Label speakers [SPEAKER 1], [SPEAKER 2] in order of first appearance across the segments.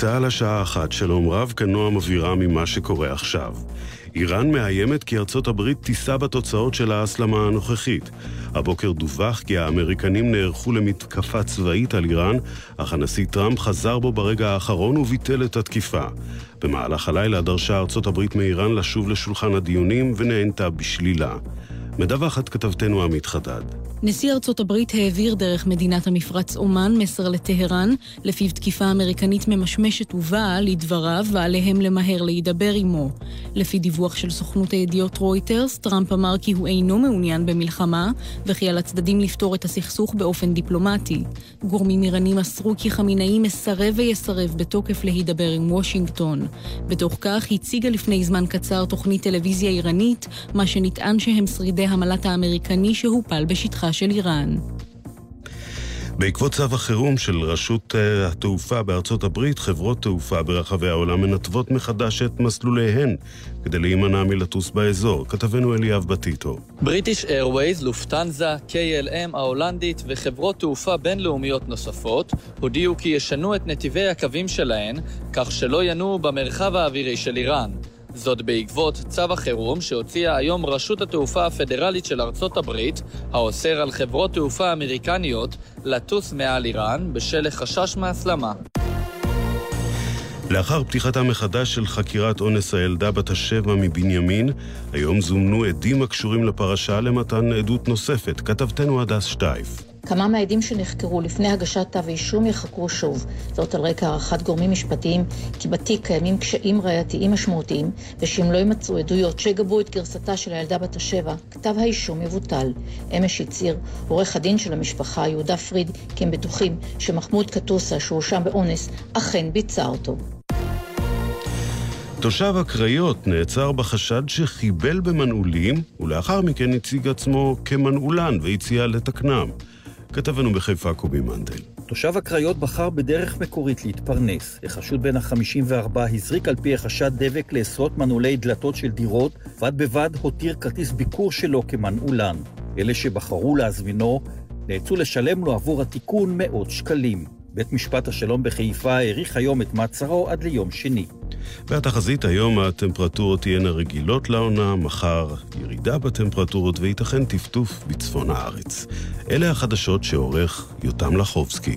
[SPEAKER 1] צה"ל השעה אחת, שלום רב, כנועה מבהירה ממה שקורה עכשיו. איראן מאיימת כי ארצות הברית תישא בתוצאות של ההסלמה הנוכחית. הבוקר דווח כי האמריקנים נערכו למתקפה צבאית על איראן, אך הנשיא טראמפ חזר בו ברגע האחרון וביטל את התקיפה. במהלך הלילה דרשה ארצות הברית מאיראן לשוב לשולחן הדיונים ונענתה בשלילה. מדווחת כתבתנו עמית חדד.
[SPEAKER 2] נשיא ארצות הברית העביר דרך מדינת המפרץ אומן מסר לטהרן, לפיו תקיפה אמריקנית ממשמשת ובאה, לדבריו, ועליהם למהר להידבר עמו. לפי דיווח של סוכנות הידיעות רויטרס, טראמפ אמר כי הוא אינו מעוניין במלחמה, וכי על הצדדים לפתור את הסכסוך באופן דיפלומטי. גורמים איראנים מסרו כי חמינאי מסרב ויסרב בתוקף להידבר עם וושינגטון. בתוך כך הציגה לפני זמן קצר תוכנית טלוויזיה איראנית, מה שנטען שהם שרידי המל"ט האמריקני שהופל בשטחה של איראן.
[SPEAKER 1] בעקבות צו החירום של רשות uh, התעופה בארצות הברית, חברות תעופה ברחבי העולם מנתבות מחדש את מסלוליהן כדי להימנע מלטוס באזור. כתבנו אליאב בטיטו.
[SPEAKER 3] בריטיש איירווייז, לופטנזה, KLM ההולנדית וחברות תעופה בינלאומיות נוספות הודיעו כי ישנו את נתיבי הקווים שלהן, כך שלא ינועו במרחב האווירי של איראן. זאת בעקבות צו החירום שהוציאה היום רשות התעופה הפדרלית של ארצות הברית, האוסר על חברות תעופה אמריקניות לטוס מעל איראן בשל חשש מהסלמה.
[SPEAKER 1] לאחר פתיחתה מחדש של חקירת אונס הילדה בת השבע מבנימין, היום זומנו עדים הקשורים לפרשה למתן עדות נוספת. כתבתנו הדס שטייף.
[SPEAKER 4] כמה מהעדים שנחקרו לפני הגשת כתב האישום יחקרו שוב. זאת על רקע הערכת גורמים משפטיים כי בתיק קיימים קשיים ראייתיים משמעותיים, ושאם לא יימצאו עדויות שיגבו את גרסתה של הילדה בת השבע, כתב האישום יבוטל. אמש הצהיר עורך הדין של המשפחה, יהודה פריד, כי הם בטוחים שמחמוד קטוסה, שהואשם באונס, אכן ביצע אותו.
[SPEAKER 1] תושב הקריות נעצר בחשד שחיבל במנעולים, ולאחר מכן הציג עצמו כמנעולן והציע לתקנם. כתבנו בחיפה קובי מנדל.
[SPEAKER 5] תושב הקריות בחר בדרך מקורית להתפרנס. החשוד בן ה-54 הזריק על פי החשד דבק לעשרות מנעולי דלתות של דירות, בד בבד הותיר כרטיס ביקור שלו כמנעולן. אלה שבחרו להזמינו נאלצו לשלם לו עבור התיקון מאות שקלים. בית משפט השלום בחיפה האריך היום את מעצרו עד ליום שני.
[SPEAKER 1] והתחזית היום הטמפרטורות תהיינה רגילות לעונה, מחר ירידה בטמפרטורות וייתכן טפטוף בצפון הארץ. אלה החדשות שעורך יותם לחובסקי.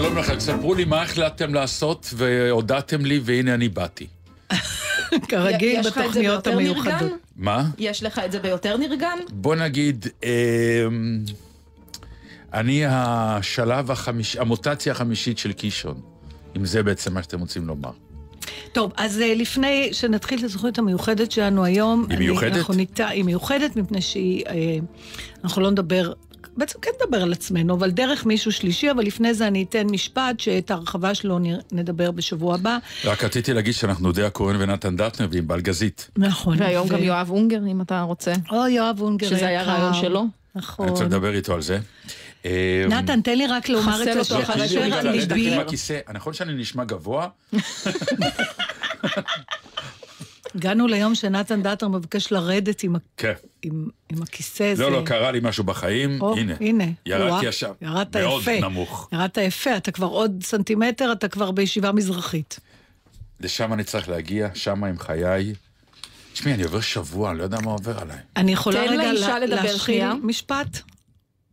[SPEAKER 6] שלום לכם, ספרו לי מה החלטתם לעשות והודעתם לי והנה אני באתי.
[SPEAKER 7] כרגיל בתוכניות המיוחדות.
[SPEAKER 6] מה?
[SPEAKER 8] יש לך את זה ביותר נרגן?
[SPEAKER 6] בוא נגיד, אמ, אני השלב החמישי, המוטציה החמישית של קישון. אם זה בעצם מה שאתם רוצים לומר.
[SPEAKER 7] טוב, אז אה, לפני שנתחיל את התוכנית המיוחדת שלנו היום...
[SPEAKER 6] היא
[SPEAKER 7] אני-
[SPEAKER 6] מיוחדת?
[SPEAKER 7] אנחנו ניטע, היא מיוחדת מפני שהיא... אה, אנחנו לא נדבר... בעצם כן נדבר על עצמנו, אבל דרך מישהו שלישי, אבל לפני זה אני אתן משפט שאת ההרחבה שלו נדבר בשבוע הבא.
[SPEAKER 6] רק רציתי להגיד שאנחנו די הכהן ונתן דטנר ועם בלגזית.
[SPEAKER 7] נכון.
[SPEAKER 8] והיום
[SPEAKER 7] ו-
[SPEAKER 8] גם יואב אונגר, אם אתה רוצה.
[SPEAKER 7] או, יואב אונגר
[SPEAKER 8] שזה היה. רעיון שלו.
[SPEAKER 7] נכון.
[SPEAKER 6] אני רוצה לדבר איתו על זה. אמ,
[SPEAKER 7] נתן, תן לי רק לומר את
[SPEAKER 8] אותו
[SPEAKER 7] זה על
[SPEAKER 6] לרדת
[SPEAKER 7] ליבי.
[SPEAKER 6] עם הכיסא. נכון שאני נשמע גבוה?
[SPEAKER 7] הגענו ליום שנתן דטר מבקש לרדת עם,
[SPEAKER 6] כן.
[SPEAKER 7] עם, עם הכיסא הזה.
[SPEAKER 6] לא, לא, קרה לי משהו בחיים,
[SPEAKER 7] או,
[SPEAKER 6] הנה.
[SPEAKER 7] הנה.
[SPEAKER 6] ירדתי ישר.
[SPEAKER 7] ירדת
[SPEAKER 6] מאוד
[SPEAKER 7] יפה.
[SPEAKER 6] נמוך.
[SPEAKER 7] ירדת יפה, אתה כבר עוד סנטימטר, אתה כבר בישיבה מזרחית.
[SPEAKER 6] לשם אני צריך להגיע, שם עם חיי. תשמעי, אני עובר שבוע, אני לא יודע מה עובר עליי.
[SPEAKER 7] אני יכולה רגע להשחיל. משפט?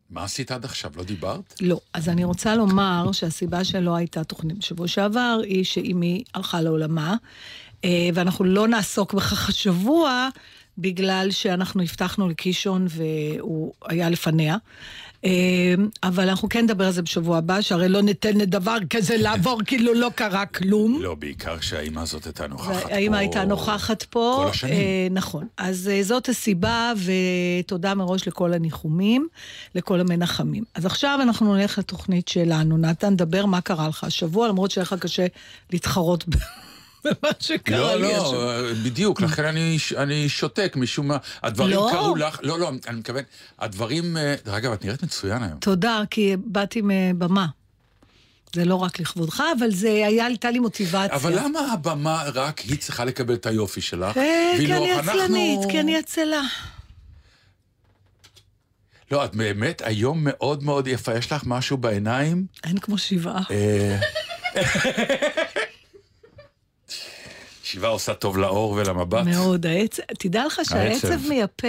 [SPEAKER 6] מה עשית עד עכשיו? לא דיברת?
[SPEAKER 7] לא. אז אני רוצה לומר שהסיבה שלא הייתה תוכנית בשבוע שעבר, היא שאימי הלכה לעולמה, ואנחנו לא נעסוק בכך השבוע, בגלל שאנחנו הבטחנו לקישון והוא היה לפניה. אה, אבל אנחנו כן נדבר על זה בשבוע הבא, שהרי לא ניתן לדבר כזה לעבור כאילו לא קרה כלום.
[SPEAKER 6] לא, בעיקר שהאימא הזאת הייתה נוכחת פה.
[SPEAKER 7] האימא הייתה נוכחת פה.
[SPEAKER 6] כל השנים.
[SPEAKER 7] אה, נכון. אז אה, זאת הסיבה, ותודה מראש לכל הניחומים, לכל המנחמים. אז עכשיו אנחנו נלך לתוכנית שלנו. נתן, דבר מה קרה לך השבוע, למרות שהיה לך קשה להתחרות במה שקרה
[SPEAKER 6] לא,
[SPEAKER 7] לי
[SPEAKER 6] לא,
[SPEAKER 7] השבוע.
[SPEAKER 6] בדיוק, לכן אני, אני שותק משום מה. הדברים
[SPEAKER 7] לא.
[SPEAKER 6] קרו לך, לא, לא, אני מתכוון, הדברים, אה, דרך אגב, את נראית מצוין היום.
[SPEAKER 7] תודה, כי באתי מבמה. זה לא רק לכבודך, אבל זה היה, הייתה לי מוטיבציה.
[SPEAKER 6] אבל למה הבמה רק היא צריכה לקבל את היופי שלך?
[SPEAKER 7] אה, כי
[SPEAKER 6] לא-
[SPEAKER 7] אני עצלנית, כי אני עצלה.
[SPEAKER 6] לא, את באמת היום מאוד מאוד יפה, יש לך משהו בעיניים?
[SPEAKER 7] אין כמו שבעה.
[SPEAKER 6] אה, שבעה עושה טוב לאור ולמבט.
[SPEAKER 7] מאוד, העצ... תדע לך שהעצב
[SPEAKER 6] העצב.
[SPEAKER 7] מייפה,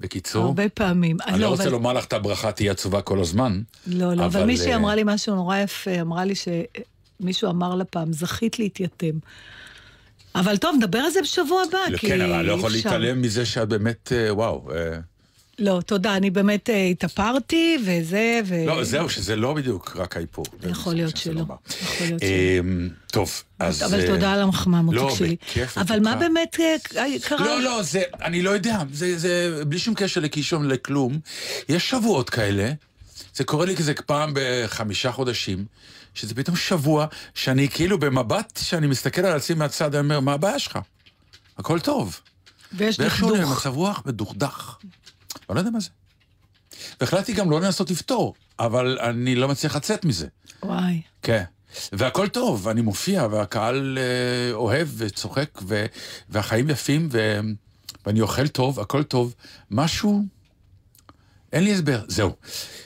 [SPEAKER 6] בקיצור,
[SPEAKER 7] הרבה פעמים.
[SPEAKER 6] אני לא רוצה
[SPEAKER 7] אבל-
[SPEAKER 6] לומר לך את הברכה תהיה עצובה כל הזמן.
[SPEAKER 7] לא, לא, אבל
[SPEAKER 6] אבל,
[SPEAKER 7] מישהי
[SPEAKER 6] אה,
[SPEAKER 7] אמרה לי משהו נורא יפה, אמרה לי שמישהו אמר לה פעם, זכית להתייתם. אבל טוב, נדבר על זה בשבוע הבא,
[SPEAKER 6] לא,
[SPEAKER 7] כי
[SPEAKER 6] כן, אבל אני לא יכול
[SPEAKER 7] אפשר.
[SPEAKER 6] להתעלם מזה שאת באמת, אה, וואו. אה,
[SPEAKER 7] לא, תודה, אני באמת אה, התאפרתי, וזה, ו...
[SPEAKER 6] לא, זהו, שזה לא בדיוק רק האיפור.
[SPEAKER 7] יכול להיות שלא.
[SPEAKER 6] לא.
[SPEAKER 7] יכול להיות שלא.
[SPEAKER 6] טוב, אז...
[SPEAKER 7] אבל
[SPEAKER 6] אה,
[SPEAKER 7] תודה על המחמאה, מותק
[SPEAKER 6] לא,
[SPEAKER 7] שלי.
[SPEAKER 6] בכיף,
[SPEAKER 7] אבל מה. באמת אה, קרה?
[SPEAKER 6] לא, לא, זה, אני לא יודע, זה, זה בלי שום קשר לקישון, לכלום. יש שבועות כאלה, זה קורה לי כזה פעם בחמישה חודשים, שזה פתאום שבוע שאני כאילו במבט, שאני מסתכל על עצמי מהצד, אני אומר, מה הבעיה שלך? הכל טוב.
[SPEAKER 7] ויש
[SPEAKER 6] ואיכשהו אני
[SPEAKER 7] דכדוך.
[SPEAKER 6] במצב רוח מדוכדך. לא יודע מה זה. והחלטתי גם לא לנסות לפתור, אבל אני לא מצליח לצאת מזה.
[SPEAKER 7] וואי.
[SPEAKER 6] כן. והכל טוב, אני מופיע, והקהל אה, אוהב וצוחק, ו, והחיים יפים, ו, ואני אוכל טוב, הכל טוב. משהו... אין לי הסבר, זהו.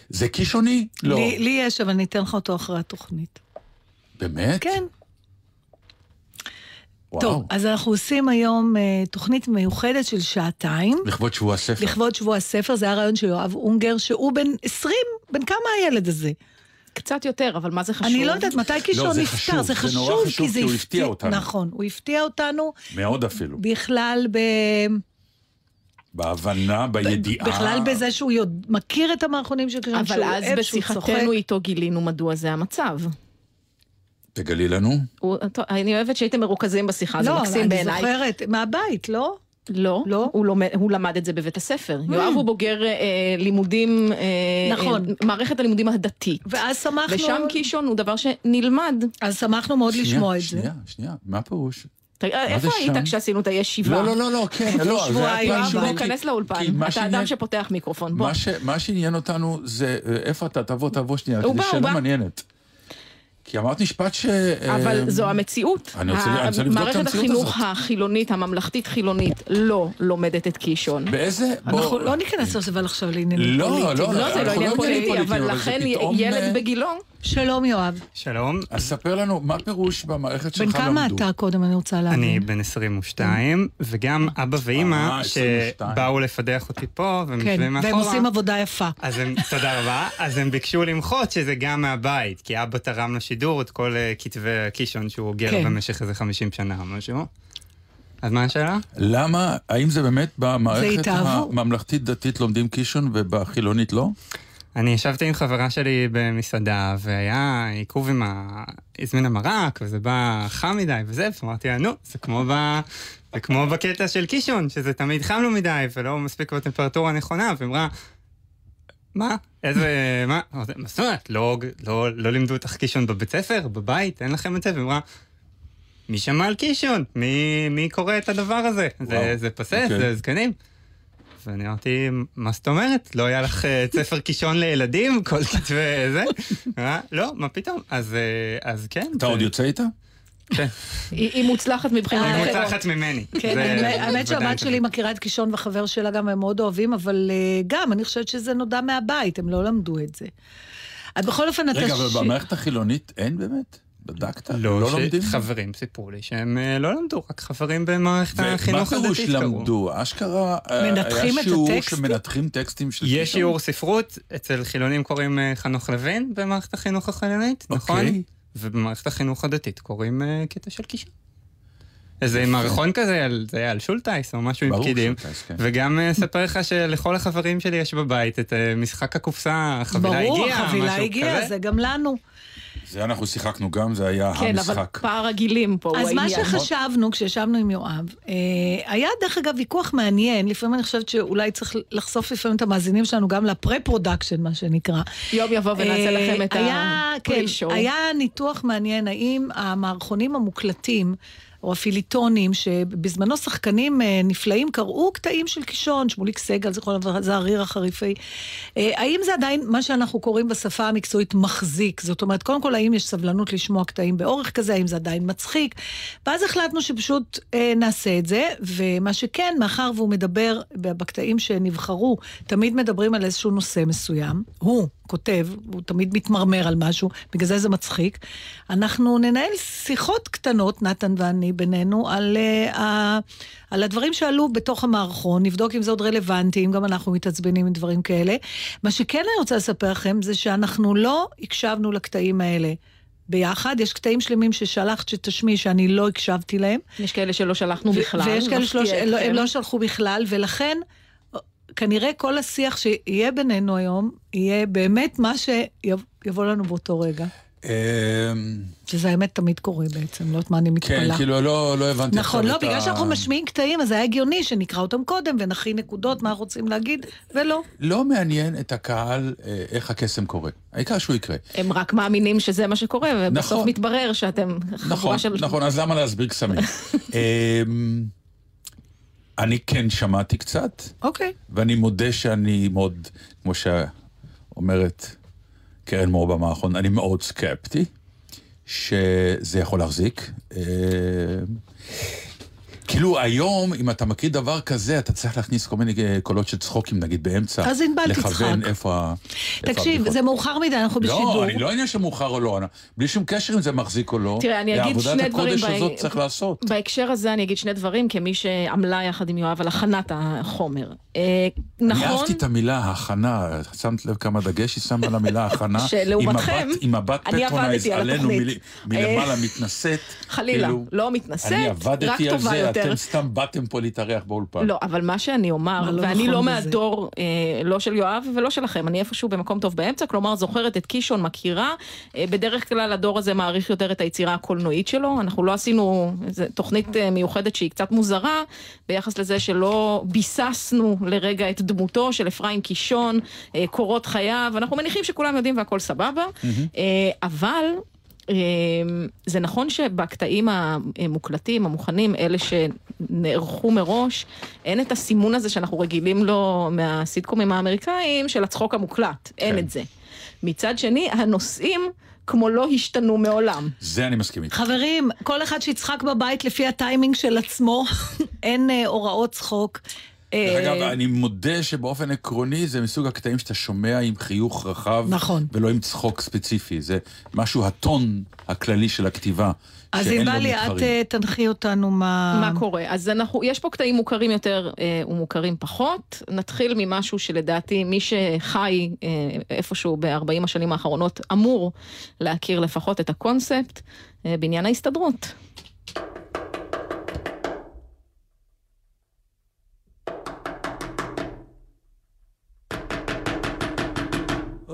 [SPEAKER 6] זה קישוני? לא.
[SPEAKER 7] לי לי יש, אבל אני אתן לך אותו אחרי התוכנית.
[SPEAKER 6] באמת?
[SPEAKER 7] כן.
[SPEAKER 6] וואו.
[SPEAKER 7] טוב, אז אנחנו עושים היום אה, תוכנית מיוחדת של שעתיים.
[SPEAKER 6] לכבוד שבוע הספר.
[SPEAKER 7] לכבוד שבוע הספר, זה היה רעיון של יואב אונגר, שהוא בן 20, בן כמה הילד הזה?
[SPEAKER 8] קצת יותר, אבל מה זה חשוב?
[SPEAKER 7] אני לא יודעת מתי קישון
[SPEAKER 6] לא, זה
[SPEAKER 7] נפטר,
[SPEAKER 6] חשוב,
[SPEAKER 7] זה
[SPEAKER 6] זה
[SPEAKER 7] חשוב,
[SPEAKER 6] נורא חשוב,
[SPEAKER 7] כי זה
[SPEAKER 6] כי הוא הפתיע אותנו.
[SPEAKER 7] נכון, הוא הפתיע אותנו
[SPEAKER 6] מאוד אפילו.
[SPEAKER 7] בכלל ב...
[SPEAKER 6] בהבנה, בידיעה.
[SPEAKER 7] בכלל בזה שהוא יודע, מכיר את המערכונים של קישון,
[SPEAKER 8] אבל
[SPEAKER 7] שהוא
[SPEAKER 8] אז
[SPEAKER 7] אוהב, שהוא צוחק.
[SPEAKER 8] בשיחתנו איתו גילינו מדוע זה המצב.
[SPEAKER 6] תגלי לנו.
[SPEAKER 8] הוא- טוב, אני אוהבת שהייתם מרוכזים בשיחה, זה
[SPEAKER 7] לא,
[SPEAKER 8] מקסים
[SPEAKER 7] אני
[SPEAKER 8] בעיניי.
[SPEAKER 7] זוכרת, מהבית, לא?
[SPEAKER 8] לא,
[SPEAKER 7] לא?
[SPEAKER 8] הוא, לומד, הוא למד את זה בבית הספר. יואב הוא בוגר אה, לימודים, אה,
[SPEAKER 7] נכון.
[SPEAKER 8] אה, מערכת הלימודים הדתית.
[SPEAKER 7] ואז שמחנו...
[SPEAKER 8] ושם קישון הוא דבר שנלמד.
[SPEAKER 7] אז שמחנו מאוד
[SPEAKER 6] שנייה,
[SPEAKER 7] לשמוע את זה.
[SPEAKER 6] שנייה, שנייה, מה הפירוש?
[SPEAKER 8] ת- איפה
[SPEAKER 6] זה
[SPEAKER 8] היית? כשעשינו את הישיבה?
[SPEAKER 6] לא, לא, לא, לא, כן, לא, זה
[SPEAKER 7] שבועיים
[SPEAKER 6] היה
[SPEAKER 8] בוא,
[SPEAKER 6] שלי,
[SPEAKER 8] כנס
[SPEAKER 6] כי-
[SPEAKER 8] לאולפן.
[SPEAKER 6] כי
[SPEAKER 8] אתה אדם שפותח מיקרופון, בוא.
[SPEAKER 6] מה שעניין אותנו זה, אה, איפה אתה? תבוא, תבוא שנייה,
[SPEAKER 8] בא, הוא
[SPEAKER 6] שאלה. מעניינת. כי אמרת משפט ש...
[SPEAKER 8] אבל
[SPEAKER 6] אה,
[SPEAKER 8] זו המציאות.
[SPEAKER 6] אני רוצה- אני רוצה לבדוק את
[SPEAKER 8] מערכת
[SPEAKER 6] המציאות
[SPEAKER 8] החינוך
[SPEAKER 6] הזאת.
[SPEAKER 8] החילונית, הממלכתית-חילונית, לא לומדת את קישון.
[SPEAKER 6] באיזה...
[SPEAKER 7] אנחנו
[SPEAKER 6] בוא-
[SPEAKER 7] לא ניכנס עכשיו עכשיו לעניינים
[SPEAKER 6] לא,
[SPEAKER 7] פוליטיים.
[SPEAKER 6] לא,
[SPEAKER 8] לא, זה לא
[SPEAKER 6] אנחנו
[SPEAKER 8] עניין
[SPEAKER 6] לא
[SPEAKER 8] פוליטי, אבל
[SPEAKER 6] אבל
[SPEAKER 8] לכן
[SPEAKER 6] פתאום, אה,
[SPEAKER 8] ילד בגילו,
[SPEAKER 7] שלום, יואב.
[SPEAKER 9] שלום,
[SPEAKER 6] אז ספר לנו, מה הפירוש במערכת שלך
[SPEAKER 7] בן כמה
[SPEAKER 6] למדו?
[SPEAKER 7] אתה קודם, אני רוצה להבין.
[SPEAKER 9] אני בן 22, וגם אבא
[SPEAKER 6] אה,
[SPEAKER 9] ואימא
[SPEAKER 6] 22.
[SPEAKER 9] שבאו לפדח אותי פה, והם
[SPEAKER 7] כן,
[SPEAKER 9] יושבים מאחורה.
[SPEAKER 7] והם עושים עבודה יפה.
[SPEAKER 9] אז הם, תודה רבה, אז הם ביקשו למחות שזה גם מהבית, כי אבא תרם לשידור את כל אה, כתבי הקישון שהוא אוגר
[SPEAKER 7] כן.
[SPEAKER 9] במשך איזה 50 שנה או משהו. אז מה השאלה?
[SPEAKER 6] למה, האם זה באמת במערכת. הממלכתית-דתית לומדים קישון ובחילונית לא?
[SPEAKER 9] אני ישבתי עם חברה שלי במסעדה, והיה עיכוב עם ה... הזמינה מרק, וזה בא חם מדי וזה, ואמרתי לה, נו, זה כמו, ב... זה כמו בקטע של קישון, שזה תמיד חם לו מדי, ולא מספיק בטמפרטורה הנכונה, והיא אמרה, מה? איזה... מה? מה זאת אומרת? לא, לא, לא לימדו אותך קישון בבית ספר? בבית? אין לכם את זה? והיא אמרה, מי שמע על קישון? מי, מי קורא את הדבר הזה? זה,
[SPEAKER 6] וואו,
[SPEAKER 9] זה פסה,
[SPEAKER 6] אוקיי.
[SPEAKER 9] זה זקנים. ואני אמרתי, מה זאת אומרת? לא היה לך אה, ספר קישון לילדים? כל כתבי זה? אה, לא, מה פתאום? אז, אה, אז כן.
[SPEAKER 6] אתה עוד יוצא איתה?
[SPEAKER 9] כן,
[SPEAKER 8] היא היא מוצלחת מבחינת
[SPEAKER 9] היא
[SPEAKER 8] אחרות.
[SPEAKER 9] מוצלחת ממני.
[SPEAKER 7] כן, האמת- שהבת. שלי מכירה את קישון והחבר שלה גם, הם מאוד אוהבים, אבל גם, אני חושבת שזה נודע מהבית, הם לא למדו את זה. אז בכל אופן, אתה...
[SPEAKER 6] רגע, אבל במערכת החילונית אין באמת? בדקת?
[SPEAKER 9] לא,
[SPEAKER 6] לא
[SPEAKER 9] ש-
[SPEAKER 6] לומדים?
[SPEAKER 9] חברים סיפרו לי שהם אה, לא למדו, רק חברים במערכת החינוך
[SPEAKER 6] ומה פירוש
[SPEAKER 9] הדתית קראו.
[SPEAKER 6] למדו? אשכרה, אה, היה שיעור
[SPEAKER 7] הטקסטים?
[SPEAKER 6] שמנתחים טקסטים של?
[SPEAKER 9] יש שיעור ספרות, אצל חילונים קוראים אה, חנוך לוין במערכת החינוך החילונית, נכון?
[SPEAKER 6] אוקיי.
[SPEAKER 9] ובמערכת החינוך הדתית קוראים קטע של קישון. איזה מערכון כזה, זה היה על שולטייס או משהו עם
[SPEAKER 6] ברור
[SPEAKER 9] פקידים.
[SPEAKER 6] כן.
[SPEAKER 9] וגם אספר לך שלכל החברים שלי יש בבית את משחק הקופסה, החבילה
[SPEAKER 7] ברור,
[SPEAKER 9] הגיעה,
[SPEAKER 7] החבילה
[SPEAKER 9] משהו
[SPEAKER 7] הגיעה,
[SPEAKER 9] כזה.
[SPEAKER 7] זה גם לנו.
[SPEAKER 6] זה אנחנו שיחקנו גם, זה היה
[SPEAKER 8] כן, אבל
[SPEAKER 6] המשחק.
[SPEAKER 8] פער הגילים פה הוא
[SPEAKER 7] אז מה
[SPEAKER 8] העניין.
[SPEAKER 7] שחשבנו כשישבנו עם יואב, אה, היה דרך אגב ויכוח מעניין, לפעמים אני חושבת שאולי צריך לחשוף לפעמים את המאזינים שלנו גם ל pre-production, מה שנקרא.
[SPEAKER 8] יום יבוא ונעשה
[SPEAKER 7] אה,
[SPEAKER 8] לכם את
[SPEAKER 7] היה, כן,
[SPEAKER 8] ה-pre-show.
[SPEAKER 7] היה ניתוח מעניין, האם המערכונים המוקלטים, או הפיליטונים, שבזמנו שחקנים אה, נפלאים קראו קטעים של קישון, שמוליק סגל, זכרו לברכה, זעריר החריפי. אה, האם זה עדיין מה שאנחנו קוראים בשפה המקצועית מחזיק? זאת אומרת, קודם כל, האם יש סבלנות לשמוע קטעים באורך כזה, האם זה עדיין מצחיק? ואז החלטנו שפשוט אה, נעשה את זה, ומה שכן, מאחר והוא מדבר בקטעים שנבחרו, תמיד מדברים על איזשהו נושא מסוים, הוא כותב, הוא תמיד מתמרמר על משהו, בגלל זה זה מצחיק. אנחנו ננהל שיחות קטנות, נתן ואני, בינינו, על, uh, על הדברים שעלו בתוך המערכון, נבדוק אם זה עוד רלוונטי, אם גם אנחנו מתעצבנים עם דברים כאלה. מה שכן אני רוצה לספר לכם, זה שאנחנו לא הקשבנו לקטעים האלה. ביחד, יש קטעים שלמים ששלחת שתשמיעי שאני לא הקשבתי להם.
[SPEAKER 8] יש כאלה שלא שלחנו בכלל.
[SPEAKER 7] ויש כאלה שלא, לא. הם לא שלחו בכלל, ולכן כנראה כל השיח שיהיה בינינו היום, יהיה באמת מה שיבוא לנו באותו רגע.
[SPEAKER 6] אמ,
[SPEAKER 7] שזה האמת תמיד קורה בעצם, לא יודעת מה אני מתפלאה.
[SPEAKER 6] כן, כאילו לא לא הבנתי
[SPEAKER 7] נכון, לא,
[SPEAKER 6] את
[SPEAKER 7] בגלל
[SPEAKER 6] ה-
[SPEAKER 7] שאנחנו משמיעים קטעים, אז היה הגיוני שנקרא אותם קודם ונכין נקודות, מה רוצים להגיד, ולא.
[SPEAKER 6] לא מעניין את הקהל אה, איך הקסם קורה. העיקר שהוא יקרה.
[SPEAKER 8] הם רק מאמינים שזה מה שקורה, ובסוף
[SPEAKER 6] נכון.
[SPEAKER 8] מתברר שאתם
[SPEAKER 6] נכון,
[SPEAKER 8] של...
[SPEAKER 6] נכון, אז למה להסביר קסמים? אני כן שמעתי קצת,
[SPEAKER 7] אוקיי.
[SPEAKER 6] ואני מודה שאני מאוד, כמו שאומרת קרן מור במערכון, אני מאוד סקפטי שזה יכול להחזיק. כאילו היום, אם אתה מכיר דבר כזה, אתה צריך להכניס כל מיני אה, קולות של צחוקים, נגיד באמצע.
[SPEAKER 7] אז ענבל
[SPEAKER 6] לכוון
[SPEAKER 7] תצחק.
[SPEAKER 6] איפה ה...
[SPEAKER 7] תקשיב. זה מאוחר מדי, אנחנו בשידור.
[SPEAKER 6] לא, אני לא עניין שמאוחר או לא, בלי שום קשר אם זה מחזיק או לא.
[SPEAKER 8] תראה, אני אגיד שני דברים...
[SPEAKER 6] עבודת הקודש
[SPEAKER 8] ב-
[SPEAKER 6] הזאת צריך לעשות.
[SPEAKER 8] בהקשר הזה אני אגיד שני דברים, כמי שעמלה יחד עם יואב על הכנת החומר. אה, נכון...
[SPEAKER 6] אני אהבתי את המילה הכנה, שמת לב כמה דגש היא שמה על המילה הכנה?
[SPEAKER 8] שלעומתכם,
[SPEAKER 6] עם מבט- עם מבט
[SPEAKER 8] אני עבדתי על
[SPEAKER 6] עלינו
[SPEAKER 8] התוכנית.
[SPEAKER 6] מל- מלמעלה מתנשאת.
[SPEAKER 8] חלילה,
[SPEAKER 6] כאילו,
[SPEAKER 8] לא מתנשאת,
[SPEAKER 6] אני
[SPEAKER 8] רק
[SPEAKER 6] עבדתי על
[SPEAKER 8] טובה
[SPEAKER 6] זה,
[SPEAKER 8] יותר.
[SPEAKER 6] אתם סתם באתם פה להתארח באולפן.
[SPEAKER 8] לא, אבל מה שאני אומר,
[SPEAKER 7] לא
[SPEAKER 8] ואני
[SPEAKER 7] נכון
[SPEAKER 8] לא? מהדור, אה, לא של יואב ולא שלכם, אני איפשהו במקום טוב באמצע, כלומר זוכרת את קישון, מכירה, אה, בדרך כלל הדור הזה מעריך יותר את היצירה הקולנועית שלו, אנחנו לא עשינו תוכנית מיוחדת שהיא קצת מוזרה, ביחס לזה שלא ביססנו לרגע את דמותו של אפרים קישון, אה, קורות חייו, אנחנו מניחים שכולם יודעים והכל סבבה, אה, אבל... אה, זה נכון שבקטעים המוקלטים, המוכנים, אלה שנערכו מראש, אין את הסימון הזה שאנחנו רגילים לו מהסיטקומים האמריקאים של הצחוק המוקלט, אין
[SPEAKER 6] כן.
[SPEAKER 8] את זה. מצד שני, הנושאים כמו לא השתנו מעולם.
[SPEAKER 6] זה אני מסכים איתך.
[SPEAKER 7] חברים, כל אחד שיצחק בבית לפי הטיימינג של עצמו, אין אה, הוראות צחוק.
[SPEAKER 6] דרך
[SPEAKER 7] אה,
[SPEAKER 6] אגב, אני מודה שבאופן עקרוני זה מסוג הקטעים שאתה שומע עם חיוך רחב.
[SPEAKER 7] נכון.
[SPEAKER 6] ולא עם צחוק ספציפי. זה משהו, הטון הכללי של הכתיבה.
[SPEAKER 7] אז
[SPEAKER 6] שאין לו
[SPEAKER 7] ענבלי, את. אה, תנחי אותנו מה...
[SPEAKER 8] מה קורה? אז אנחנו, יש פה קטעים מוכרים יותר אה, ומוכרים פחות. נתחיל ממשהו שלדעתי מי שחי אה, איפשהו ב-40 השנים האחרונות אמור להכיר לפחות את הקונספט אה, בעניין ההסתדרות.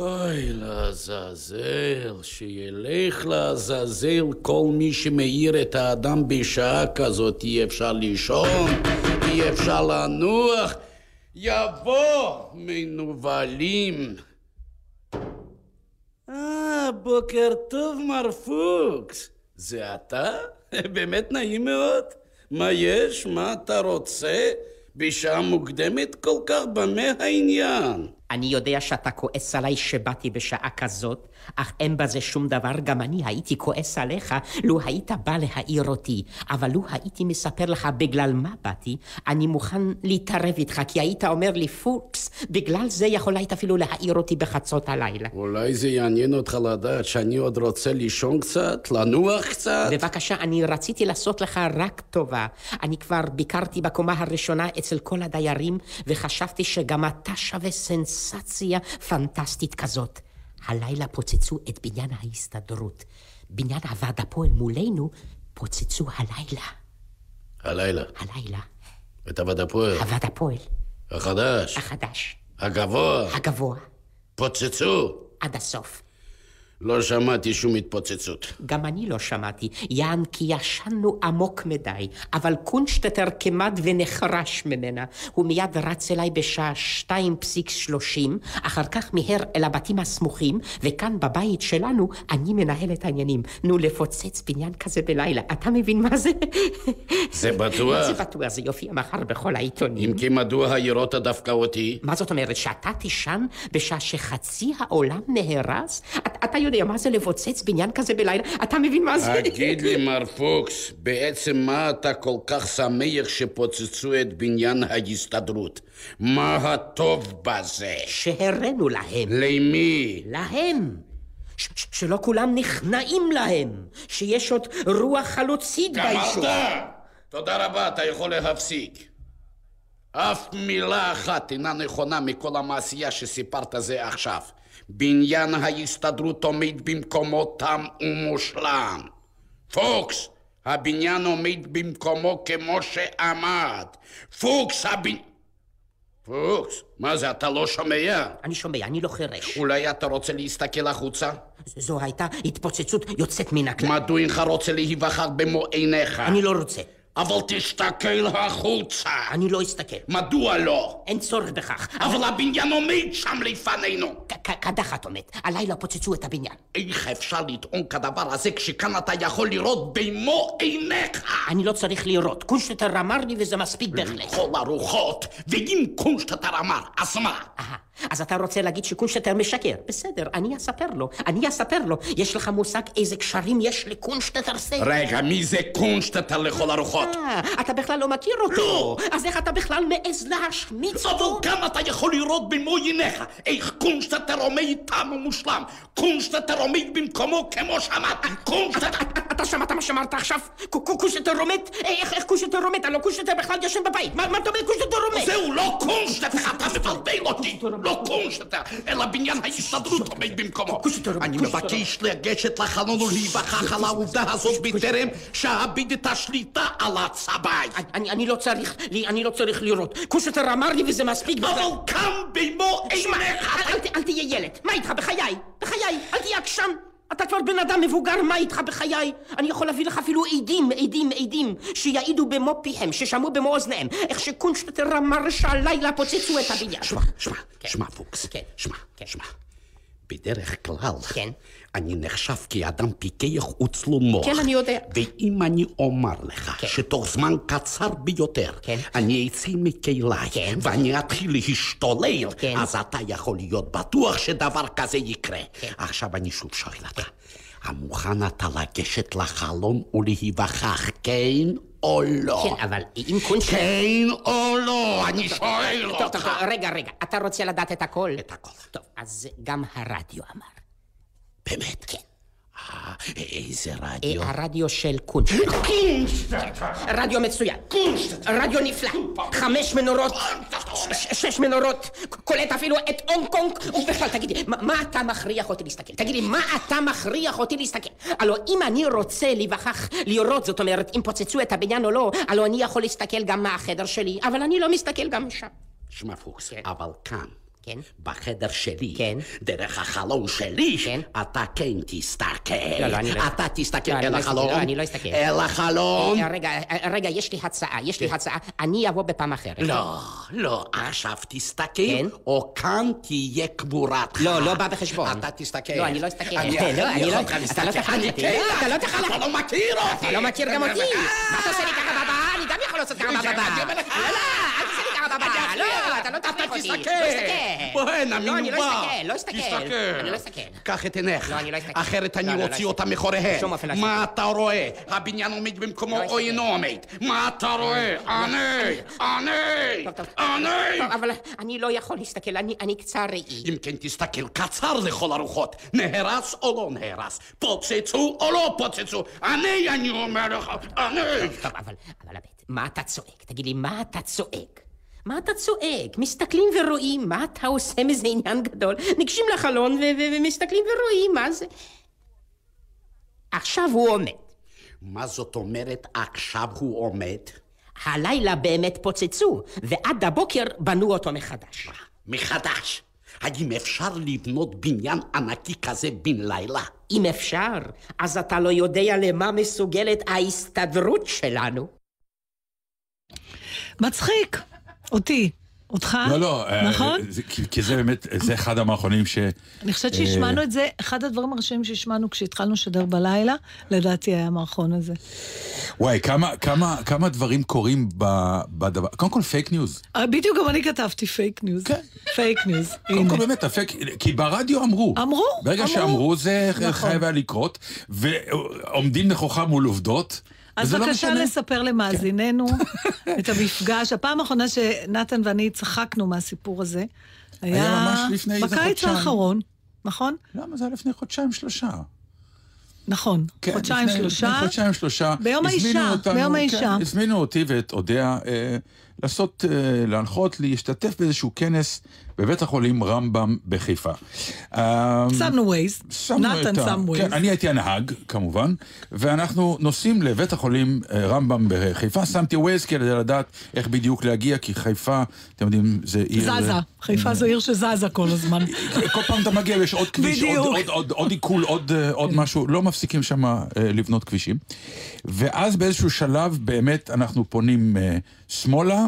[SPEAKER 10] אוי, לעזאזל, שילך לעזאזל כל מי שמאיר את האדם בשעה כזאת, אי אפשר לישון, אי אפשר לנוח, יבוא מנוולים. אה, בוקר טוב, מר פוקס. זה אתה? באמת נעים מאוד. מה יש? מה אתה רוצה? בשעה מוקדמת כל כך, במה העניין?
[SPEAKER 11] אני יודע שאתה כועס עליי שבאתי בשעה כזאת, אך אין בזה שום דבר, גם אני הייתי כועס עליך לו היית בא להעיר אותי. אבל לו הייתי מספר לך בגלל מה באתי, אני מוכן להתערב איתך, כי היית אומר לי, פוקס, בגלל זה יכול היית אפילו להעיר אותי בחצות הלילה.
[SPEAKER 10] אולי זה יעניין אותך לדעת שאני עוד רוצה לישון קצת, לנוח קצת?
[SPEAKER 11] בבקשה, אני רציתי לעשות לך רק טובה. אני כבר ביקרתי בקומה הראשונה אצל כל הדיירים, וחשבתי שגם אתה שווה סנסציה פנטסטית כזאת. הלילה פוצצו את בניין ההסתדרות. בניין הוועד הפועל מולנו פוצצו הלילה.
[SPEAKER 10] הלילה.
[SPEAKER 11] הלילה.
[SPEAKER 10] את הוועד הפועל.
[SPEAKER 11] הוועד הפועל.
[SPEAKER 10] החדש.
[SPEAKER 11] החדש.
[SPEAKER 10] הגבוה.
[SPEAKER 11] הגבוה.
[SPEAKER 10] פוצצו.
[SPEAKER 11] עד הסוף.
[SPEAKER 10] לא שמעתי שום התפוצצות.
[SPEAKER 11] גם אני לא שמעתי, יען כי ישנו עמוק מדי, אבל קונשטטר כמעט ונחרש ממנה. הוא מיד רץ אליי בשעה 2.30, אחר כך מיהר אל הבתים הסמוכים, וכאן בבית שלנו אני מנהל את העניינים. נו, לפוצץ בניין כזה בלילה, אתה מבין מה זה?
[SPEAKER 10] זה בטוח.
[SPEAKER 11] זה בטוח, זה יופיע מחר בכל העיתונים.
[SPEAKER 10] אם כי מדוע העירות דווקא אותי?
[SPEAKER 11] מה זאת אומרת, שאתה תישן בשעה שחצי העולם נהרס? אתה יודע... יודע מה זה לפוצץ בניין כזה בלילה? אתה מבין מה זה?
[SPEAKER 10] תגיד לי, מר פוקס, בעצם מה אתה כל כך שמח שפוצצו את בניין ההסתדרות? מה הטוב בזה?
[SPEAKER 11] שהראינו להם.
[SPEAKER 10] למי?
[SPEAKER 11] להם. שלא כולם נכנעים להם, שיש עוד רוח חלוצית ביישוב.
[SPEAKER 10] גמרת! תודה רבה, אתה יכול להפסיק. אף מילה אחת אינה נכונה מכל המעשייה שסיפרת זה עכשיו. בניין ההסתדרות עומד במקומו תם ומושלם. פוקס, הבניין עומד במקומו כמו שעמד. פוקס, הבניין... פוקס, מה זה, אתה לא שומע?
[SPEAKER 11] אני שומע, אני לא חירש.
[SPEAKER 10] אולי אתה רוצה להסתכל החוצה?
[SPEAKER 11] זו הייתה התפוצצות יוצאת מן הכלל.
[SPEAKER 10] מדוע אינך רוצה להיווכח במו עיניך?
[SPEAKER 11] אני לא רוצה.
[SPEAKER 10] אבל תסתכל החוצה.
[SPEAKER 11] אני לא אסתכל.
[SPEAKER 10] מדוע לא?
[SPEAKER 11] אין צורך בכך.
[SPEAKER 10] אבל הבניין עומד שם לפנינו.
[SPEAKER 11] קדחת עומד. הלילה פוצצו את הבניין.
[SPEAKER 10] איך אפשר לטעון כדבר הזה כשכאן אתה יכול לראות במו עיניך?
[SPEAKER 11] אני לא צריך לראות. קונשטטר אמר לי וזה מספיק בהחלט.
[SPEAKER 10] לכל הרוחות. ואם קונשטטר אמר, אז מה?
[SPEAKER 11] אז אתה רוצה להגיד שקונשטטר משקר. בסדר, אני אספר לו. אני אספר לו. יש לך מושג איזה קשרים יש לקונשטטר זה?
[SPEAKER 10] רגע, מי זה קונשטטר לכל הרוחות?
[SPEAKER 11] אה, אתה בכלל לא מכיר אותו.
[SPEAKER 10] לא!
[SPEAKER 11] אז איך אתה בכלל מעז להשמיץ אותו?
[SPEAKER 10] אבל גם אתה יכול לראות במו עיניך איך קונשטטר עומד תם ומושלם. קונשטטר עומד במקומו כמו שמעת. קונשטטר...
[SPEAKER 11] אתה שמעת מה שאמרת עכשיו? קונשטטר עומד? איך קונשטטר עומד? הלוא קונשטטר בכלל ישן בבית. מה אתה אומר קונשטטר עומד?
[SPEAKER 10] זהו, לא קונשטטר, אתה מבלבל אותי. לא קונשטטר, אלא בניין ההסתדרות עומד במקומו. אני מבקש לגשת לחלון ולהיווכח על העובדה הזאת בטרם שאביד את השליטה על עצביי.
[SPEAKER 11] אני לא צריך, אני לא צריך לראות. קונשטטר אמר לי וזה מספיק.
[SPEAKER 10] אבל קם במו עיניך.
[SPEAKER 11] אל תהיה ילד. מה איתך? בחיי. בחיי. אל תהיה עקשן. אתה כבר בן אדם מבוגר, מה איתך בחיי? אני יכול להביא לך אפילו עדים, עדים, עדים, שיעידו במו פיהם, ששמעו במו אוזניהם, איך שקונשטטר אמר שהלילה פוצצו את הבניין.
[SPEAKER 10] שמע, שמע, שמע, פוקס. כן. שמע, שמע. בדרך כלל,
[SPEAKER 11] כן.
[SPEAKER 10] אני נחשב כאדם פיקח וצלול מוח.
[SPEAKER 11] כן, אני יודע.
[SPEAKER 10] ואם אני אומר לך כן. שתוך זמן קצר ביותר,
[SPEAKER 11] כן.
[SPEAKER 10] אני אצא מכליי,
[SPEAKER 11] כן.
[SPEAKER 10] ואני אתחיל להשתולל,
[SPEAKER 11] כן.
[SPEAKER 10] אז אתה יכול להיות בטוח שדבר כזה יקרה.
[SPEAKER 11] כן.
[SPEAKER 10] עכשיו אני שוב שואל אותך, המוכן אתה לגשת לחלון ולהיווכח, כן או לא?
[SPEAKER 11] כן, אבל אם קונשטר...
[SPEAKER 10] כן או לא? אני שואל אותך.
[SPEAKER 11] טוב, טוב, רגע, רגע, אתה רוצה לדעת את הכל?
[SPEAKER 10] את הכל.
[SPEAKER 11] טוב, אז גם הרדיו אמר.
[SPEAKER 10] באמת?
[SPEAKER 11] כן.
[SPEAKER 10] אה, איזה רדיו?
[SPEAKER 11] הרדיו של קונשטר.
[SPEAKER 10] קונשטר!
[SPEAKER 11] רדיו מצוין.
[SPEAKER 10] קונשטר!
[SPEAKER 11] רדיו נפלא. חמש מנורות, שש מנורות, קולט אפילו את הונג קונג. ובכלל, תגידי, מה אתה מכריח אותי להסתכל? תגידי, מה אתה מכריח אותי להסתכל? הלוא אם אני רוצה להיווכח, לראות, זאת אומרת, אם פוצצו את הבניין או לא, הלוא אני יכול להסתכל גם מהחדר שלי, אבל אני לא מסתכל גם משם.
[SPEAKER 10] שמע פוקס, אבל כאן.
[SPEAKER 11] כן.
[SPEAKER 10] בחדר שלי,
[SPEAKER 11] כן.
[SPEAKER 10] דרך החלון שלי,
[SPEAKER 11] כן.
[SPEAKER 10] אתה כן תסתכל.
[SPEAKER 11] לא, לא, אני לא...
[SPEAKER 10] אתה תסתכל
[SPEAKER 11] לא,
[SPEAKER 10] אל
[SPEAKER 11] לא
[SPEAKER 10] החלון.
[SPEAKER 11] לא, אני לא אסתכל.
[SPEAKER 10] אל החלון.
[SPEAKER 11] רגע, רגע, יש לי הצעה, יש לי הצעה. אני אבוא בפעם אחרת.
[SPEAKER 10] לא, לא, עכשיו תסתכל,
[SPEAKER 11] כן.
[SPEAKER 10] או כאן תהיה קבורת
[SPEAKER 11] לא, לא בא בחשבון.
[SPEAKER 10] אתה תסתכל.
[SPEAKER 11] לא, אני לא אסתכל.
[SPEAKER 10] אני
[SPEAKER 11] לא, לא...
[SPEAKER 10] יכול
[SPEAKER 11] אתה לא
[SPEAKER 10] להסתכל.
[SPEAKER 11] תאכל
[SPEAKER 10] אני
[SPEAKER 11] אותי.
[SPEAKER 10] כן.
[SPEAKER 11] אתה לא
[SPEAKER 10] אתה לא מכיר אותי.
[SPEAKER 11] אתה לא מכיר גם אותי. מה אתה עושה לי ככה בבא? אני גם יכול לעשות ככה בבא. לא, לא, בבא, לא, אתה לא תפריך אותי. לא
[SPEAKER 10] תסתכל. בוא הנה,
[SPEAKER 11] לא, אני. אסתכל, לא אסתכל. אני לא אסתכל.
[SPEAKER 10] קח את עיניך.
[SPEAKER 11] לא, אני לא אסתכל.
[SPEAKER 10] אחרת אני אוציא. אותה מחוריהם. מה. אתה רואה? הבניין עומד במקומו או. אינו עומד? מה אתה רואה? עני! עני!
[SPEAKER 11] טוב, טוב. אבל אני לא יכול להסתכל, אני אני קצר ראי.
[SPEAKER 10] אם כן תסתכל קצר לכל הרוחות, נהרס או לא נהרס, פוצצו או לא פוצצו, אני, אני אומר לך, אני!
[SPEAKER 11] טוב, אבל, אבל הבט, מה אתה צועק? תגיד לי, מה אתה צועק? מה אתה צועק? מסתכלים ורואים, מה אתה עושה מזה עניין גדול? ניגשים לחלון ו- ו- ומסתכלים ורואים, מה זה? עכשיו הוא עומד.
[SPEAKER 10] מה זאת אומרת עכשיו הוא עומד?
[SPEAKER 11] הלילה באמת פוצצו, ועד הבוקר בנו אותו מחדש.
[SPEAKER 10] מחדש. האם אפשר לבנות בניין ענקי כזה בן לילה?
[SPEAKER 11] אם אפשר, אז אתה לא יודע למה מסוגלת ההסתדרות שלנו.
[SPEAKER 7] מצחיק. אותי. אותך?
[SPEAKER 6] לא, לא. אה,
[SPEAKER 7] נכון?
[SPEAKER 6] זה- כי זה באמת, זה אחד המערכונים ש...
[SPEAKER 7] אני חושבת
[SPEAKER 6] אה,
[SPEAKER 7] שהשמענו את זה, אחד הדברים הראשונים שהשמענו כשהתחלנו לשדר בלילה, לדעתי היה המערכון הזה.
[SPEAKER 6] וואי, כמה, כמה, כמה דברים קורים בדבר... קודם כל fake news.
[SPEAKER 7] אה, בדיוק גם אני כתבתי fake news.
[SPEAKER 6] כן.
[SPEAKER 7] fake news,
[SPEAKER 6] קודם. כל באמת, הפייק... כי ברדיו אמרו.
[SPEAKER 7] אמרו,
[SPEAKER 6] ברגע
[SPEAKER 7] אמרו.
[SPEAKER 6] שאמרו, זה
[SPEAKER 7] נכון.
[SPEAKER 6] חייב היה לקרות, ועומדים נכוחה מול עובדות.
[SPEAKER 7] אז
[SPEAKER 6] לא
[SPEAKER 7] בבקשה
[SPEAKER 6] משנה.
[SPEAKER 7] לספר למאזיננו את המפגש. הפעם האחרונה שנתן ואני צחקנו מהסיפור הזה, היה
[SPEAKER 6] היה ממש לפני איזה
[SPEAKER 7] בקיץ. האחרון, נכון?
[SPEAKER 6] למה זה היה לפני חודשיים שלושה?
[SPEAKER 7] נכון,
[SPEAKER 6] כן,
[SPEAKER 7] חודשיים
[SPEAKER 6] לפני-
[SPEAKER 7] שלושה.
[SPEAKER 6] לפני חודשיים שלושה.
[SPEAKER 7] ביום האישה,
[SPEAKER 6] אותנו-
[SPEAKER 7] ביום
[SPEAKER 6] כן,
[SPEAKER 7] האישה.
[SPEAKER 6] הזמינו אותי ואת אודיה אה, לעשות, אה, להנחות, להשתתף באיזשהו כנס בבית החולים רמב"ם בחיפה. אה,
[SPEAKER 7] שמנו ווייז, נתן שם ווייז.
[SPEAKER 6] כן, אני הייתי הנהג, כמובן, ואנחנו נוסעים לבית החולים אה, רמב"ם בחיפה. שמתי ווייז כדי לדעת איך בדיוק להגיע, כי חיפה, אתם יודעים, זה עיר...
[SPEAKER 7] זזה, חיפה זו עיר שזזה כל הזמן.
[SPEAKER 6] כל פעם אתה מגיע ויש עוד כביש, עוד,
[SPEAKER 7] עיקול,
[SPEAKER 6] עוד, אה, עוד משהו, לא מפסיקים שם אה, לבנות כבישים. ואז באיזשהו שלב באמת אנחנו פונים שמאלה,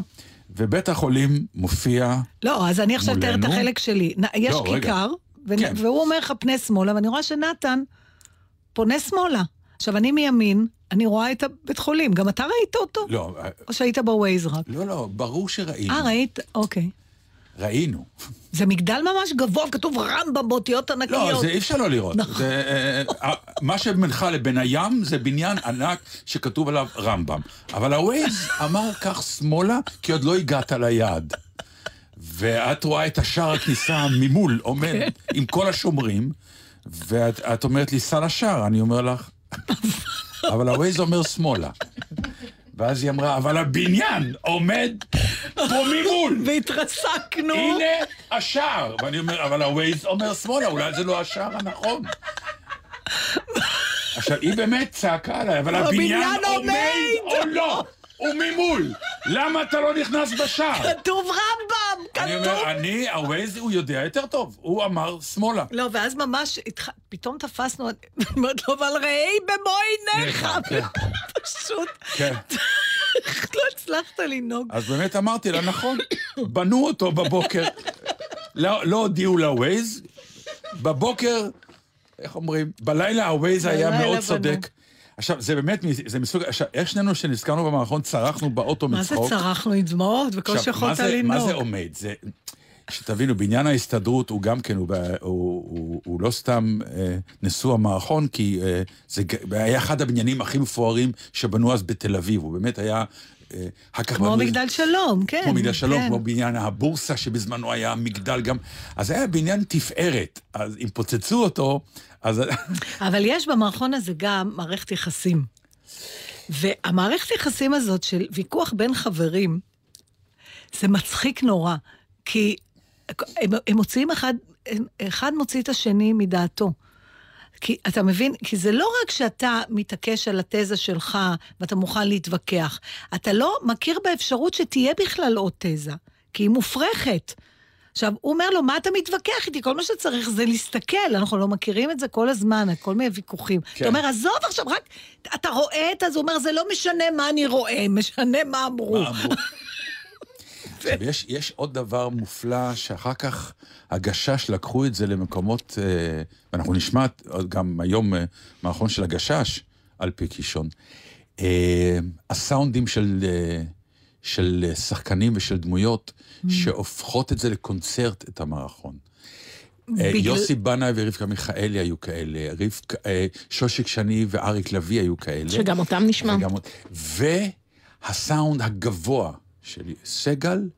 [SPEAKER 6] ובית החולים מופיע,
[SPEAKER 7] לא, אז אני עכשיו אתאר את? החלק שלי. יש
[SPEAKER 6] לא.
[SPEAKER 7] כיכר, ו-
[SPEAKER 6] כן.
[SPEAKER 7] והוא אומר לך פנה שמאלה, ואני רואה שנתן פונה שמאלה. עכשיו, אני מימין, אני רואה את הבית חולים. גם אתה ראית אותו?
[SPEAKER 6] לא,
[SPEAKER 7] או שהיית בווייז רק?
[SPEAKER 6] לא, לא, ברור שראינו,
[SPEAKER 7] אה, ראית? אוקיי.
[SPEAKER 6] ראינו.
[SPEAKER 7] זה מגדל ממש גבוה, כתוב רמב"ם באותיות ענקיות.
[SPEAKER 6] לא, זה אי אפשר לא לראות.
[SPEAKER 7] נכון.
[SPEAKER 6] זה, אה, אה, מה שבינך לבין הים זה בניין ענק שכתוב עליו רמב"ם. אבל הווייז אמר כך שמאלה, כי עוד לא הגעת ליעד. ואת רואה את השער הכניסה ממול עומד
[SPEAKER 7] כן.
[SPEAKER 6] עם כל השומרים, ואת את אומרת לי, סע לשער, אני אומר לך, אבל הווייז אומר שמאלה. ואז היא אמרה, אבל הבניין עומד פה ממול.
[SPEAKER 7] והתרסקנו.
[SPEAKER 6] הנה השער. ואני אומר, אבל הווייז אומר שמאלה, אולי זה לא השער הנכון. עכשיו, היא באמת צעקה עליי, אבל הבניין עומד! או לא? הוא ממול. למה אתה לא נכנס בשער?
[SPEAKER 7] כתוב רמב"ם!
[SPEAKER 6] אני
[SPEAKER 7] כתוב...
[SPEAKER 6] אומר, אני, הווייז, הוא יודע יותר טוב. הוא אמר שמאלה.
[SPEAKER 7] לא, ואז ממש. פתאום תפסנו, אני אומרת לו, אבל ראי במו עיניך.
[SPEAKER 6] כן.
[SPEAKER 7] פשוט,
[SPEAKER 6] כן.
[SPEAKER 7] לא הצלחת לנהוג.
[SPEAKER 6] אז באמת אמרתי לה, נכון, בנו אותו בבוקר. לא לא הודיעו לווייז, בבוקר, איך אומרים, בלילה הווייז היה מאוד. צודק. עכשיו, זה באמת, זה מסוג, עכשיו, איך שנינו שנזכרנו במערכון, צרחנו באוטו
[SPEAKER 7] מה זה
[SPEAKER 6] מצחוק.
[SPEAKER 7] צרחנו עם דמעות, בקושי יכולת
[SPEAKER 6] זה- מה
[SPEAKER 7] לנהוג.
[SPEAKER 6] זה עומד? זה... שתבינו, בעניין ההסתדרות הוא גם כן, הוא, הוא, הוא, הוא לא סתם אה, נשוא המערכון, כי אה, זה היה אחד הבניינים הכי מפוארים שבנו אז בתל אביב, הוא באמת היה... אה,
[SPEAKER 7] כמו
[SPEAKER 6] בנו-
[SPEAKER 7] מגדל שלום, כן.
[SPEAKER 6] כמו מגדל שלום,
[SPEAKER 7] כן.
[SPEAKER 6] כמו בניין הבורסה שבזמנו היה מגדל גם, אז היה בניין תפארת, אז אם פוצצו אותו, אז...
[SPEAKER 7] אבל יש במערכון הזה גם מערכת יחסים. והמערכת יחסים הזאת של ויכוח בין חברים, זה מצחיק נורא, כי הם, הם מוציאים אחד, אחד מוציא את השני מדעתו. כי אתה מבין, כי זה לא רק שאתה מתעקש על התזה שלך ואתה מוכן להתווכח, אתה לא מכיר באפשרות שתהיה בכלל עוד תזה, כי היא מופרכת. עכשיו, הוא אומר לו, מה אתה מתווכח איתי? כל מה שצריך זה להסתכל, אנחנו לא מכירים את זה כל הזמן, כל מיני ויכוחים.
[SPEAKER 6] כן.
[SPEAKER 7] אתה אומר, עזוב עכשיו, רק, אתה רואה את זה, הוא אומר, זה לא משנה מה אני רואה, משנה מה אמרו.
[SPEAKER 6] מה אמרו? עכשיו, יש, יש עוד דבר מופלא, שאחר כך הגשש לקחו את זה למקומות, אה, ואנחנו נשמע גם היום אה, מערכון של הגשש, על פי קישון. אה, הסאונדים של, אה, של שחקנים ושל דמויות mm. שהופכות את זה לקונצרט, את המערכון. אה, בגלל... יוסי בנאי ורבקה מיכאלי היו כאלה, רבק, אה, שושיק שני ואריק לביא היו כאלה.
[SPEAKER 8] שגם אותם נשמע. וגם...
[SPEAKER 6] והסאונד הגבוה של סגל,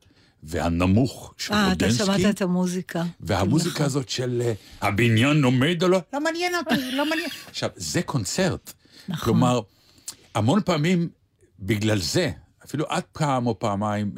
[SPEAKER 6] והנמוך של
[SPEAKER 7] אה, אתה שמעת את המוזיקה.
[SPEAKER 6] והמוזיקה נכון. הזאת של אה, הבניין עומד או לא, לא מעניין אותי, לא מעניין. עכשיו, זה קונצרט. נכון. כלומר, המון פעמים, בגלל זה, אפילו את פעם או פעמיים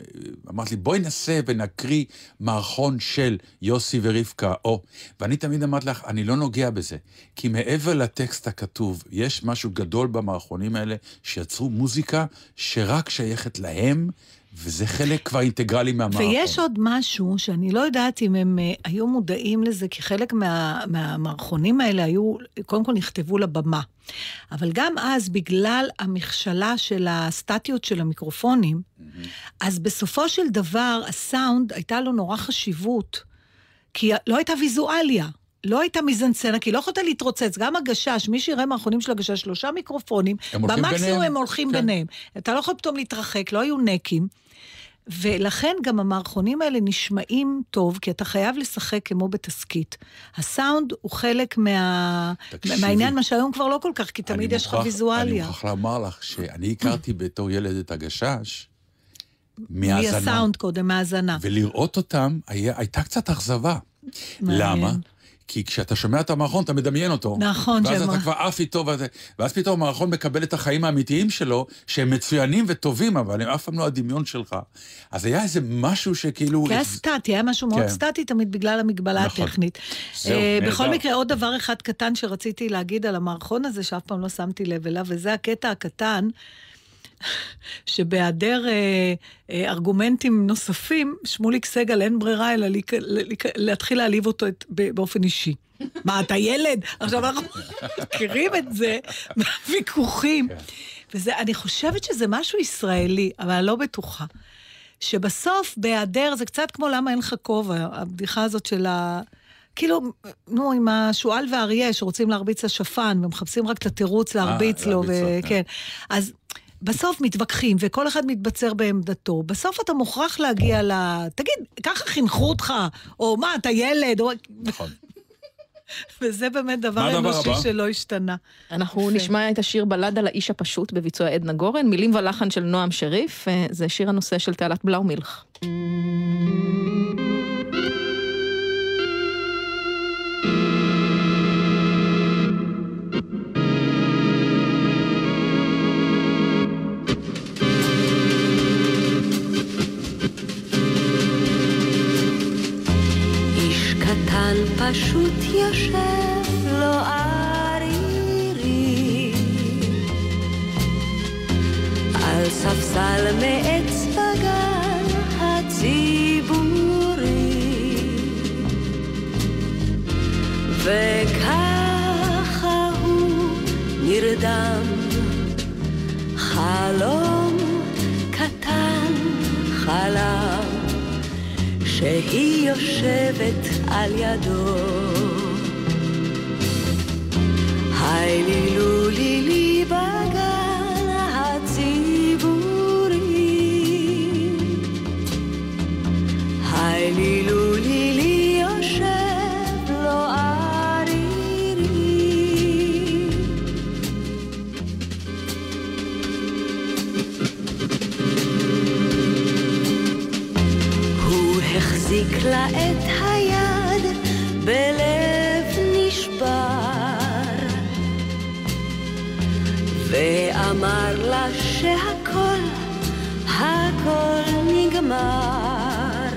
[SPEAKER 6] אמרת לי, בואי נעשה ונקריא מערכון של יוסי ורבקה, או... ואני תמיד אמרתי לך, אני לא נוגע בזה. כי מעבר לטקסט הכתוב, יש משהו גדול במערכונים האלה, שיצרו מוזיקה שרק שייכת להם, וזה חלק כבר אינטגרלי מהמערכון.
[SPEAKER 7] ויש עוד משהו שאני לא יודעת אם הם uh, היו מודעים לזה, כי חלק מה, מהמערכונים האלה היו, קודם כל נכתבו לבמה. אבל גם אז, בגלל המכשלה של הסטטיות של המיקרופונים, mm-hmm. אז בסופו של דבר, הסאונד, הייתה לו נורא חשיבות, כי לא הייתה ויזואליה. לא הייתה מיזנסצנה, כי לא יכולת להתרוצץ. גם הגשש, מי שיראה מהאחרונים של הגשש, שלושה מיקרופונים, במקסימום הם הולכים כן. ביניהם. אתה לא יכול פתאום להתרחק, לא היו נקים. ולכן גם המערכונים האלה נשמעים טוב, כי אתה חייב לשחק כמו בתסכית. הסאונד הוא חלק מה... מהעניין, מה שהיום כבר לא כל כך, כי תמיד יש לך ויזואליה.
[SPEAKER 6] אני מוכרח לומר לך שאני הכרתי בתור ילד את הגשש. מהאזנה.
[SPEAKER 7] מהסאונד קודם, מהאזנה.
[SPEAKER 6] ולראות אותם היה, הייתה קצת אכזבה. למה? כי כשאתה שומע את המערכון, אתה מדמיין אותו.
[SPEAKER 7] נכון,
[SPEAKER 6] ואז אתה כבר עף איתו, ואז, ואז פתאום המערכון מקבל את החיים האמיתיים שלו, שהם מצוינים וטובים, אבל הם אף פעם לא הדמיון שלך. אז היה איזה משהו שכאילו...
[SPEAKER 7] כי היה סטטי, היה משהו מאוד כן. סטטי תמיד בגלל המגבלה נכון. הטכנית. זהו, uh, בכל מקרה, עוד דבר אחד קטן שרציתי להגיד על המערכון הזה, שאף פעם לא שמתי לב אליו, וזה הקטע הקטן. שבהיעדר אה, אה, ארגומנטים נוספים, שמוליק סגל אין ברירה אלא לי, להתחיל להעליב אותו את, באופן אישי. מה, אתה ילד? עכשיו אנחנו מכירים את זה מהוויכוחים. כן. וזה, אני חושבת שזה משהו ישראלי, אבל אני לא בטוחה. שבסוף, בהיעדר, זה קצת כמו למה אין לך כובע, הבדיחה הזאת של ה... כאילו, נו, עם השועל והאריה שרוצים להרביץ לשפן, ומחפשים רק את התירוץ להרביץ אה, לו, וכן. כן. אז בסוף מתווכחים, וכל אחד מתבצר בעמדתו. בסוף אתה מוכרח להגיע ל... תגיד, ככה חינכו אותך, או מה, אתה ילד, או...
[SPEAKER 6] נכון.
[SPEAKER 7] וזה באמת דבר אנושי שלא השתנה.
[SPEAKER 8] אנחנו נשמע את השיר בלד על האיש הפשוט בביצוע עדנה גורן, מילים ולחן של נועם שריף, אה, זה שיר הנושא של תעלת בלאומילך.
[SPEAKER 12] פשוט יושב לו ערירי על ספסל מעץ בגן הציבורי וככה הוא נרדם חלום קטן חלם שהיא יושבת על ידו. היי לילו לילי בגן החזיק לה את בלב נשבר, ואמר לה שהכל, הכל נגמר.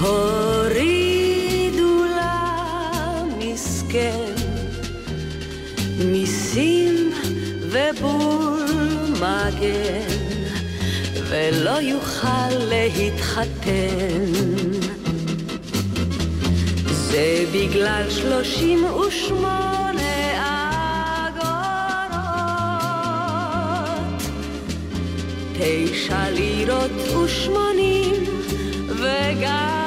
[SPEAKER 12] הורידו לה מסכן, מיסים ובול מגן, ולא יוכל להתחתן. זה בגלל שלושים ושמונה אגורות, תשע לירות ושמונים וגם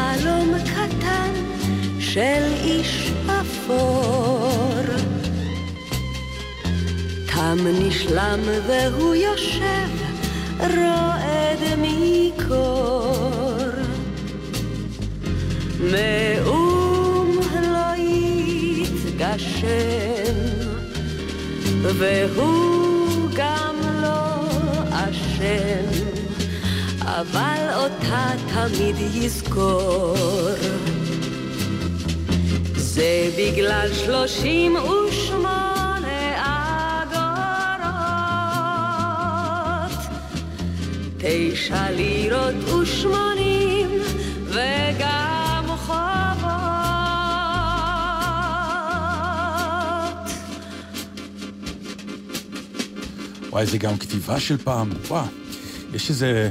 [SPEAKER 12] חלום קטן של איש אפור. תם נשלם והוא יושב רועד מקור. מאום לא יתגשם, והוא גם לא אשם, אבל אותה תמיד יזכור. זה בגלל שלושים ושמונה אגורות, תשע לירות ושמונים וגם חובות.
[SPEAKER 6] וואי, זה גם כתיבה של פעם, וואו. יש איזה...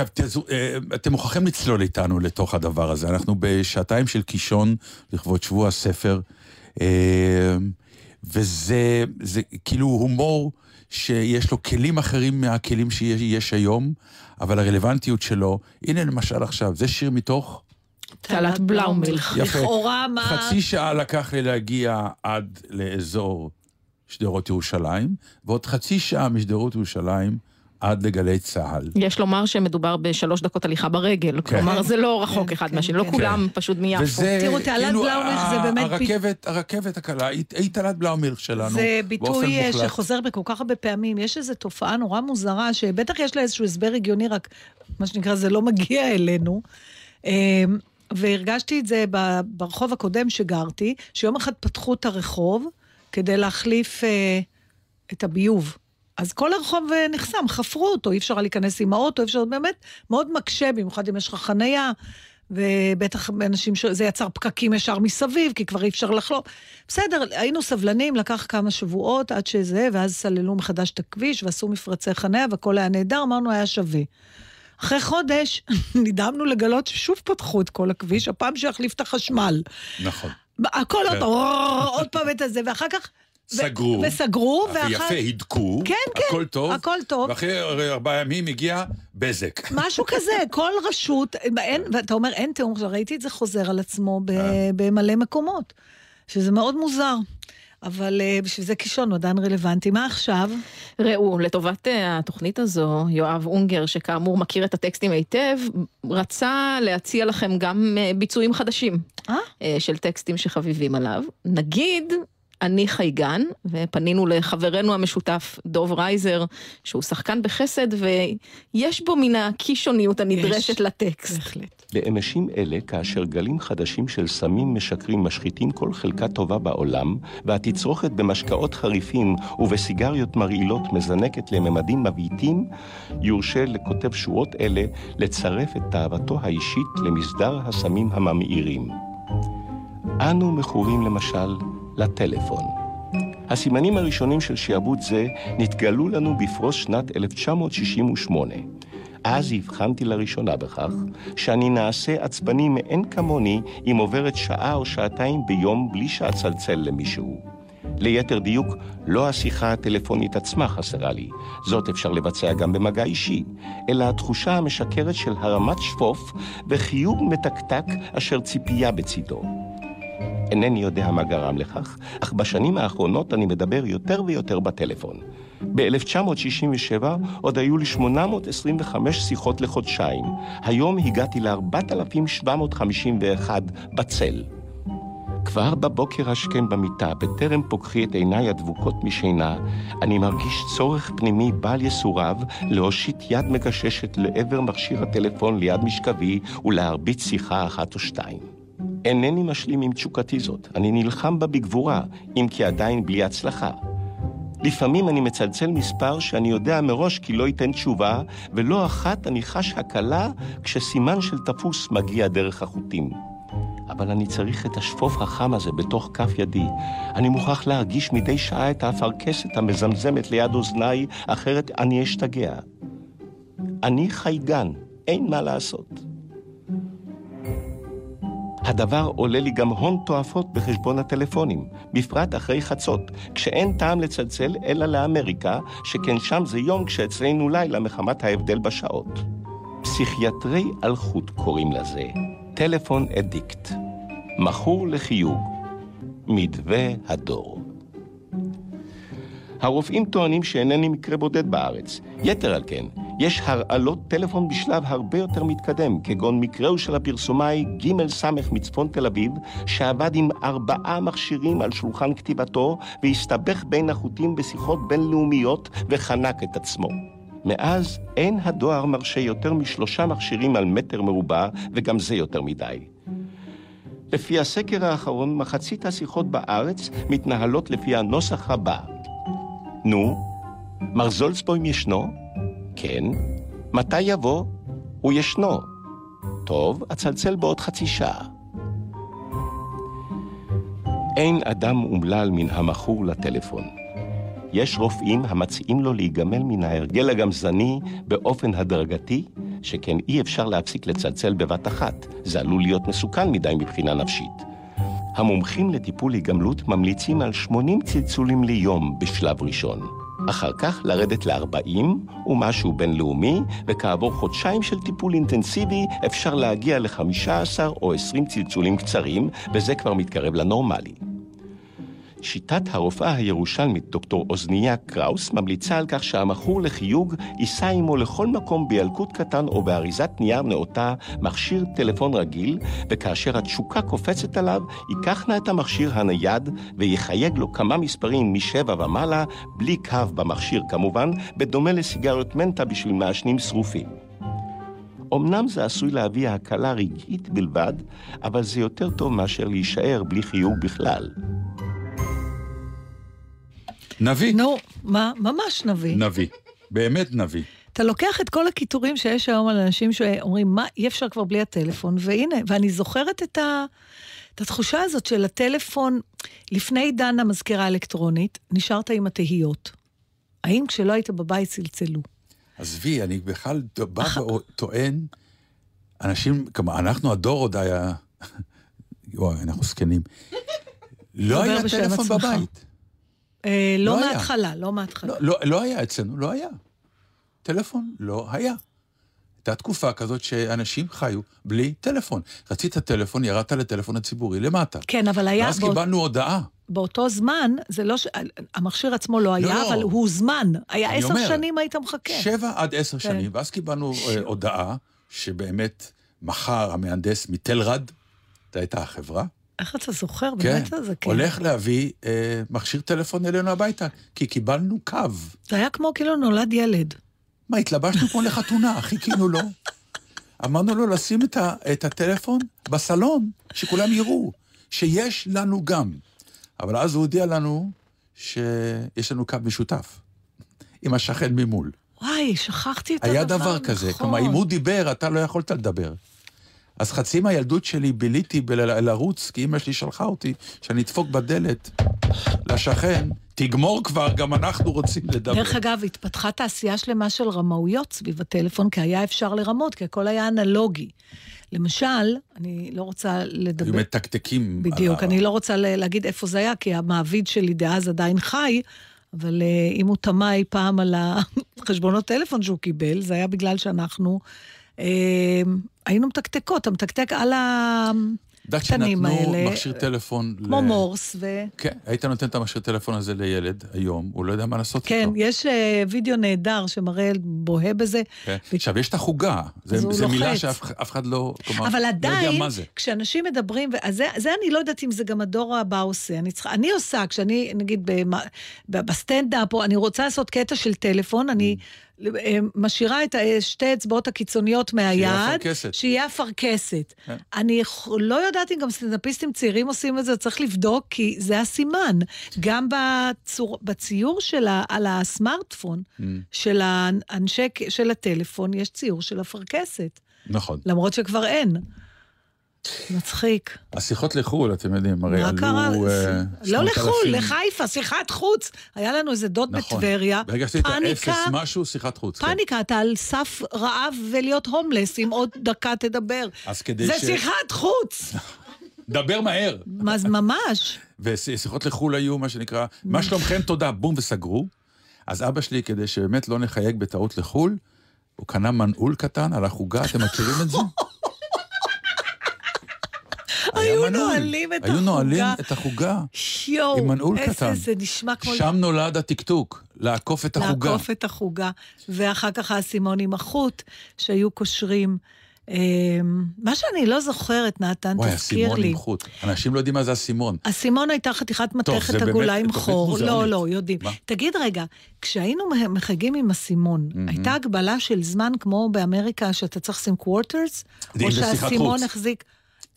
[SPEAKER 6] עכשיו, תעזו, אה, אתם מוכרחים לצלול איתנו לתוך הדבר הזה. אנחנו בשעתיים של קישון לכבוד שבוע הספר, אה, וזה זה כאילו הומור שיש לו כלים אחרים מהכלים שיש היום, אבל הרלוונטיות שלו, הנה למשל עכשיו, זה שיר מתוך...
[SPEAKER 8] תעלת בלאומילך.
[SPEAKER 6] יפה.
[SPEAKER 7] לכאורה מה...
[SPEAKER 6] חצי שעה לקח לי להגיע עד לאזור שדרות ירושלים, ועוד חצי שעה משדרות ירושלים עד לגלי צה"ל.
[SPEAKER 8] יש לומר שמדובר בשלוש דקות הליכה ברגל, כלומר זה לא רחוק אחד מהשני, לא כולם פשוט מיפו.
[SPEAKER 6] וזה,
[SPEAKER 7] תראו, תעלת
[SPEAKER 6] כאילו,
[SPEAKER 7] בלאומילך זה
[SPEAKER 6] ה-
[SPEAKER 7] באמת
[SPEAKER 6] הרכבת, הרכבת הקלה, היא היא תעלת בלאומילך שלנו,
[SPEAKER 7] זה ביטוי אה. שחוזר בכל כך הרבה פעמים. יש איזו תופעה נורא מוזרה, שבטח יש לה איזשהו הסבר הגיוני, רק מה שנקרא, זה לא מגיע אלינו. אה, והרגשתי את זה ב- ברחוב הקודם שגרתי, שיום אחד פתחו את הרחוב כדי להחליף אה, את הביוב. אז כל הרחוב אה, נחסם, חפרו אותו, אי אפשר להיכנס עם האוטו, אי אפשר, באמת מאוד מקשה, במיוחד אם יש לך חנייה, ובטח אנשים, ש... זה יצר פקקים ישר מסביב, כי כבר אי אפשר לחלום. בסדר, היינו סבלנים, לקח כמה שבועות עד שזה, ואז סללו מחדש את הכביש, ועשו מפרצי חניה, והכל היה נהדר, אמרנו, היה שווה. אחרי חודש נדהמנו לגלות ששוב פתחו את כל הכביש, הפעם שיחליף את החשמל.
[SPEAKER 6] נכון.
[SPEAKER 7] הכל עוד,
[SPEAKER 6] כן.
[SPEAKER 7] עוד פעם את הזה, ואחר כך... ו-
[SPEAKER 6] סגרו.
[SPEAKER 7] וסגרו, ואחר...
[SPEAKER 6] ויפה, הידקו,
[SPEAKER 7] כן, כן,
[SPEAKER 6] הכל טוב,
[SPEAKER 7] הכל טוב.
[SPEAKER 6] ואחרי ארבעה ימים הגיע בזק.
[SPEAKER 7] משהו כזה, כל רשות, אין, ואתה אומר, אין תיאום, ראיתי את זה חוזר על עצמו ב-
[SPEAKER 6] אה.
[SPEAKER 7] במלא מקומות, שזה מאוד מוזר. אבל אה, בשביל זה קישון הוא עדיין רלוונטי. מה עכשיו?
[SPEAKER 8] ראו, לטובת אה, התוכנית הזו, יואב אונגר, שכאמור מכיר את הטקסטים היטב, רצה להציע לכם גם אה, ביצועים חדשים
[SPEAKER 7] אה?
[SPEAKER 8] אה, של טקסטים שחביבים עליו. נגיד, אני חייגן, ופנינו לחברנו המשותף, דוב רייזר, שהוא שחקן בחסד, ויש בו מן הקישוניות הנדרשת
[SPEAKER 7] יש,
[SPEAKER 8] לטקסט.
[SPEAKER 7] בהחלט.
[SPEAKER 13] באמשים אלה, כאשר גלים חדשים של סמים משקרים משחיתים כל חלקה טובה בעולם, והתצרוכת במשקאות חריפים ובסיגריות מרעילות מזנקת לממדים מבעיטים, יורשה לכותב שורות אלה לצרף את תאוותו האישית למסדר הסמים הממאירים. אנו מכורים למשל לטלפון. הסימנים הראשונים של שעבוד זה נתגלו לנו בפרוס שנת 1968. אז הבחנתי לראשונה בכך שאני נעשה עצבני מאין כמוני אם עוברת שעה או שעתיים ביום בלי שאצלצל למישהו. ליתר דיוק, לא השיחה הטלפונית עצמה חסרה לי, זאת אפשר לבצע גם במגע אישי, אלא התחושה המשקרת של הרמת שפוף וחיוג מתקתק אשר ציפייה בצידו. אינני יודע מה גרם לכך, אך בשנים האחרונות אני מדבר יותר ויותר בטלפון. ב-1967 עוד היו לי 825 שיחות לחודשיים. היום הגעתי ל-4,751 בצל. כבר בבוקר השכם במיטה, בטרם פוקחי את עיניי הדבוקות משינה, אני מרגיש צורך פנימי בל יסורב להושיט יד מגששת לעבר מכשיר הטלפון ליד משכבי ולהרביץ שיחה אחת או שתיים. אינני משלים עם תשוקתי זאת, אני נלחם בה בגבורה, אם כי עדיין בלי הצלחה. לפעמים אני מצלצל מספר שאני יודע מראש כי לא ייתן תשובה, ולא אחת אני חש הקלה כשסימן של תפוס מגיע דרך החוטים. אבל אני צריך את השפוף החם הזה בתוך כף ידי. אני מוכרח להרגיש מדי שעה את האפרכסת המזמזמת ליד אוזניי, אחרת אני אשתגע. אני חייגן, אין מה לעשות. הדבר עולה לי גם הון תועפות בחשבון הטלפונים, בפרט אחרי חצות, כשאין טעם לצלצל אלא לאמריקה, שכן שם זה יום כשאצלנו לילה מחמת ההבדל בשעות. פסיכיאטרי אלחוט קוראים לזה, טלפון אדיקט. מכור לחיוג. מדווה הדור. הרופאים טוענים שאינני מקרה בודד בארץ. יתר על כן, יש הרעלות טלפון בשלב הרבה יותר מתקדם, כגון מקרהו של הפרסומאי ג' ס' מצפון תל אביב, שעבד עם ארבעה מכשירים על שולחן כתיבתו, והסתבך בין החוטים בשיחות בינלאומיות וחנק את עצמו. מאז אין הדואר מרשה יותר משלושה מכשירים על מטר מרובע, וגם זה יותר מדי. לפי הסקר האחרון, מחצית השיחות בארץ מתנהלות לפי הנוסח הבא: נו, מר זולצבוים ישנו? כן. מתי יבוא? הוא ישנו. טוב, אצלצל בעוד חצי שעה. אין אדם אומלל מן המכור לטלפון. יש רופאים המציעים לו להיגמל מן ההרגל הגמזני באופן הדרגתי, שכן אי אפשר להפסיק לצלצל בבת אחת, זה עלול להיות מסוכן מדי מבחינה נפשית. המומחים לטיפול היגמלות ממליצים על 80 צלצולים ליום בשלב ראשון. אחר כך לרדת ל-40 ומשהו בינלאומי, וכעבור חודשיים של טיפול אינטנסיבי אפשר להגיע ל-15 או 20 צלצולים קצרים, וזה כבר מתקרב לנורמלי. שיטת הרופאה הירושלמית דוקטור אוזניה קראוס ממליצה על כך שהמכור לחיוג יישא עמו לכל מקום בילקוט קטן או באריזת נייר נאותה מכשיר טלפון רגיל, וכאשר התשוקה קופצת עליו, ייקח נא את המכשיר הנייד ויחייג לו כמה מספרים משבע ומעלה, בלי קו במכשיר כמובן, בדומה לסיגריות מנטה בשביל מעשנים שרופים. אמנם זה עשוי להביא הקלה רגעית בלבד, אבל זה יותר טוב מאשר להישאר בלי חיוג בכלל.
[SPEAKER 6] נביא.
[SPEAKER 7] נו, מה? ממש נביא.
[SPEAKER 6] נביא. באמת נביא.
[SPEAKER 7] אתה לוקח את כל הקיטורים שיש היום על אנשים שאומרים, מה, אי אפשר כבר בלי הטלפון, והנה, ואני זוכרת את, ה, את התחושה הזאת של הטלפון, לפני עידן המזכירה האלקטרונית, נשארת עם התהיות. האם כשלא היית בבית צלצלו?
[SPEAKER 6] עזבי, אני בכלל בא וטוען, אנשים, כלומר, אנחנו הדור עוד היה, וואי, אנחנו זקנים. לא היה טלפון
[SPEAKER 7] עצמך.
[SPEAKER 6] בבית.
[SPEAKER 7] אה, לא,
[SPEAKER 6] לא היה.
[SPEAKER 7] מההתחלה, לא מההתחלה.
[SPEAKER 6] לא, לא, לא היה אצלנו, לא היה. טלפון לא היה. הייתה תקופה כזאת שאנשים חיו בלי טלפון. רצית טלפון, ירדת לטלפון הציבורי למטה.
[SPEAKER 7] כן, אבל היה...
[SPEAKER 6] ואז
[SPEAKER 7] באות-
[SPEAKER 6] קיבלנו הודעה.
[SPEAKER 7] באותו זמן, זה לא ש... המכשיר עצמו לא היה,
[SPEAKER 6] לא.
[SPEAKER 7] אבל הוא הוזמן. היה עשר
[SPEAKER 6] אומר,
[SPEAKER 7] שנים היית מחכה.
[SPEAKER 6] שבע עד עשר
[SPEAKER 7] כן.
[SPEAKER 6] שנים, ואז קיבלנו אה, הודעה שבאמת מחר המהנדס מתלרד, זו הייתה החברה,
[SPEAKER 7] איך אתה זוכר?
[SPEAKER 6] כן,
[SPEAKER 7] באמת זה כן.
[SPEAKER 6] הולך להביא אה, מכשיר טלפון אלינו הביתה, כי קיבלנו קו.
[SPEAKER 7] זה היה כמו כאילו נולד ילד.
[SPEAKER 6] מה, התלבשנו כמו לחתונה, חיכינו לו. אמרנו לו לשים את, ה, את הטלפון בסלון, שכולם יראו, שיש לנו גם. אבל אז הוא הודיע לנו שיש לנו קו משותף, עם השכן ממול.
[SPEAKER 7] וואי, שכחתי את
[SPEAKER 6] היה
[SPEAKER 7] הדבר,
[SPEAKER 6] דבר כזה,
[SPEAKER 7] נכון.
[SPEAKER 6] כלומר, אם הוא דיבר, אתה לא יכולת לדבר. אז חצי מהילדות שלי ביליתי בלרוץ, כי אמא שלי שלחה אותי, שאני אדפוק בדלת לשכן, תגמור כבר, גם אנחנו רוצים לדבר.
[SPEAKER 7] דרך אגב, התפתחה תעשייה שלמה של רמאויות סביב הטלפון, כי היה אפשר לרמות, כי הכל היה אנלוגי. למשל, אני לא רוצה לדבר...
[SPEAKER 6] היו מתקתקים.
[SPEAKER 7] בדיוק, אני לא רוצה להגיד איפה זה היה, כי המעביד שלי דאז עדיין חי, אבל אה, אם הוא תמה אי פעם על החשבונות טלפון שהוא קיבל, זה היה בגלל שאנחנו היינו מתקתקות, אתה מתקתק על
[SPEAKER 6] יודעת
[SPEAKER 7] הקטנים
[SPEAKER 6] שנתנו
[SPEAKER 7] האלה,
[SPEAKER 6] מכשיר טלפון...
[SPEAKER 7] כמו
[SPEAKER 6] ל-
[SPEAKER 7] מורס, ו...
[SPEAKER 6] כן, היית נותן את המכשיר טלפון הזה לילד היום, הוא לא יודע מה לעשות
[SPEAKER 7] כן,
[SPEAKER 6] איתו.
[SPEAKER 7] יש אה, וידאו נהדר שמראה בוהה בזה.
[SPEAKER 6] כן. עכשיו, יש את החוגה.
[SPEAKER 7] אז הוא
[SPEAKER 6] זה מילה
[SPEAKER 7] לוחץ.
[SPEAKER 6] שאף אף אחד לא... כלומר,
[SPEAKER 7] אבל
[SPEAKER 6] לא
[SPEAKER 7] עדיין,
[SPEAKER 6] יודע מה זה.
[SPEAKER 7] כשאנשים מדברים, ו- אז זה, זה אני לא יודעת אם זה גם הדור הבא עושה. אני צריכה, אני עושה, כשאני, נגיד, בסטנדאפ, או אני רוצה לעשות קטע של טלפון, אני אה, משאירה את ה- שתי האצבעות הקיצוניות מהיד. שיהיה אפרכסת.
[SPEAKER 6] כן.
[SPEAKER 7] אני לא יודעת אם גם סטנדאפיסטים צעירים עושים את זה, צריך לבדוק, כי זה הסימן. גם בצור, בציור שלה, על הסמארטפון,
[SPEAKER 6] Mm,
[SPEAKER 7] של האנשי, של הטלפון, יש ציור של אפרכסת.
[SPEAKER 6] נכון.
[SPEAKER 7] למרות שכבר אין. מצחיק.
[SPEAKER 6] השיחות לחו"ל, אתם יודעים, הרי
[SPEAKER 7] מה
[SPEAKER 6] עלו...
[SPEAKER 7] קרה?
[SPEAKER 6] אה,
[SPEAKER 7] לא
[SPEAKER 6] 8,000.
[SPEAKER 7] לחו"ל, לחיפה, שיחת חוץ. היה לנו איזה דוד
[SPEAKER 6] נכון.
[SPEAKER 7] בטבריה.
[SPEAKER 6] ברגע שעשית
[SPEAKER 7] פאניקה,
[SPEAKER 6] אפס משהו, שיחת חוץ. כן.
[SPEAKER 7] פאניקה, אתה על סף רעב ולהיות הומלס, אם עוד דקה תדבר.
[SPEAKER 6] אז כדי
[SPEAKER 7] זה
[SPEAKER 6] ש-
[SPEAKER 7] שיחת חוץ!
[SPEAKER 6] דבר מהר.
[SPEAKER 7] מה זה ממש?
[SPEAKER 6] ושיחות לחו"ל היו, מה שנקרא, מה שלומכם, תודה, בום, וסגרו. אז אבא שלי, כדי שבאמת לא נחייג בטעות לחו"ל, הוא קנה מנעול קטן על החוגה, אתם מכירים את זה?
[SPEAKER 7] היו. נועלים את
[SPEAKER 6] היו
[SPEAKER 7] החוגה.
[SPEAKER 6] נועלים את החוגה. עם מנעול
[SPEAKER 7] איזה
[SPEAKER 6] קטן.
[SPEAKER 7] זה נשמע כמו...
[SPEAKER 6] שם נולד הטקטוק, לעקוף את החוגה.
[SPEAKER 7] לעקוף את החוגה, ואחר כך האסימון עם החוט, שהיו קושרים. אמ, מה שאני לא זוכרת, נתן,
[SPEAKER 6] וואי,
[SPEAKER 7] תזכיר
[SPEAKER 6] אסימון
[SPEAKER 7] לי.
[SPEAKER 6] עם חוט. אנשים לא יודעים מה זה אסימון.
[SPEAKER 7] אסימון הייתה חתיכת מתכת עגולה עם חור. לא. לא, יודעים.
[SPEAKER 6] מה?
[SPEAKER 7] תגיד רגע, כשהיינו מחגים עם אסימון. הייתה הגבלה של זמן כמו באמריקה, שאתה צריך לשים קוורטרס? או שהאסימון. החזיק...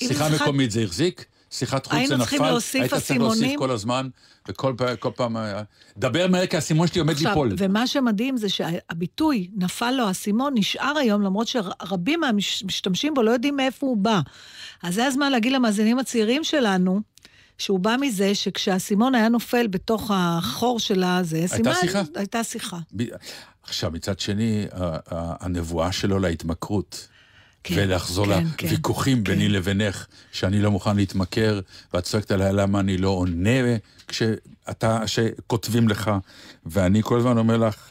[SPEAKER 6] שיחה
[SPEAKER 7] שיחת-
[SPEAKER 6] מקומית זה החזיק, שיחת חוץ זה נפל,
[SPEAKER 7] צריכים להוסיף
[SPEAKER 6] היית צריך להוסיף. כל הזמן, וכל פעם, כל פעם, אה, דבר מהר כי האסימון שלי עומד
[SPEAKER 7] עכשיו,
[SPEAKER 6] ליפול.
[SPEAKER 7] ומה שמדהים זה שהביטוי נפל לו האסימון נשאר היום, למרות שרבים מהמשתמשים בו לא יודעים מאיפה הוא בא. אז זה הזמן להגיד למאזינים הצעירים שלנו, שהוא בא מזה שכשהאסימון היה נופל בתוך החור של הזה, סימן...
[SPEAKER 6] שיחה?
[SPEAKER 7] הייתה שיחה.
[SPEAKER 6] ב- עכשיו, מצד שני, הנבואה שלו להתמכרות.
[SPEAKER 7] כן,
[SPEAKER 6] ולחזור
[SPEAKER 7] כן, כן,
[SPEAKER 6] לוויכוחים ביני לבינך, שאני לא מוכן להתמכר, ואת צועקת עליי למה אני לא עונה כשאתה, שכותבים לך, ואני כל הזמן אומר לך,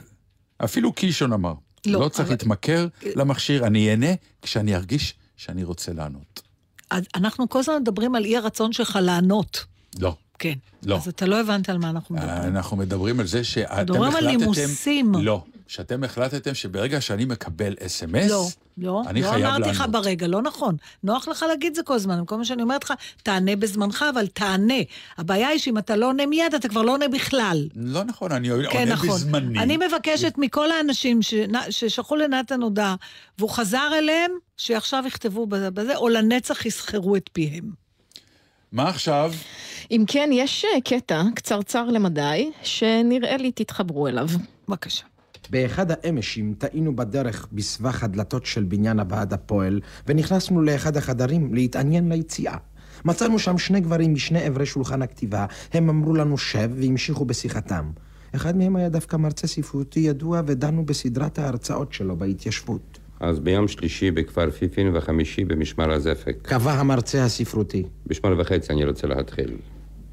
[SPEAKER 6] אפילו קישון אמר,
[SPEAKER 7] לא,
[SPEAKER 6] לא צריך
[SPEAKER 7] אבל-
[SPEAKER 6] להתמכר למכשיר, אני אענה כשאני ארגיש שאני רוצה לענות.
[SPEAKER 7] אז אנחנו כל הזמן מדברים על אי הרצון שלך לענות.
[SPEAKER 6] לא.
[SPEAKER 7] כן.
[SPEAKER 6] לא.
[SPEAKER 7] אז אתה לא הבנת על מה אנחנו מדברים.
[SPEAKER 6] אנחנו מדברים על זה שאתם
[SPEAKER 7] מדברים על
[SPEAKER 6] החלטתם...
[SPEAKER 7] נימוסים.
[SPEAKER 6] לא. שאתם החלטתם שברגע שאני מקבל אס.אם.אס,
[SPEAKER 7] לא, לא,
[SPEAKER 6] אני
[SPEAKER 7] לא
[SPEAKER 6] חייב
[SPEAKER 7] אמרתי לך
[SPEAKER 6] לענות.
[SPEAKER 7] ברגע, לא נכון. נוח לך להגיד זה כל הזמן, כל מה שאני אומרת לך, תענה בזמנך, אבל תענה. הבעיה היא שאם אתה לא עונה מיד, אתה כבר לא עונה בכלל.
[SPEAKER 6] לא נכון, אני
[SPEAKER 7] כן,
[SPEAKER 6] עונה
[SPEAKER 7] נכון.
[SPEAKER 6] בזמני.
[SPEAKER 7] אני מבקשת מכל האנשים שנ- ששלחו לנתן הודעה, והוא חזר אליהם, שעכשיו יכתבו בזה- בזה, או לנצח יסחרו את פיהם.
[SPEAKER 6] מה עכשיו?
[SPEAKER 8] אם כן, יש אה, קטע קצרצר למדי, שנראה לי תתחברו אליו.
[SPEAKER 7] בבקשה.
[SPEAKER 14] באחד האמשים טעינו בדרך בסבך הדלתות של בניין הוועד הפועל, ונכנסנו לאחד החדרים להתעניין ליציאה. מצאנו שם שני גברים משני עברי שולחן הכתיבה, הם אמרו לנו שב והמשיכו בשיחתם. אחד מהם היה דווקא מרצה ספרותי ידוע, ודנו בסדרת ההרצאות שלו בהתיישבות.
[SPEAKER 15] אז ביום שלישי בכפר פיפין וחמישי במשמר הזפק.
[SPEAKER 14] קבע המרצה הספרותי.
[SPEAKER 15] בשמונה וחצי אני רוצה להתחיל.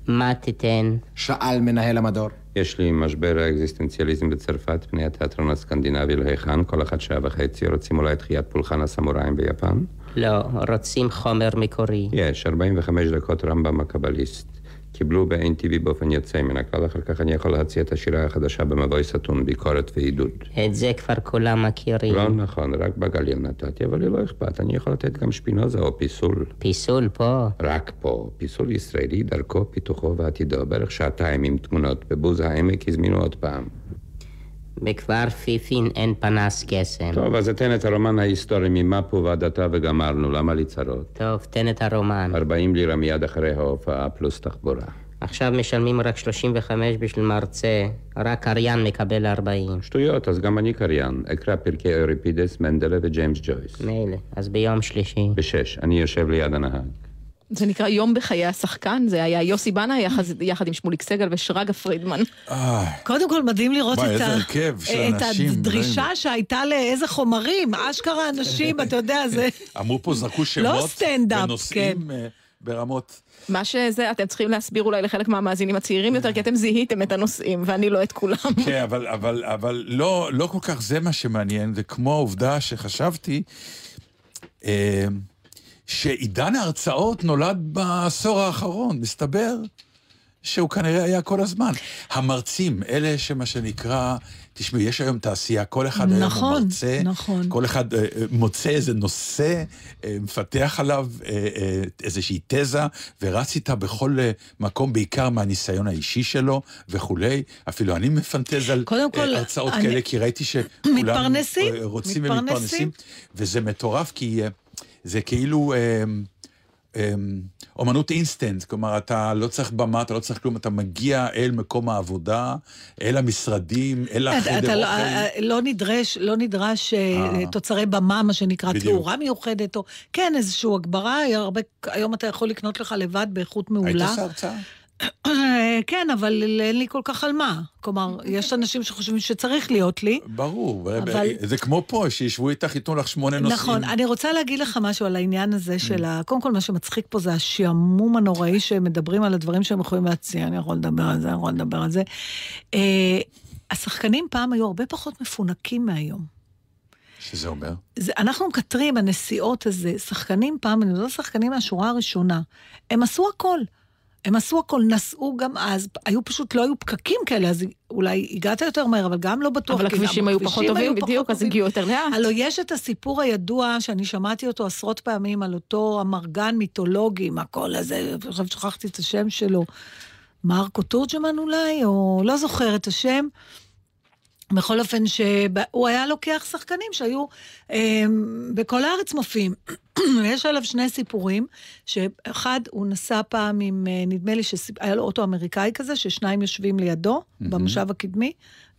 [SPEAKER 11] מה תיתן?
[SPEAKER 14] שאל מנהל המדור.
[SPEAKER 15] יש לי משבר האקזיסטנציאליזם בצרפת, פני התיאטרון הסקנדינבי להיכן, כל אחת שעה וחצי, רוצים אולי תחיית פולחן הסמוראים ביפן?
[SPEAKER 11] לא, רוצים חומר מקורי.
[SPEAKER 15] יש, 45 דקות רמב"ם הקבליסט. קיבלו ב-NTV באופן יוצא מן הכלל, אחר כך אני יכול להציע את השירה החדשה במבוי סתום, ביקורת ועידוד.
[SPEAKER 11] את זה כבר כולם מכירים.
[SPEAKER 15] לא נכון, רק בגליל נתתי, אבל לי לא אכפת, אני יכול לתת גם שפינוזה או פיסול.
[SPEAKER 11] פיסול פה?
[SPEAKER 15] רק פה. פיסול ישראלי, דרכו, פיתוחו ועתידו, בערך שעתיים עם תמונות. בבוז העמק הזמינו עוד פעם.
[SPEAKER 11] בכפר פיפין אין פנס קסם.
[SPEAKER 15] טוב, אז אתן את הרומן ההיסטורי ממפו ועד עתה וגמרנו, למה לי צרות?
[SPEAKER 11] טוב, תן את הרומן.
[SPEAKER 15] 40 לירה מיד אחרי ההופעה, פלוס תחבורה.
[SPEAKER 11] עכשיו משלמים רק 35 בשביל מרצה, רק קריין מקבל 40.
[SPEAKER 15] שטויות, אז גם אני קריין. אקרא פרקי אוריפידס, מנדלי וג'יימס ג'ויס.
[SPEAKER 11] מילא, אז ביום שלישי.
[SPEAKER 15] בשש, אני יושב ליד הנהג.
[SPEAKER 8] זה נקרא יום בחיי השחקן, זה היה יוסי בנאי יחד, יחד עם שמוליק סגל ושרגא פרידמן.
[SPEAKER 7] קודם כל, מדהים לראות את, ה... הדרישה. שהייתה לאיזה חומרים. אשכרה אנשים, אתה יודע, זה...
[SPEAKER 6] אמרו פה, זרקו שמות,
[SPEAKER 7] סטנדאפ,
[SPEAKER 6] ונושאים אה, ברמות.
[SPEAKER 8] מה שזה, אתם צריכים להסביר אולי לחלק מהמאזינים הצעירים יותר, כי אתם זיהיתם את הנושאים, ואני לא את כולם.
[SPEAKER 6] כן, אבל, אבל, אבל לא, לא כל כך זה מה שמעניין, זה כמו העובדה שחשבתי, אה, שעידן ההרצאות נולד בעשור האחרון, מסתבר שהוא כנראה היה כל הזזמן. המרצים, אלה שמה שנקרא, תשמעו, יש היום תעשייה, כל אחד היום
[SPEAKER 7] נכון,
[SPEAKER 6] הוא מרצה,
[SPEAKER 7] נכון.
[SPEAKER 6] כל אחד אה, אה, מוצא איזה נושא, אה, מפתח עליו אה, אה, איזושהי תזה, ורץ איתה בכל אה, מקום, בעיקר מהניסיון האישי שלו וכולי. אפילו אני מפנטז על
[SPEAKER 7] קודם כל,
[SPEAKER 6] אה, הרצאות
[SPEAKER 7] אני-
[SPEAKER 6] כאלה, כי ראיתי שכולם
[SPEAKER 7] מתפרנסים,
[SPEAKER 6] אה, רוצים
[SPEAKER 7] מתפרנסים.
[SPEAKER 6] ומתפרנסים, וזה מטורף, כי אה, זה כאילו... אה, אה, אומנות אינסטנט, כלומר, אתה לא צריך במה, אתה לא צריך כלום, אתה מגיע אל מקום העבודה, אל המשרדים, אל החדר
[SPEAKER 7] אתה לא-
[SPEAKER 6] אוכל.
[SPEAKER 7] אה, לא נדרש, לא נדרש אה. תוצרי במה, מה שנקרא
[SPEAKER 6] בדיוק.
[SPEAKER 7] תאורה מיוחדת, או כן, איזושהי הגברה, הרבה, היום אתה יכול לקנות לך לבד באיכות
[SPEAKER 6] היית
[SPEAKER 7] מעולה.
[SPEAKER 6] עושה הרצאה?
[SPEAKER 7] כן, אבל אין לי כל כך על מה. כלומר, יש אנשים שחושבים שצריך להיות לי.
[SPEAKER 6] ברור,
[SPEAKER 7] אבל-
[SPEAKER 6] זה כמו פה, שישבו איתך, ייתנו לך שמונה נושאים.
[SPEAKER 7] נכון, אני רוצה להגיד לך משהו על העניין הזה של ה... קודם כל, מה שמצחיק פה זה השעמום הנוראי שמדברים על הדברים שהם יכולים להציע, אני יכול לדבר על זה, אני יכול לדבר על זה. אה, השחקנים פעם היו הרבה פחות מפונקים מהיום.
[SPEAKER 6] שזה אומר?
[SPEAKER 7] זה, אנחנו מקטרים, הנסיעות הזה, שחקנים פעם, אני לא שחקנים מהשורה הראשונה, הם עשו הכל. הם עשו הכל, נסעו גם אז, היו פשוט, לא היו פקקים כאלה, אז אולי הגעת יותר מהר, אבל גם לא בטוח.
[SPEAKER 8] אבל הכבישים היו פחות טובים, בדיוק, אז הגיעו יותר לאט.
[SPEAKER 7] הלוא יש את הסיפור הידוע, שאני שמעתי אותו עשרות פעמים, על אותו אמרגן מיתולוגי, מה כל הזה, עכשיו שכחתי את השם שלו, מרקו תורג'מן אולי, או לא זוכר את השם. בכל אופן, שהוא היה לוקח שחקנים שהיו אה, בכל הארץ מופיעים. יש עליו שני סיפורים, שאחד, הוא נסע פעם עם, אה, נדמה לי שהיה לו אוטו אמריקאי כזה, ששניים יושבים לידו, mm-hmm. במושב הקדמי,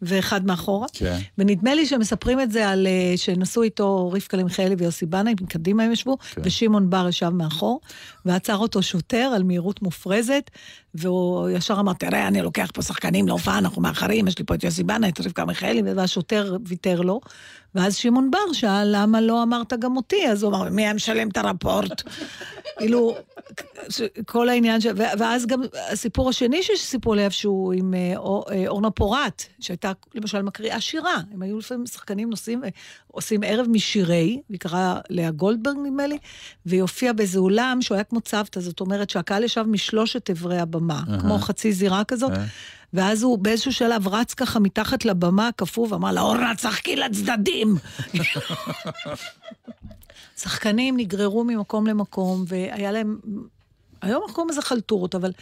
[SPEAKER 7] ואחד מאחורה.
[SPEAKER 6] כן.
[SPEAKER 7] ונדמה לי שמספרים את זה על, אה, שנסעו איתו רבקה למיכאלי ויוסי בנאי, מקדימה הם ישבו, כן. ושמעון בר ישב מאחור, ועצר אותו שוטר על מהירות מופרזת, והוא ישר אמר, תראה, אני לוקח פה שחקנים להופעה, אנחנו מאחרים, יש לי פה את יוסי בנאי, את רבקה מיכאלי, והשוטר ויתר לו. ואז שמעון בר שאל, למה לא אמרת גם אותי? אז הוא אמר, מי היה משלם את הרפורט? כאילו, כל העניין, ש... ואז גם הסיפור השני שסיפרו לי שהוא עם אה, אה, אורנה פורט, שהייתה למשל מקריאה שירה. הם היו לפעמים שחקנים נוסעים ועושים ערב משירי, היא קראה לאה גולדברג נדמה לי, והיא הופיעה באיזה אולם שהוא היה כמו צוותא, זאת אומרת שהקהל ישב משלושת אברי הבמה, כמו חצי זירה כזאת. ואז הוא באיזשהו שלב רץ ככה מתחת לבמה, קפוא, ואמר לה, אורנה, צחקי לצדדים. שחקנים נגררו ממקום למקום, והיה להם היום אנחנו קוראים לזה חלטורות, אבל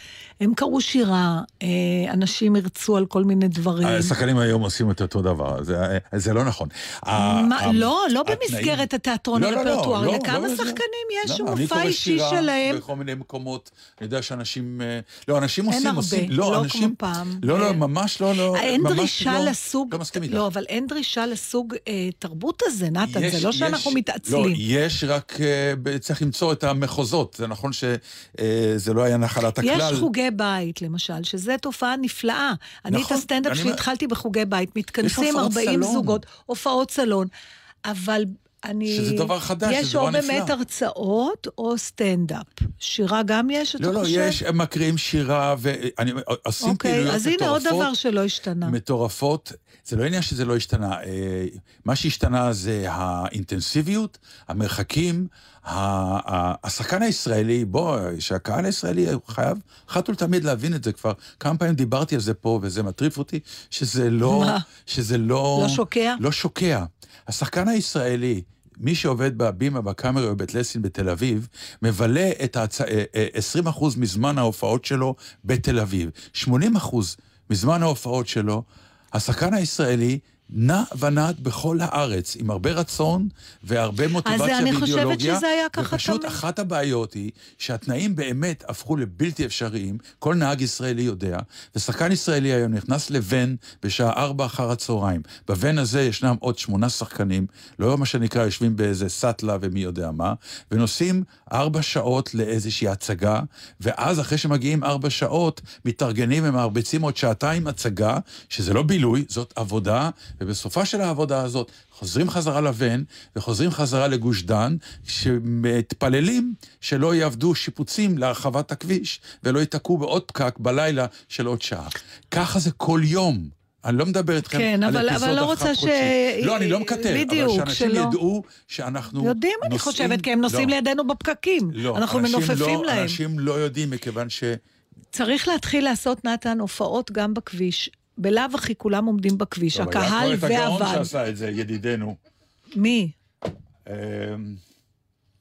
[SPEAKER 7] הם קראו שירה, אה, אנשים הרצו על כל מיני דברים.
[SPEAKER 6] השחקנים היום עושים את אותו דבר, זה, זה לא נכון.
[SPEAKER 7] מה, לא, לא במסגרת התיאטרון לא, הרפרטוארי, לא, לא, לכמה לא, שחקנים יש לא, מופע אישי שלהם.
[SPEAKER 6] אני קורא שירה בכל מיני מקומות, אני יודע שאנשים, אה, לא, אנשים עושים,
[SPEAKER 7] הרבה,
[SPEAKER 6] עושים,
[SPEAKER 7] לא, לא אנשים, כמו פעם.
[SPEAKER 6] לא, לא, ממש לא, לא,
[SPEAKER 7] אין דרישה
[SPEAKER 6] לא,
[SPEAKER 7] לסוג,
[SPEAKER 6] לא מסכים איתך.
[SPEAKER 7] לא, אבל אין דרישה לסוג אה, תרבות הזה, נתן, זה לא שאנחנו מתעצלים.
[SPEAKER 6] לא, יש רק, אה, צריך למצוא את המחוזות, זה נכון ש... אה, זה לא היה נחלת הכלל.
[SPEAKER 7] יש חוגי בית, למשל, שזו תופעה נפלאה. אני את הסטנדאפ שלי התחלתי בחוגי בית, מתכנסים 40 זוגות, הופעות סלון, אבל אני...
[SPEAKER 6] שזה דבר חדש,
[SPEAKER 7] זה דבר נפלא. יש או באמת הרצאות או סטנדאפ. שירה גם יש, אתה
[SPEAKER 6] לא, לא,
[SPEAKER 7] חושב?
[SPEAKER 6] לא, יש, הם מקריאים שירה, ועושים
[SPEAKER 7] אוקיי,
[SPEAKER 6] פעילויות
[SPEAKER 7] אז הנה עוד דבר שלא השתנה.
[SPEAKER 6] מטורפות. זה לא עניין שזה לא השתנה. אה, מה שהשתנה זה האינטנסיביות, המרחקים, השחקן הישראלי, בוא, שהקהל הישראלי חייב אחת ולתמיד להבין את זה כבר. כמה פעמים דיברתי על זה פה, וזה מטריף אותי, שזה לא...
[SPEAKER 7] מה?
[SPEAKER 6] שזה לא...
[SPEAKER 7] לא שוקע?
[SPEAKER 6] לא שוקע. השחקן הישראלי, מי שעובד בבימה, בקאמרי או בבית לסין בתל אביב, מבלה את הצ... 20% אה, מזמן ההופעות שלו בתל אביב. 80% מזמן ההופעות שלו, השחקן הישראלי נע ונד בכל הארץ, עם הרבה רצון והרבה מוטיבציה ואידיאולוגיה.
[SPEAKER 7] אז אני חושבת שזה היה ככה
[SPEAKER 6] ופשוט
[SPEAKER 7] תמיד.
[SPEAKER 6] אחת הבעיות היא שהתנאים באמת הפכו לבלתי אפשריים, כל נהג ישראלי יודע, ושחקן ישראלי היום נכנס לבן בשעה ארבע אחר הצהריים. בבן הזה ישנם עוד שמונה שחקנים, לא מה שנקרא יושבים באיזה סאטלה ומי יודע מה, ונוסעים ארבע שעות לאיזושהי הצגה, ואז אחרי שמגיעים ארבע שעות, מתארגנים ומרביצים עוד שעתיים הצגה, שזה לא בילוי, זאת עבודה. ובסופה של העבודה הזאת חוזרים חזרה לבן וחוזרים חזרה לגוש דן, שמתפללים שלא יעבדו שיפוצים להרחבת הכביש ולא ייתקעו בעוד פקק בלילה של עוד שעה. ככה זה כל יום. אני לא מדבר איתכם
[SPEAKER 7] כן,
[SPEAKER 6] על
[SPEAKER 7] אבל,
[SPEAKER 6] אפיזודה
[SPEAKER 7] אבל לא רוצה ש...
[SPEAKER 6] לא, אני לא מקטר,
[SPEAKER 7] בדיוק,
[SPEAKER 6] אבל שאנשים
[SPEAKER 7] שלא.
[SPEAKER 6] ידעו שאנחנו
[SPEAKER 7] יודעים,
[SPEAKER 6] נוסעים...
[SPEAKER 7] אני חושבת, כי הם נוסעים
[SPEAKER 6] לא,
[SPEAKER 7] לידינו בפקקים.
[SPEAKER 6] לא,
[SPEAKER 7] אנחנו
[SPEAKER 6] אנשים
[SPEAKER 7] מנופפים
[SPEAKER 6] לא,
[SPEAKER 7] להם.
[SPEAKER 6] אנשים לא יודעים מכיוון ש...
[SPEAKER 7] צריך להתחיל לעשות, נתן, הופעות גם בכביש. בלאו הכי כולם עומדים בכביש, הקהל
[SPEAKER 6] טוב, היה פה את הגאון. שעשה את זה, ידידנו.
[SPEAKER 7] מי?
[SPEAKER 6] אמ,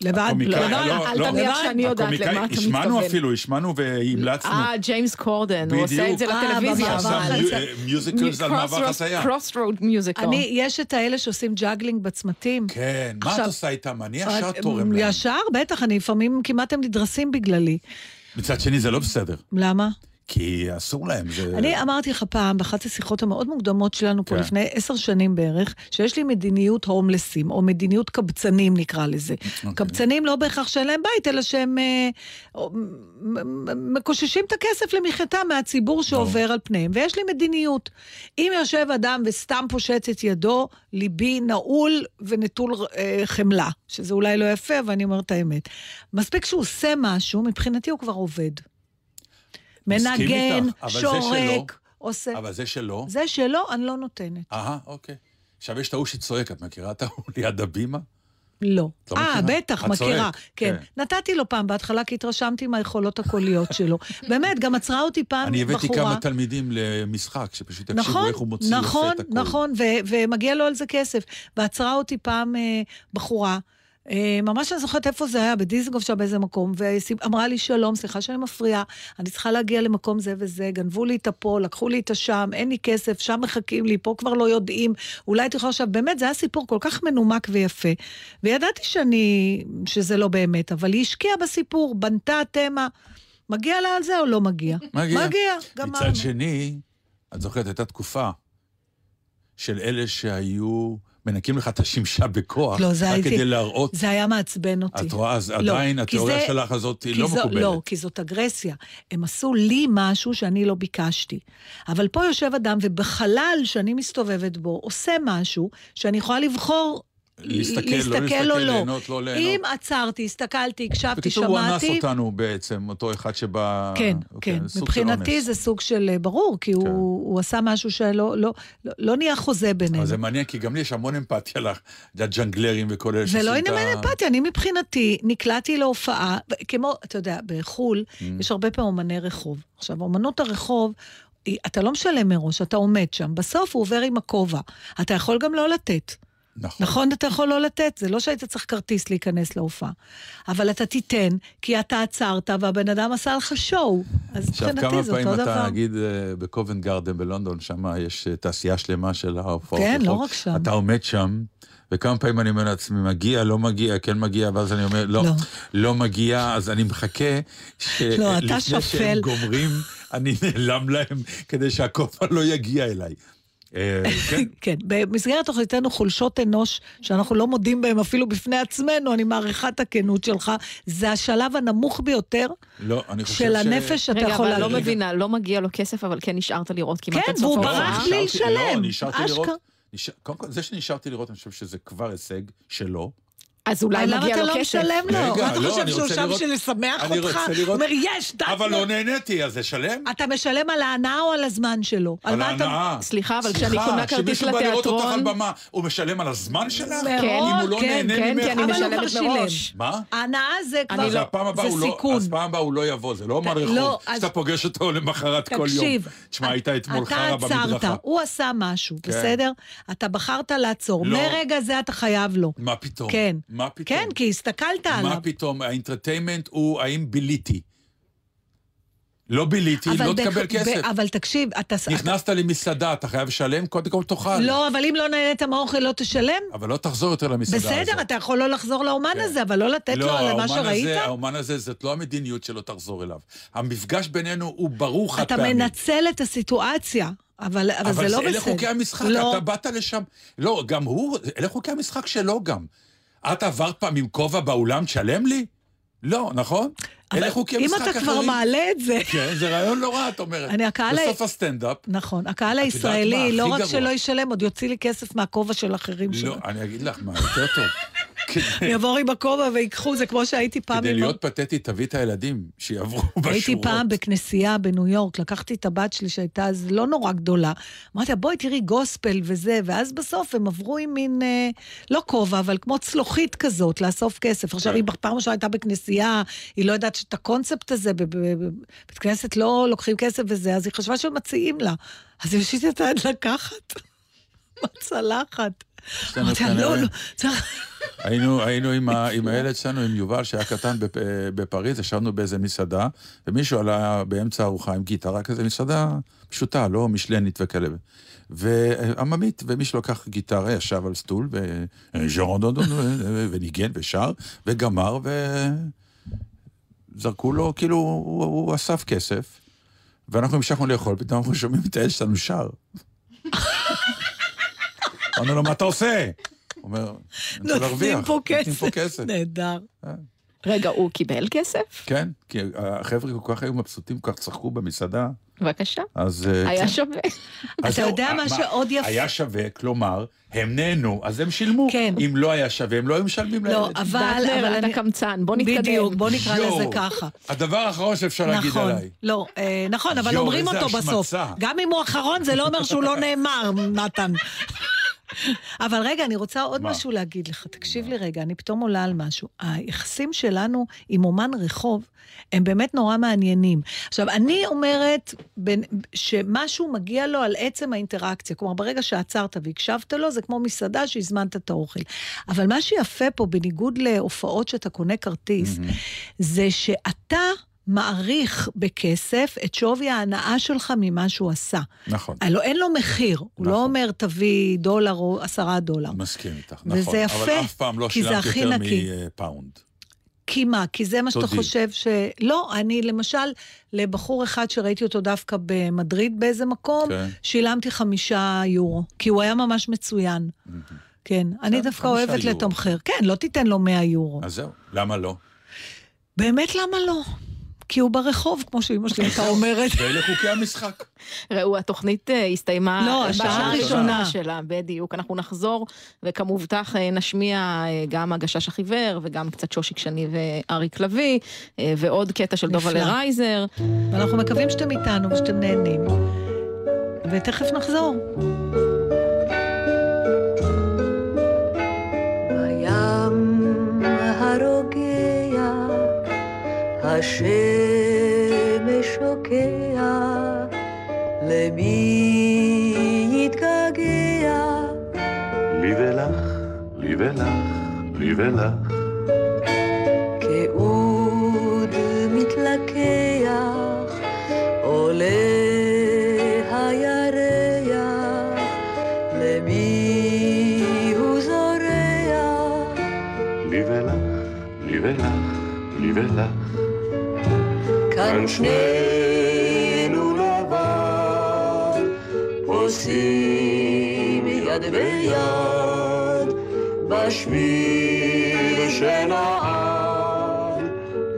[SPEAKER 7] לבד?
[SPEAKER 6] הקומיקאי-
[SPEAKER 8] לא, אל תניח שאני יודעת למה אתה
[SPEAKER 6] השמענו
[SPEAKER 8] מתכוון.
[SPEAKER 6] אפילו, השמענו והמלצנו.
[SPEAKER 8] אה, ג'יימס קורדן, הוא עושה את זה לטלוויזיה. אבל-
[SPEAKER 6] אה, musicals על מעבר חצייה.
[SPEAKER 8] cross road musical.
[SPEAKER 7] אני, יש את האלה שעושים juggling בצמתים.
[SPEAKER 6] כן, מה את עושה איתם? אני ישר תורם להם.
[SPEAKER 7] ישר, בטח, אני לפעמים כמעט הם נדרסים בגללי.
[SPEAKER 6] מצד שני זה לא בסדר,
[SPEAKER 7] למה?
[SPEAKER 6] כי אסור להם. זה-
[SPEAKER 7] אני אמרתי לך פעם, באחת השיחות המאוד מוקדמות שלנו פה
[SPEAKER 6] כן.
[SPEAKER 7] לפני עשר שנים בערך, שיש לי מדיניות הומלסים, או מדיניות קבצנים נקרא לזה.
[SPEAKER 6] אוקיי.
[SPEAKER 7] קבצנים לא בהכרח שאין להם בית, אלא שהם אה, מקוששים את הכסף למחייתם מהציבור שעובר על פניהם. ויש לי מדיניות. אם יושב אדם וסתם פושט את ידו, ליבי נעול ונטול אה, חמלה, שזה אולי לא יפה, אבל אני אומרת את האמת. מספיק שהוא עושה משהו, מבחינתי הוא כבר עובד. מנגן,
[SPEAKER 6] איתך,
[SPEAKER 7] שורק, עושה...
[SPEAKER 6] אבל זה שלו.
[SPEAKER 7] זה שלו, אני לא נותנת.
[SPEAKER 6] אהה, אוקיי. עכשיו יש את ההוא שצועק, את מכירה את ההוא ליד הבימה?
[SPEAKER 7] לא.
[SPEAKER 6] לא
[SPEAKER 7] אה,
[SPEAKER 6] מכירה?
[SPEAKER 7] בטח,
[SPEAKER 6] את
[SPEAKER 7] מכירה. כן.
[SPEAKER 6] כן.
[SPEAKER 7] נתתי לו פעם בהתחלה, כי התרשמתי מהיכולות הקוליות שלו. באמת, גם עצרה אותי פעם
[SPEAKER 6] אני הבאתי
[SPEAKER 7] בחורה.
[SPEAKER 6] כמה תלמידים למשחק, שפשוט יקשיבו
[SPEAKER 7] נכון,
[SPEAKER 6] איך הוא מוציא
[SPEAKER 7] נכון,
[SPEAKER 6] יפה את הקול.
[SPEAKER 7] נכון, ו- ומגיע לו על זה כסף. ועצרה אותי פעם אה, בחורה, ממש אני זוכרת איפה זה היה, בדיזנגוף שם באיזה מקום, ואמרה לי, שלום, סליחה שאני מפריעה, אני צריכה להגיע למקום זה וזה, גנבו לי את הפה, לקחו לי את השם, אין לי כסף, שם מחכים לי, פה כבר לא יודעים, אולי הייתי יכולה עכשיו, באמת, זה היה סיפור כל כך מנומק ויפה. וידעתי שאני, שזה לא באמת, אבל היא השקיעה בסיפור, בנתה תמה. מגיע לה על זה או לא מגיע?
[SPEAKER 6] מגיע.
[SPEAKER 7] מגיע, גמרנו.
[SPEAKER 6] מצד שני, את זוכרת, הייתה תקופה של אלה שהיו מנקים לך את השמשה בכוח,
[SPEAKER 7] לא, זה
[SPEAKER 6] רק
[SPEAKER 7] הייתי...
[SPEAKER 6] כדי להראות.
[SPEAKER 7] זה היה מעצבן אותי.
[SPEAKER 6] את רואה, אז
[SPEAKER 7] לא,
[SPEAKER 6] עדיין התיאוריה
[SPEAKER 7] זה-
[SPEAKER 6] שלך הזאת היא לא
[SPEAKER 7] זו-
[SPEAKER 6] מקובלת.
[SPEAKER 7] לא, כי זאת אגרסיה. הם עשו לי משהו שאני לא ביקשתי. אבל פה יושב אדם, ובחלל שאני מסתובבת בו, עושה משהו שאני יכולה לבחור...
[SPEAKER 6] להסתכל, לא
[SPEAKER 7] להסתכל
[SPEAKER 6] להסתכל,
[SPEAKER 7] או לא.
[SPEAKER 6] ליהנות, לא ליהנות.
[SPEAKER 7] אם עצרתי, הסתכלתי, הקשבתי,
[SPEAKER 6] בקיצור, הוא אנס
[SPEAKER 7] שמעתי...
[SPEAKER 6] אותנו בעצם, אותו אחד שבא...
[SPEAKER 7] כן,
[SPEAKER 6] אוקיי,
[SPEAKER 7] כן. מבחינתי. זה סוג של אה, ברור, כי הוא הוא עשה משהו שלא לא- לא- לא נהיה חוזה בינינו.
[SPEAKER 6] אבל זה מעניין, כי גם לי יש המון אמפתיה לג'נגלרים וכל אלה
[SPEAKER 7] זה לא
[SPEAKER 6] שעושים את
[SPEAKER 7] עניין
[SPEAKER 6] ה-
[SPEAKER 7] אמפתיה, אני מבחינתי נקלעתי להופעה, כמו, אתה יודע, בחו"ל
[SPEAKER 6] Mm.
[SPEAKER 7] יש הרבה פעמים אומני רחוב. עכשיו, אומנות הרחוב, אתה לא משלם מראש, אתה עומד שם, בסוף הוא עובר עם הכובע. אתה יכול גם לא לתת.
[SPEAKER 6] נכון.
[SPEAKER 7] נכון, אתה יכול לא לתת, זה לא שהיית צריך כרטיס להיכנס להופעה. אבל אתה תיתן, כי אתה עצרת והבן אדם עשה לך שואו. אז
[SPEAKER 6] עכשיו,
[SPEAKER 7] מבחינתי
[SPEAKER 6] כמה
[SPEAKER 7] זה
[SPEAKER 6] פעמים
[SPEAKER 7] אותו
[SPEAKER 6] אתה,
[SPEAKER 7] דבר.
[SPEAKER 6] נגיד, אה, בקובנט גרדן בלונדון, שם יש אה, תעשייה שלמה של ההופעות.
[SPEAKER 7] כן, לא. רק שם.
[SPEAKER 6] אתה עומד שם, וכמה פעמים אני אומר לעצמי, מגיע, לא מגיע, כן מגיע, ואז אני אומר, לא,
[SPEAKER 7] לא.
[SPEAKER 6] לא מגיע, אז אני מחכה,
[SPEAKER 7] לא, אתה
[SPEAKER 6] שלפני
[SPEAKER 7] שפל.
[SPEAKER 6] שהם גומרים, אני נעלם להם, כדי שהכובע לא יגיע אליי. אה, כן,
[SPEAKER 7] כן, במסגרת תוכניתנו חולשות אנוש, שאנחנו לא מודים בהם אפילו בפני עצמנו, אני מעריכה את הכנות שלך, זה השלב הנמוך ביותר
[SPEAKER 6] לא, אני חושב
[SPEAKER 7] של הנפש שאתה
[SPEAKER 8] רגע,
[SPEAKER 7] יכול
[SPEAKER 8] אבל אני לא
[SPEAKER 7] להגיד.
[SPEAKER 8] מבינה, לא מגיע לו כסף, אבל כן נשארת לראות כמעט
[SPEAKER 7] כן,
[SPEAKER 8] עד סוף
[SPEAKER 7] והוא
[SPEAKER 8] ההופעה.
[SPEAKER 7] ברח בלי
[SPEAKER 6] נשארתי-
[SPEAKER 7] לשלם.
[SPEAKER 6] לא, נשארתי לראות, קודם כל, זה שנשארתי לראות, אני חושב שזה כבר הישג שלו.
[SPEAKER 8] אז אולי
[SPEAKER 7] למה
[SPEAKER 8] מגיע
[SPEAKER 7] אתה
[SPEAKER 8] לו
[SPEAKER 7] לא
[SPEAKER 8] כסף.
[SPEAKER 7] משלם לו?
[SPEAKER 6] רגע,
[SPEAKER 7] מה אתה
[SPEAKER 6] לא,
[SPEAKER 7] חושב
[SPEAKER 6] אני
[SPEAKER 7] שהוא שם
[SPEAKER 6] לראות-
[SPEAKER 7] בשביל לשמח
[SPEAKER 6] אני
[SPEAKER 7] אותך?
[SPEAKER 6] רוצה
[SPEAKER 7] הוא
[SPEAKER 6] לראות-
[SPEAKER 7] אומר, יש, דאטס
[SPEAKER 6] אבל לא נהניתי, אז לשלם?
[SPEAKER 7] אתה משלם על ההנאה או על הזמן שלו?
[SPEAKER 6] על
[SPEAKER 7] אתה-
[SPEAKER 6] ההנאה.
[SPEAKER 8] סליחה, אבל כשאני קונה כרטיס
[SPEAKER 6] שמישהו בא לראות אותך על
[SPEAKER 8] לתיאטרון...
[SPEAKER 6] במה, הוא משלם על הזמן שלך? אם הוא לא
[SPEAKER 7] כן,
[SPEAKER 8] כן? כי אני משלמת. מראש.
[SPEAKER 6] מה?
[SPEAKER 7] ההנאה זה כבר, זה
[SPEAKER 6] לא,
[SPEAKER 7] סיכון.
[SPEAKER 6] אז פעם הבאה הוא לא יבוא, זה לא אומן
[SPEAKER 7] לא,
[SPEAKER 6] רחוב, שאתה פוגש אותו למחרת כל יום.
[SPEAKER 7] תקשיב,
[SPEAKER 6] תשמע, היית אתמול
[SPEAKER 7] אתה
[SPEAKER 6] חרא
[SPEAKER 7] עצרת,
[SPEAKER 6] במדרכה.
[SPEAKER 7] הוא עשה משהו,
[SPEAKER 6] כן.
[SPEAKER 7] בסדר? אתה בחרת לעצור.
[SPEAKER 6] לא.
[SPEAKER 7] מרגע זה אתה חייב לו.
[SPEAKER 6] מה פתאום?
[SPEAKER 7] כן.
[SPEAKER 6] מה פתאום?
[SPEAKER 7] כן, כי הסתכלת עליו.
[SPEAKER 6] מה פתאום? האינטרטיימנט הוא האם ביליתי. לא ביליתי,
[SPEAKER 7] אבל
[SPEAKER 6] לא
[SPEAKER 7] בק-
[SPEAKER 6] תקבל
[SPEAKER 7] ב-
[SPEAKER 6] כסף.
[SPEAKER 7] אבל תקשיב, אתה...
[SPEAKER 6] נכנסת למסעדה, אתה חייב לשלם, קודם כל תאכל.
[SPEAKER 7] לא, אבל אם לא נהנית מהאוכל לא תשלם?
[SPEAKER 6] אבל לא תחזור יותר למסעדה הזאת.
[SPEAKER 7] בסדר, אתה יכול לא לחזור לאומן הזה, אבל לא לתת לו על מה שראית?
[SPEAKER 6] הזה, האומן הזה, זאת לא המדיניות שלו תחזור אליו. המפגש בינינו הוא ברור חד
[SPEAKER 7] אתה
[SPEAKER 6] פעמי.
[SPEAKER 7] מנצל את הסיטואציה, אבל אבל זה לא בסדר.
[SPEAKER 6] אבל אלה חוקי המשחק,
[SPEAKER 7] לא.
[SPEAKER 6] אתה באת לשם. לא, גם הוא, אלה חוקי המשחק שלו גם. את עברת פעם עם כובע באולם, תשלם לי? לא, נכון? אלה חוקי
[SPEAKER 7] אם
[SPEAKER 6] משחק
[SPEAKER 7] אתה
[SPEAKER 6] אחרים.
[SPEAKER 7] כבר מעלה את זה...
[SPEAKER 6] כן, זה רעיון לא רע, את אומרת.
[SPEAKER 7] אני, הקהל
[SPEAKER 6] בסוף הסטנדאפ.
[SPEAKER 7] נכון, הקהל הישראלי, לא רק? שלא ישלם, עוד יוציא לי כסף מהכובע של אחרים שלו.
[SPEAKER 6] לא, אני אגיד לך מה, יותר טוב.
[SPEAKER 7] יבואו עם הכובע ויקחו, זה כמו שהייתי פעם
[SPEAKER 6] כדי. להיות פתטי, תביא את הילדים, שיעברו בשורות.
[SPEAKER 7] הייתי פעם בכנסייה בניו יורק, לקחתי את הבת שלי שהייתה אז לא נורא גדולה. אמרתי לה, בואי תראי גוספל וזה, ואז בסוף הם עברו עם מין, אה, לא כובע, אבל כמו צלוחית כזאת, לאסוף כסף. עכשיו,
[SPEAKER 6] כן.
[SPEAKER 7] היא פעם ראשונה הייתה בכנסייה, היא לא יודעת את הקונספט הזה, בבית כנסת לא לוקחים כסף וזה, אז היא חשבה שמציעים לה. אז היא את היד לקחת, בצלחת. אמרתי לה, לא, לא, צריך...
[SPEAKER 6] היינו, היינו עם, ה, עם הילד שלנו, עם יובל, שהיה קטן בפ, בפריז, ישבנו באיזה מסעדה, ומישהו עלה באמצע הארוחה עם גיטרה, כזה מסעדה פשוטה, לא משלנית וכאלה. ועממית, ומישהו לקח גיטרה, ישב על סטול, וניגן ושר, וגמר, וזרקו לו, כאילו, הוא, הוא אסף כסף, ואנחנו המשכנו לאכול, פתאום אנחנו שומעים את הילד שלנו שר. אמרנו לו, מה אתה עושה? הוא אומר, אני רוצה
[SPEAKER 7] נותנים
[SPEAKER 6] להרוויח.
[SPEAKER 7] פה
[SPEAKER 6] נותנים פה
[SPEAKER 7] כסף.
[SPEAKER 6] כסף.
[SPEAKER 7] נהדר.
[SPEAKER 8] רגע, הוא קיבל כסף?
[SPEAKER 6] כן, כי החבר'ה כל כך היו מבסוטים, כל כך צחקו במסעדה,
[SPEAKER 8] בבקשה.
[SPEAKER 6] אז... אה,
[SPEAKER 8] היה
[SPEAKER 6] כן.
[SPEAKER 8] שווה.
[SPEAKER 7] אתה יודע מה שעוד יפה?
[SPEAKER 6] היה שווה, כלומר, הם נהנו, אז הם שילמו.
[SPEAKER 7] כן.
[SPEAKER 6] אם לא היה שווה, הם לא היו משלמים
[SPEAKER 7] לא,
[SPEAKER 6] לילד.
[SPEAKER 7] אבל...
[SPEAKER 8] דטנר,
[SPEAKER 7] אבל
[SPEAKER 8] אתה קמצן, בוא נתקדם.
[SPEAKER 7] בדיוק, בוא נקרא. לזה ככה.
[SPEAKER 6] הדבר האחרון שאפשר להגיד
[SPEAKER 7] נכון,
[SPEAKER 6] עליי.
[SPEAKER 7] לא, אה, נכון, אבל אומרים אותו בסוף. גם אם הוא אחרון, זה לא אומר שהוא לא נאמר, נתן. אבל רגע, אני רוצה עוד
[SPEAKER 6] מה?
[SPEAKER 7] משהו להגיד לך. תקשיב לי רגע, אני פתאום עולה על משהו. היחסים שלנו עם אומן רחוב הם באמת נורא מעניינים. עכשיו, אני אומרת בין- שמשהו מגיע לו על עצם האינטראקציה. כלומר, ברגע שעצרת והקשבת לו, זה כמו מסעדה שהזמנת את האוכל. אבל מה שיפה פה, בניגוד להופעות שאתה קונה כרטיס, זה שאתה... מעריך בכסף את שווי ההנאה שלך ממה שהוא עשה.
[SPEAKER 6] נכון.
[SPEAKER 7] הלוא אין לו מחיר, הוא לא אומר תביא דולר או עשרה דולר.
[SPEAKER 6] מסכים איתך,
[SPEAKER 7] וזה
[SPEAKER 6] נכון.
[SPEAKER 7] יפה,
[SPEAKER 6] אבל אף פעם לא שילמתי יותר
[SPEAKER 7] נקי.
[SPEAKER 6] מפאונד.
[SPEAKER 7] כי מה? כי זה מה שאתה. חושב ש... לא, אני למשל, לבחור אחד שראיתי אותו דווקא במדריד באיזה מקום,
[SPEAKER 6] כן.
[SPEAKER 7] שילמתי חמישה יורו, כי הוא היה ממש מצוין. כן, אני דווקא אוהבת
[SPEAKER 6] יורו.
[SPEAKER 7] לתמחר. כן, לא תיתן לו 100 יורו.
[SPEAKER 6] אז זהו, למה לא?
[SPEAKER 7] באמת, למה לא? כי הוא ברחוב, כמו שאימא שלי הייתה אומרת.
[SPEAKER 6] ואלה חוקי המשחק.
[SPEAKER 8] ראו, התוכנית אה, הסתיימה...
[SPEAKER 7] לא, השעה
[SPEAKER 8] בשעה
[SPEAKER 7] הראשונה.
[SPEAKER 8] שלה, בדיוק. אנחנו נחזור, וכמובטח אה, נשמיע אה, גם הגשש החיוור, וגם קצת שושיק שני ואריק לביא, ועוד קטע של דובה. לרייזר.
[SPEAKER 7] ואנחנו מקווים שאתם איתנו ושאתם נהנים. ותכף נחזור.
[SPEAKER 12] השמש שוקע, למי יתגעגע?
[SPEAKER 13] לי ולך, לי ולך, לי ולך.
[SPEAKER 12] כאוד מתלקח, עולה הירח, למי הוא זורח?
[SPEAKER 13] לי ולך, לי ולך, לי ולך.
[SPEAKER 12] כאן שנינו לבד, פוסעים יד ביד, בשביל שנעד.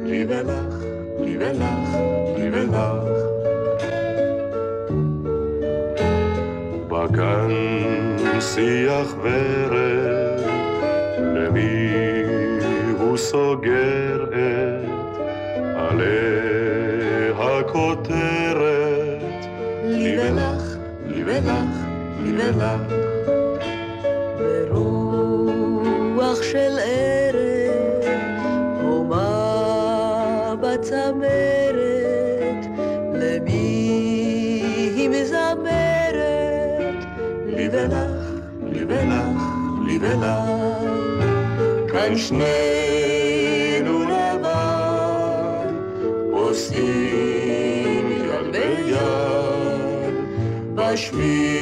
[SPEAKER 13] לי ולך, לי ולך, לי ולך. בגן שיח ורד, למי הוא סוגר את עלי הכותרת?
[SPEAKER 12] לי ולך,
[SPEAKER 13] לי ולך, לי ולך.
[SPEAKER 12] ברוח של ערב, הומה בצמרת, למי היא מזמרת? לי ולך,
[SPEAKER 13] לי ולך, לי ולך.
[SPEAKER 12] כאן שנינו בשביל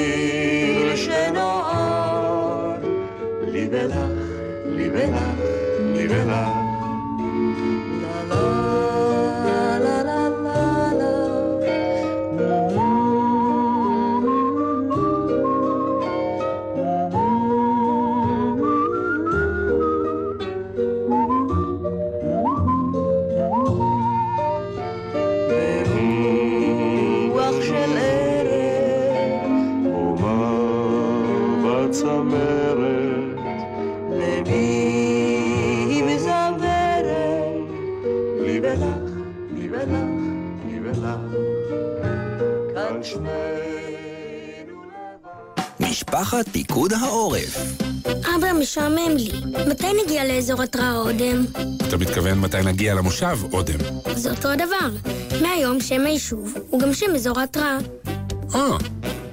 [SPEAKER 16] משפחת פיקוד העורף.
[SPEAKER 17] אבא, משעמם לי. מתי נגיע לאזור התראה אודם?
[SPEAKER 18] אתה מתכוון מתי נגיע למושב, אודם.
[SPEAKER 17] זה אותו הדבר. מהיום שם היישוב הוא גם שם אזור ההתראה.
[SPEAKER 18] אה,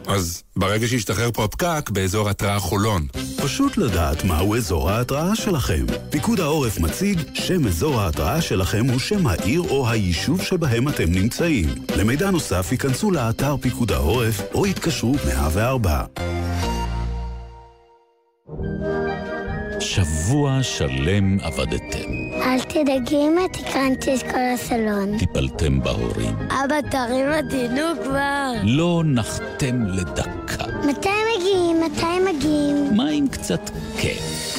[SPEAKER 18] אז ברגע שישתחרר פה הפקק, באזור התראה חולון.
[SPEAKER 1] פשוט לדעת מהו אזור ההתראה שלכם. פיקוד העורף מציג שם אזור ההתראה שלכם הוא שם העיר או היישוב שבהם אתם נמצאים. למידע נוסף ייכנסו לאתר פיקוד העורף או יתקשרו 104.
[SPEAKER 19] שבוע שלם עבדתם,
[SPEAKER 17] אל תדאגי אמא, תקרנתי את כל הסלון.
[SPEAKER 19] טיפלתם בהורים,
[SPEAKER 17] אבא, תרים אותי, כבר.
[SPEAKER 19] לא נחתם לדקה.
[SPEAKER 17] מתי מגיעים? מתי מגיעים?
[SPEAKER 19] מה עם קצת כיף?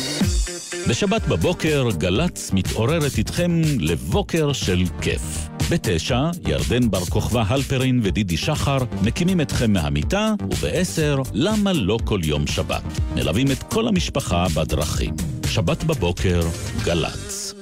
[SPEAKER 19] בשבת בבוקר גל"צ מתעוררת איתכם לבוקר של כיף. בתשע, ירדן בר כוכבא הלפרין ודידי שחר מקימים אתכם מהמיטה, ובעשר, למה לא כל יום שבת? מלווים את כל המשפחה בדרכים. שבת בבוקר, גל"צ.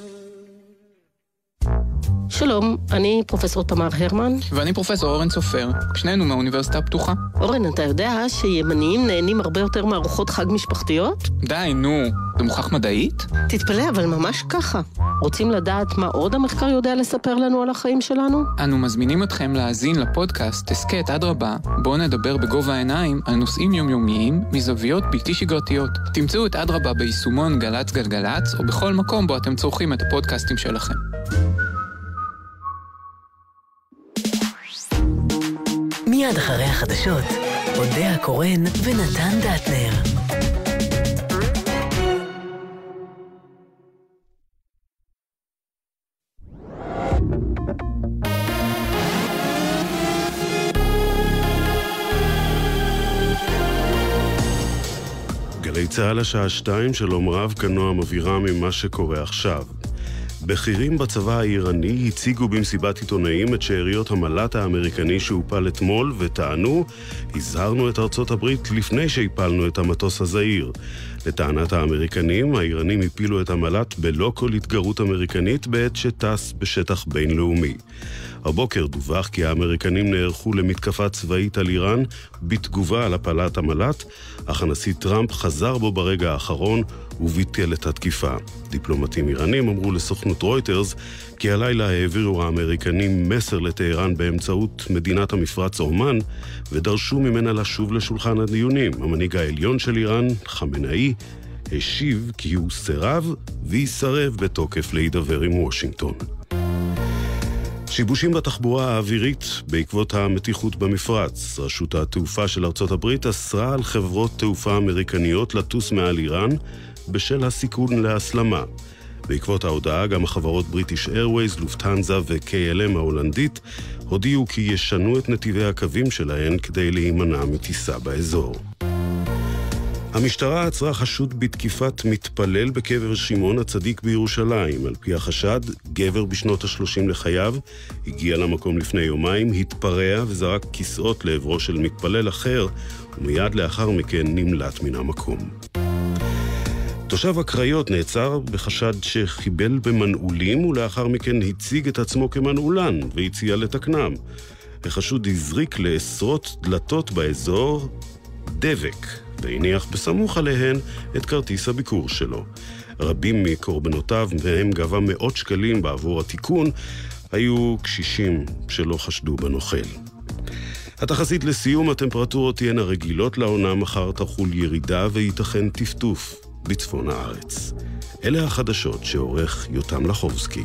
[SPEAKER 20] שלום, אני פרופסור תמר הרמן.
[SPEAKER 21] ואני פרופסור אורן סופר, שנינו מהאוניברסיטה הפתוחה.
[SPEAKER 20] אורן, אתה יודע שימניים נהנים הרבה יותר מארוחות חג משפחתיות?
[SPEAKER 21] די, נו, זה מוכח מדעית?
[SPEAKER 20] תתפלא, אבל ממש ככה. רוצים לדעת מה עוד המחקר יודע לספר לנו על החיים שלנו?
[SPEAKER 21] אנו מזמינים אתכם להאזין לפודקאסט הסכת אדרבה, בו נדבר בגובה העיניים על נושאים יומיומיים מזוויות בלתי שגרתיות. תמצאו את אדרבה ביישומון גל"צ גלגלצ, או בכל מקום בו אתם צורכים את הפודקאסטים שלכם.
[SPEAKER 22] מיד אחרי החדשות, אודה הקורן ונתן דטנר.
[SPEAKER 1] גלי צה"ל השעה שתיים, שלום רב, כנועם אבירה ממה שקורה עכשיו. בכירים בצבא האיראני הציגו במסיבת עיתונאים את שאריות המל"ט האמריקני שהופל אתמול וטענו, הזהרנו את ארצות הברית לפני שהפלנו את המטוס הזעיר. לטענת האמריקנים, האיראנים הפילו את המל"ט בלא כל התגרות אמריקנית בעת שטס בשטח בינלאומי. הבוקר דווח כי האמריקנים נערכו למתקפה צבאית על איראן בתגובה על הפלת המל"ט, אך הנשיא טראמפ חזר בו ברגע האחרון וביטל את התקיפה. דיפלומטים איראנים אמרו לסוכנות רויטרס כי הלילה העבירו האמריקנים מסר לטהרן באמצעות מדינת המפרץ עומאן ודרשו ממנה לשוב לשולחן הדיונים. המנהיג העליון של איראן, חמינאי, השיב כי הוא סירב ויסרב בתוקף להידבר עם וושינגטון. שיבושים בתחבורה האווירית בעקבות המתיחות במפרץ. רשות התעופה של ארצות הברית אסרה על חברות תעופה אמריקניות לטוס מעל איראן בשל הסיכון להסלמה. בעקבות ההודעה, גם החברות בריטיש איירווייז, לופטנזה ו-KLM ההולנדית הודיעו כי ישנו את נתיבי הקווים שלהן כדי להימנע מטיסה באזור. המשטרה עצרה חשוד בתקיפת מתפלל בקבר שמעון הצדיק בירושלים. על פי החשד, גבר בשנות ה-30 לחייו הגיע למקום לפני יומיים, התפרע וזרק כיסאות לעברו של מתפלל אחר, ומיד לאחר מכן נמלט מן המקום. תושב הקריות נעצר בחשד שחיבל במנעולים ולאחר מכן הציג את עצמו כמנעולן והציע לתקנם. החשוד הזריק לעשרות דלתות באזור דבק והניח בסמוך עליהן את כרטיס הביקור שלו. רבים מקורבנותיו, מהם גבה מאות שקלים בעבור התיקון, היו קשישים שלא חשדו בנוכל. התחזית לסיום הטמפרטורות תהיינה רגילות לעונה, מחר תחול ירידה וייתכן טפטוף בצפון הארץ. אלה החדשות שעורך יותם לחובסקי.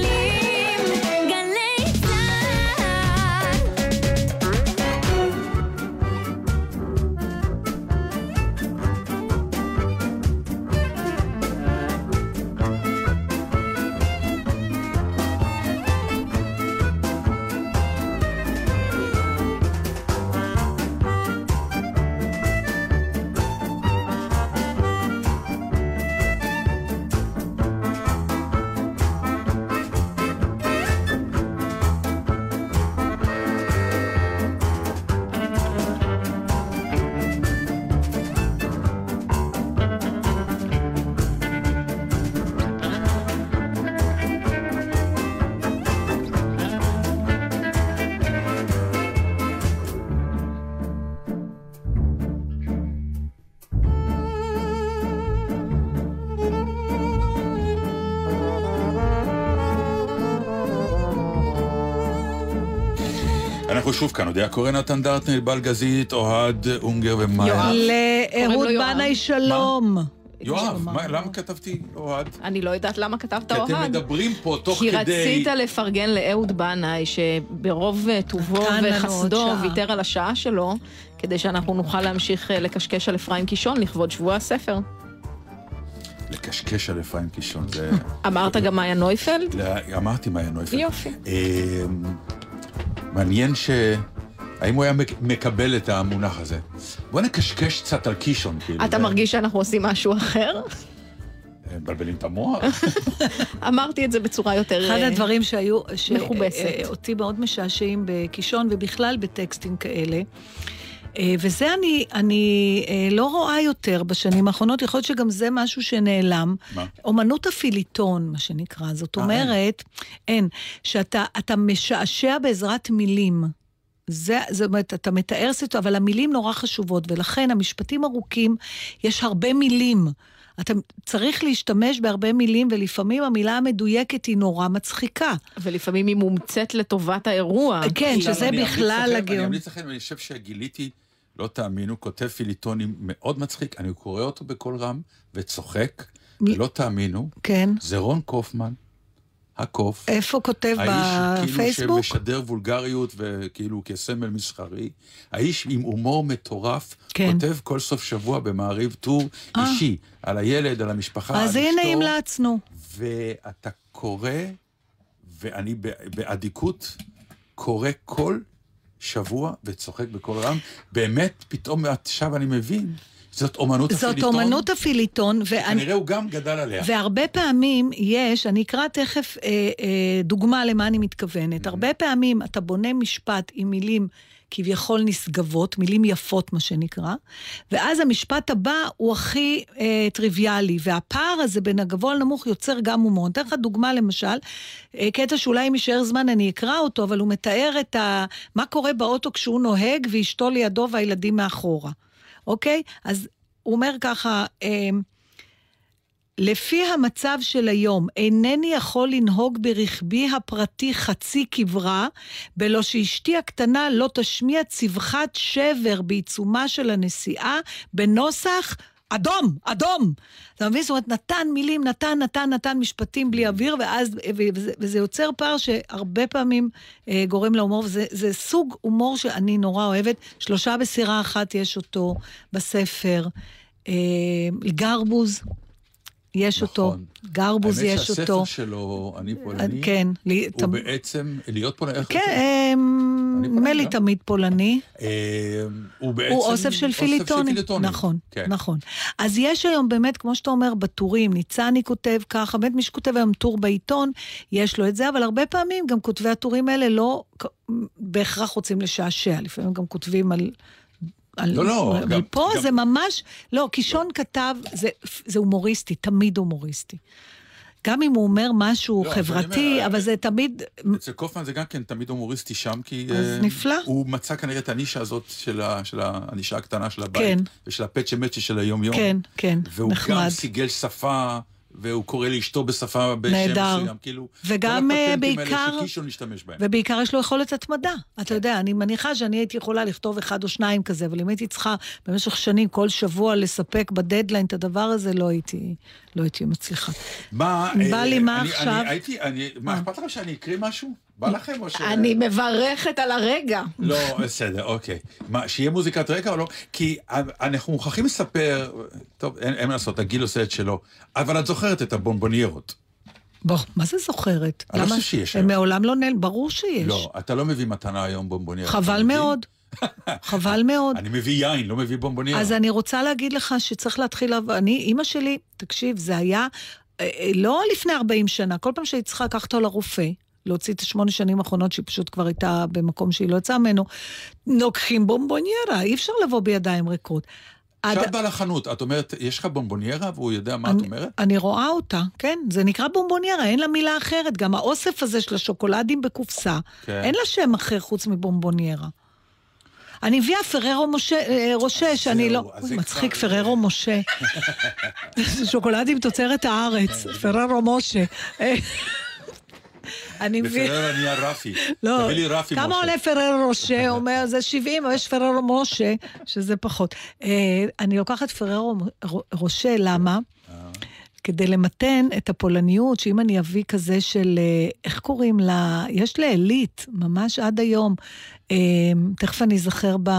[SPEAKER 6] שוב כאן, אודיה קורא נתן דרטנר, בלגזית, אוהד אונגר ומאיה.
[SPEAKER 7] לאהוד בנאי שלום.
[SPEAKER 6] יואב, מה- למה כתבתי אוהד?
[SPEAKER 8] אני לא יודעת למה כתבת
[SPEAKER 6] כי אתם
[SPEAKER 8] אוהד.
[SPEAKER 6] מדברים פה תוך
[SPEAKER 8] כי
[SPEAKER 6] כדי...
[SPEAKER 8] רצית לפרגן לאהוד בנאי, שברוב אה, טובו וחסדו. ויתר על השעה שלו, כדי שאנחנו נוכל להמשיך אה, לקשקש על אפרים קישון לכבוד שבוע הספר.
[SPEAKER 6] לקשקש על אפרים קישון, זה...
[SPEAKER 8] אמרת גם מאיה נויפלד?
[SPEAKER 6] אמרתי מאיה נויפלד.
[SPEAKER 8] יופי.
[SPEAKER 6] אה, מעניין ש... האם הוא היה מק- מקבל את המונח הזה? בוא נקשקש קצת על קישון, כאילו.
[SPEAKER 8] אתה מרגיש שאנחנו עושים משהו אחר?
[SPEAKER 6] אמ, מבלבלים את המוח.
[SPEAKER 8] אמרתי את זה בצורה יותר
[SPEAKER 7] אחד
[SPEAKER 8] אה,
[SPEAKER 7] הדברים שהיו,
[SPEAKER 8] מכובסת.
[SPEAKER 7] שאותי מאוד משעשעים בקישון ובכלל בטקסטים כאלה. אה, וזה אני, אני אה, לא רואה יותר בשנים האחרונות, יכול להיות שגם זה משהו שנעלם.
[SPEAKER 6] מה?
[SPEAKER 7] אומנות הפיליטון, מה שנקרא. זאת
[SPEAKER 6] אה,
[SPEAKER 7] אומרת, אין, שאתה אתה משעשע בעזרת מילים. זה, זאת אומרת, אתה מתאר סיטואציה, אבל המילים נורא חשובות, ולכן המשפטים ארוכים, יש הרבה מילים. אתה צריך להשתמש בהרבה מילים, ולפעמים המילה המדויקת היא נורא מצחיקה.
[SPEAKER 8] ולפעמים היא מומצאת לטובת האירוע.
[SPEAKER 7] כן,
[SPEAKER 6] עכשיו,
[SPEAKER 7] שזה בכלל
[SPEAKER 6] לכם- אני
[SPEAKER 7] הגאון.
[SPEAKER 6] אמליץ לכם, אני חושב שגיליתי, לא תאמינו, כותב פיליטונים מאוד מצחיק, אני קורא אותו בקול רם וצוחק, ולא תאמינו,
[SPEAKER 7] כן.
[SPEAKER 6] זה רון קופמן, הקוף.
[SPEAKER 7] איפה כותב
[SPEAKER 6] האיש כאילו
[SPEAKER 7] בפייסבוק?
[SPEAKER 6] שמשדר וולגריות וכאילו כסמל מסחרי. האיש עם הומור מטורף,
[SPEAKER 7] כן.
[SPEAKER 6] כותב כל סוף שבוע במעריב טור
[SPEAKER 7] אה.
[SPEAKER 6] אישי, על הילד, על המשפחה,
[SPEAKER 7] אז
[SPEAKER 6] על
[SPEAKER 7] הנה
[SPEAKER 6] אשתו.
[SPEAKER 7] המלצנו.
[SPEAKER 6] ואתה קורא, ואני באדיקות קורא כל שבוע וצוחק בקול רם. באמת, פתאום עכשיו אני מבין, זאת אומנות
[SPEAKER 7] זאת
[SPEAKER 6] הפיליטון.
[SPEAKER 7] אומנות הפיליטון, ואני...
[SPEAKER 6] כנראה הוא גם גדל עליה.
[SPEAKER 7] והרבה פעמים יש, אני אקרא תכף אה, אה, דוגמה למה אני
[SPEAKER 6] Mm-hmm.
[SPEAKER 7] מתכוונת. הרבה פעמים אתה בונה משפט עם מילים כביכול נשגבות, מילים יפות מה שנקרא, ואז המשפט הבא הוא הכי אה, טריוויאלי, והפער הזה בין הגבוה לנמוך יוצר גם הומור. אני אתן לך דוגמה למשל, אה, קטע שאולי אם יישאר זמן אני אקרא אותו, אבל הוא מתאר את ה... מה קורה באוטו כשהוא נוהג ואשתו לידו והילדים מאחורה, אוקיי? אז הוא אומר ככה, אה, לפי המצב של היום, אינני יכול לנהוג ברכבי הפרטי חצי כברה, בלא שאשתי הקטנה לא תשמיע צווחת שבר בעיצומה של הנסיעה בנוסח אדום, אדום. אתה מבין? זאת אומרת, נתן מילים, נתן, נתן, נתן משפטים בלי אוויר, ואז, וזה, וזה יוצר פער שהרבה פעמים אה, גורם להומור, וזה זה סוג הומור שאני נורא אוהבת. שלושה בסירה אחת יש אותו בספר. אה, גרבוז, יש אותו. גרבוז יש
[SPEAKER 6] נכון. האמת
[SPEAKER 7] אותו.
[SPEAKER 6] שהספר שלו, אני פולני,
[SPEAKER 7] כן, לי-
[SPEAKER 6] הוא
[SPEAKER 7] תמ-
[SPEAKER 6] בעצם, להיות פולני, איך
[SPEAKER 7] כן,
[SPEAKER 6] זה?
[SPEAKER 7] אמ, נדמה לי
[SPEAKER 6] לא?
[SPEAKER 7] תמיד פולני.
[SPEAKER 6] אה, הוא בעצם...
[SPEAKER 7] הוא אוסף של פיליטונים. נכון,
[SPEAKER 6] כן.
[SPEAKER 7] נכון. אז יש היום באמת, כמו שאתה אומר, בטורים, ניצני כותב ככה, באמת מי שכותב היום טור בעיתון, יש לו את זה, אבל הרבה פעמים גם כותבי הטורים האלה לא בהכרח רוצים לשעשע, לפעמים גם כותבים על... על
[SPEAKER 6] לא, לא,
[SPEAKER 7] אבל
[SPEAKER 6] גם-
[SPEAKER 7] פה
[SPEAKER 6] גם-
[SPEAKER 7] זה ממש, לא, קישון כתב, זה, זה הומוריסטי, תמיד הומוריסטי. גם אם הוא אומר משהו
[SPEAKER 6] לא,
[SPEAKER 7] חברתי,
[SPEAKER 6] אומר,
[SPEAKER 7] אבל זה תמיד...
[SPEAKER 6] אצל קופמן זה גם כן תמיד הומוריסטי שם, כי...
[SPEAKER 7] אז
[SPEAKER 6] אה,
[SPEAKER 7] נפלא.
[SPEAKER 6] הוא מצא כנראה את הנישה הזאת של ה- של הענישה הקטנה של הבית.
[SPEAKER 7] כן.
[SPEAKER 6] ושל הפצ'ה מצ'ה של היום-יום.
[SPEAKER 7] כן, כן,
[SPEAKER 6] והוא
[SPEAKER 7] נחמד.
[SPEAKER 6] גם סיגל שפה, והוא קורא לאשתו בשפה בשם
[SPEAKER 7] נהדר.
[SPEAKER 6] מסוים, כאילו...
[SPEAKER 7] וגם,
[SPEAKER 6] כל
[SPEAKER 7] אה,
[SPEAKER 6] הפטנטים
[SPEAKER 7] בעיקר-
[SPEAKER 6] האלה שקישון משתמש בהם.
[SPEAKER 7] ובעיקר יש לו יכולת התמדה.
[SPEAKER 6] כן.
[SPEAKER 7] אתה יודע, אני מניחה שאני הייתי יכולה לכתוב אחד או שניים כזה, אבל אם הייתי צריכה במשך שנים, כל שבוע, לספק בדדליין את הדבר הזה, לא הייתי, לא הייתי מצליחה.
[SPEAKER 6] מה...
[SPEAKER 7] בא
[SPEAKER 6] אה,
[SPEAKER 7] לי מה עכשיו? אה.
[SPEAKER 6] אני הייתי... אני- מה, אכפת לך שאני אקריא משהו? בא לכם או ש...
[SPEAKER 8] אני מברכת על הרגע.
[SPEAKER 6] לא, בסדר, אוקיי. מה, שיהיה מוזיקת רקע או לא? כי אנחנו מוכרחים לספר, טוב, אין מה לעשות, הגיל עושה את שלו, אבל את זוכרת את הבונבוניירות.
[SPEAKER 7] בוא, מה זה זוכרת?
[SPEAKER 6] אני לא חושב שיש
[SPEAKER 7] הם
[SPEAKER 6] היום.
[SPEAKER 7] מעולם לא נעלם, ברור שיש.
[SPEAKER 6] לא, אתה לא מביא מתנה היום בונבוניירה.
[SPEAKER 7] חבל
[SPEAKER 6] אתה מביא?
[SPEAKER 7] חבל מאוד.
[SPEAKER 6] אני מביא יין, לא מביא בונבוניירה.
[SPEAKER 7] אז אני רוצה להגיד לך שצריך להתחיל... אני, אימא שלי, תקשיב, זה היה אה, אה, לא לפני 40 שנה, כל פעם שהייתי צריכה לקחת אותו לרופא, להוציא את השמונה שנים האחרונות, שהיא פשוט כבר הייתה במקום שהיא לא יצאה ממנו, לוקחים בומבוניירה, אי אפשר לבוא בידיים ריקות. עד-
[SPEAKER 6] כשאת באה לחנות, את אומרת, יש לך בומבוניירה והוא יודע מה את אומרת?
[SPEAKER 7] אני רואה אותה, כן, זה נקרא בומבוניירה, אין לה מילה אחרת. גם האוסף הזה של השוקולדים בקופסה,
[SPEAKER 6] כן.
[SPEAKER 7] אין לה שם אחר חוץ מבומבוניירה. אני מביאה פררו משה, אה, רושה, שאני לא... מצחיק,
[SPEAKER 6] כבר-
[SPEAKER 7] פררו משה. שוקולדים תוצרת הארץ, פררו משה. אה, אני מביאה...
[SPEAKER 6] בפררה נהיה רפי.
[SPEAKER 7] לא,
[SPEAKER 6] תביא לי רפי,
[SPEAKER 7] כמה
[SPEAKER 6] משה.
[SPEAKER 7] עולה פררו רושה? הוא אומר, זה 70, אבל יש פררו משה, שזה פחות. אה, אני לוקחת פררו ר- רושה, למה? כדי למתן את הפולניות, שאם אני אביא כזה של, אה, איך קוראים לה? יש לעילית, ממש עד היום. אה, תכף אני אזכר ב...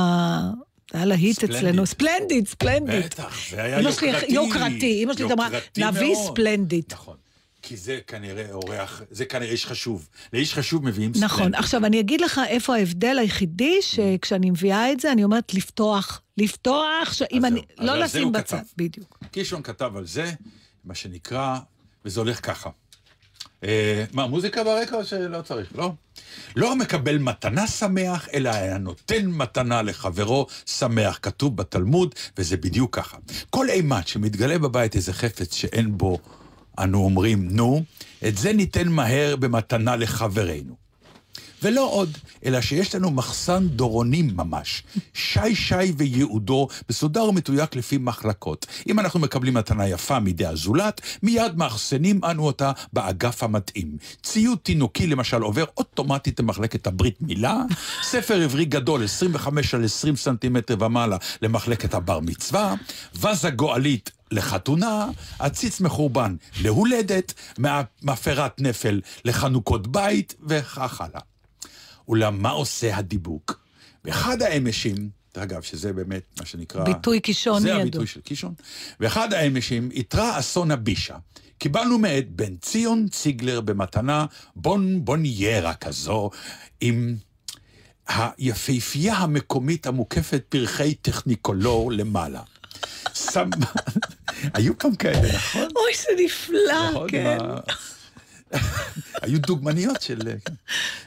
[SPEAKER 7] היה להיט. אצלנו. ספלנדיד, ספלנדיד.
[SPEAKER 6] בטח, זה היה יוקרתי.
[SPEAKER 7] יוקרתי, אמא שלי אמרה, נביא
[SPEAKER 6] מאוד."
[SPEAKER 7] ספלנדיד.
[SPEAKER 6] נכון. כי זה כנראה אורח, זה כנראה איש חשוב. לאיש חשוב מביאים ספלנד.
[SPEAKER 7] נכון. עכשיו, אני אגיד לך איפה ההבדל היחידי, שכשאני מביאה את זה, אני אומרת לפתוח. לפתוח, אם אני... לא לשים בצד. בדיוק.
[SPEAKER 6] קישון כתב על זה, מה שנקרא, וזה הולך ככה. אה, מה, מוזיקה ברקע או שלא צריך? לא. לא מקבל מתנה שמח, אלא היה נותן מתנה לחברו שמח. כתוב בתלמוד, וזה בדיוק ככה. כל אימת שמתגלה בבית איזה חפץ שאין בו, אנו אומרים, נו, את זה ניתן מהר במתנה לחברנו. ולא עוד, אלא שיש לנו מחסן דורונים ממש. שי שי וייעודו, מסודר ומתויק לפי מחלקות. אם אנחנו מקבלים מתנה יפה מידי הזולת, מיד מאחסנים אנו אותה באגף המתאים. ציוד תינוקי למשל עובר אוטומטית למחלקת הברית מילה, ספר עברי גדול 25 על 20 סנטימטר ומעלה למחלקת הבר מצווה, וזה גועלית לחתונה, עציץ מחורבן להולדת, מאפרת נפל לחנוכות בית, וכך הלאה. אולם מה עושה הדיבוק? באחד האמשים, אגב, שזה באמת מה שנקרא...
[SPEAKER 7] ביטוי קישון
[SPEAKER 6] זה
[SPEAKER 7] ידוע.
[SPEAKER 6] הביטוי של קישון. באחד האמשים איתרה אסון הבישה. קיבלנו מאת בן ציון ציגלר במתנה בון בוניירה כזו, עם היפהפייה המקומית המוקפת פרחי טכניקולור למעלה. היו פעם כאלה, נכון?
[SPEAKER 7] אוי, זה נפלא,
[SPEAKER 6] נכון,
[SPEAKER 7] כן.
[SPEAKER 6] היו דוגמניות של... כן.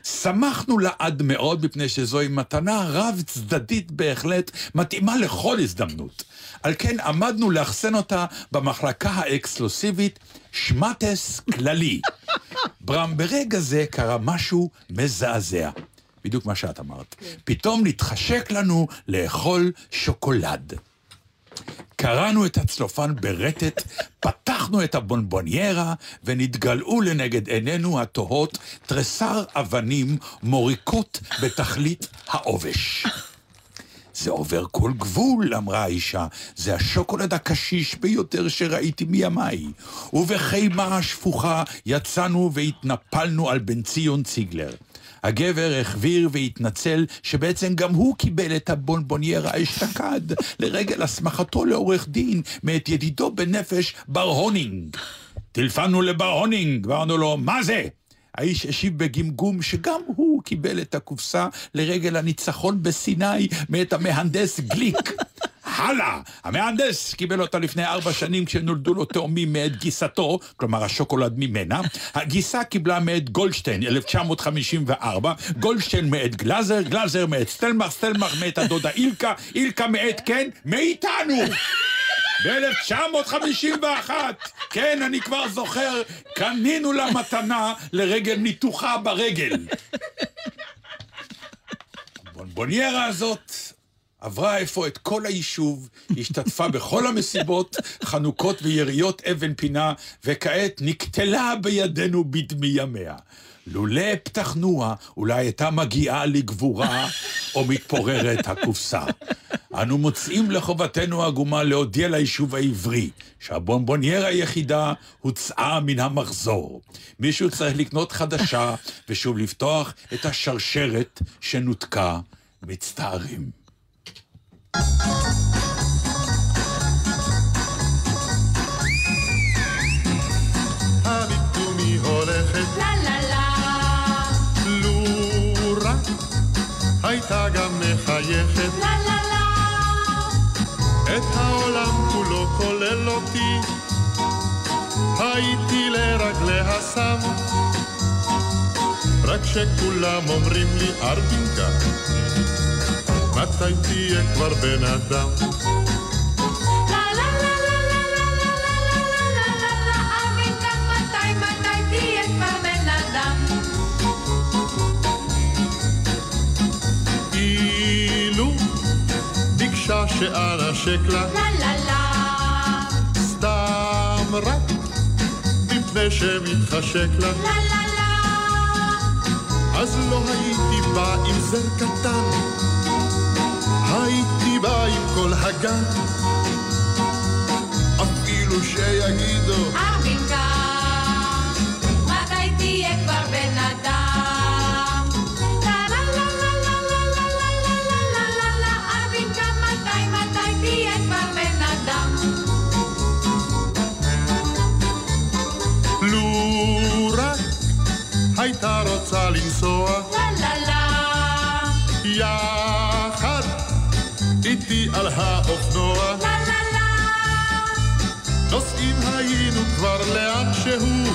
[SPEAKER 6] שמחנו לעד מאוד מפני שזוהי מתנה רב צדדית בהחלט, מתאימה לכל הזדמנות. על כן עמדנו לאחסן אותה במחלקה האקסקלוסיבית שמטס כללי. ברם, ברגע זה קרה משהו מזעזע. בדיוק מה שאת אמרת. פתאום נתחשק לנו לאכול שוקולד. קרענו את הצלופן ברטט, פתחנו את הבונבוניירה, ונתגלעו לנגד עינינו התוהות תריסר אבנים מוריקות בתכלית העובש. זה עובר כל גבול, אמרה האישה, זה השוקולד הקשיש ביותר שראיתי מימיי. ובחימה השפוכה יצאנו והתנפלנו על בן ציון ציגלר. הגבר החביר והתנצל שבעצם גם הוא קיבל את הבונבוניירה אשתקד לרגל הסמכתו לעורך דין מאת ידידו בנפש בר הונינג. טלפנו לבר הונינג ואמרנו לו, מה זה? האיש השיב בגמגום שגם הוא קיבל את הקופסה לרגל הניצחון בסיני מאת המהנדס גליק. הלאה! המהנדס קיבל אותה לפני ארבע שנים כשנולדו לו תאומים מאת גיסתו, כלומר השוקולד ממנה. הגיסה קיבלה מאת גולדשטיין, 1954, גולדשטיין מאת גלאזר, גלאזר מאת סטלמך, סטלמך מאת הדודה אילקה, אילקה מאת כן, מאיתנו! ב-1951, כן, אני כבר זוכר, קנינו לה מתנה לרגל ניתוחה ברגל. הבונבוניירה הזאת עברה אפוא את כל היישוב, השתתפה בכל המסיבות, חנוכות ויריות אבן פינה, וכעת נקטלה בידינו בדמי ימיה. לולא פתחנוה, אולי הייתה מגיעה לגבורה, או מתפוררת הקופסה. אנו מוצאים לחובתנו העגומה להודיע ליישוב העברי שהבונבוניירה היחידה הוצאה מן המחזור. מישהו צריך לקנות חדשה ושוב לפתוח את השרשרת שנותקה. מצטערים.
[SPEAKER 23] הייתה גם מחייכת.
[SPEAKER 12] לה לה לה.
[SPEAKER 23] את העולם כולו כולל אותי. הייתי לרגליה שם רק שכולם אומרים לי ארבינקה מתי תהיה כבר בן אדם? שאנשק לה,
[SPEAKER 12] לה לה לה,
[SPEAKER 23] סתם רק מפני שמתחשק לה,
[SPEAKER 12] לה לה לה,
[SPEAKER 23] אז לא הייתי בא עם זר קטן הייתי בא עם כל הגן, אפילו שיגידו...
[SPEAKER 12] ארבינקה, מתי תהיה כבר בן אדם? ארבינקה, מתי, מתי תהיה כבר בן אדם?
[SPEAKER 23] לו רק הייתה על האופנוע
[SPEAKER 12] לה לה לה
[SPEAKER 23] נוסעים היינו כבר לאן שהוא,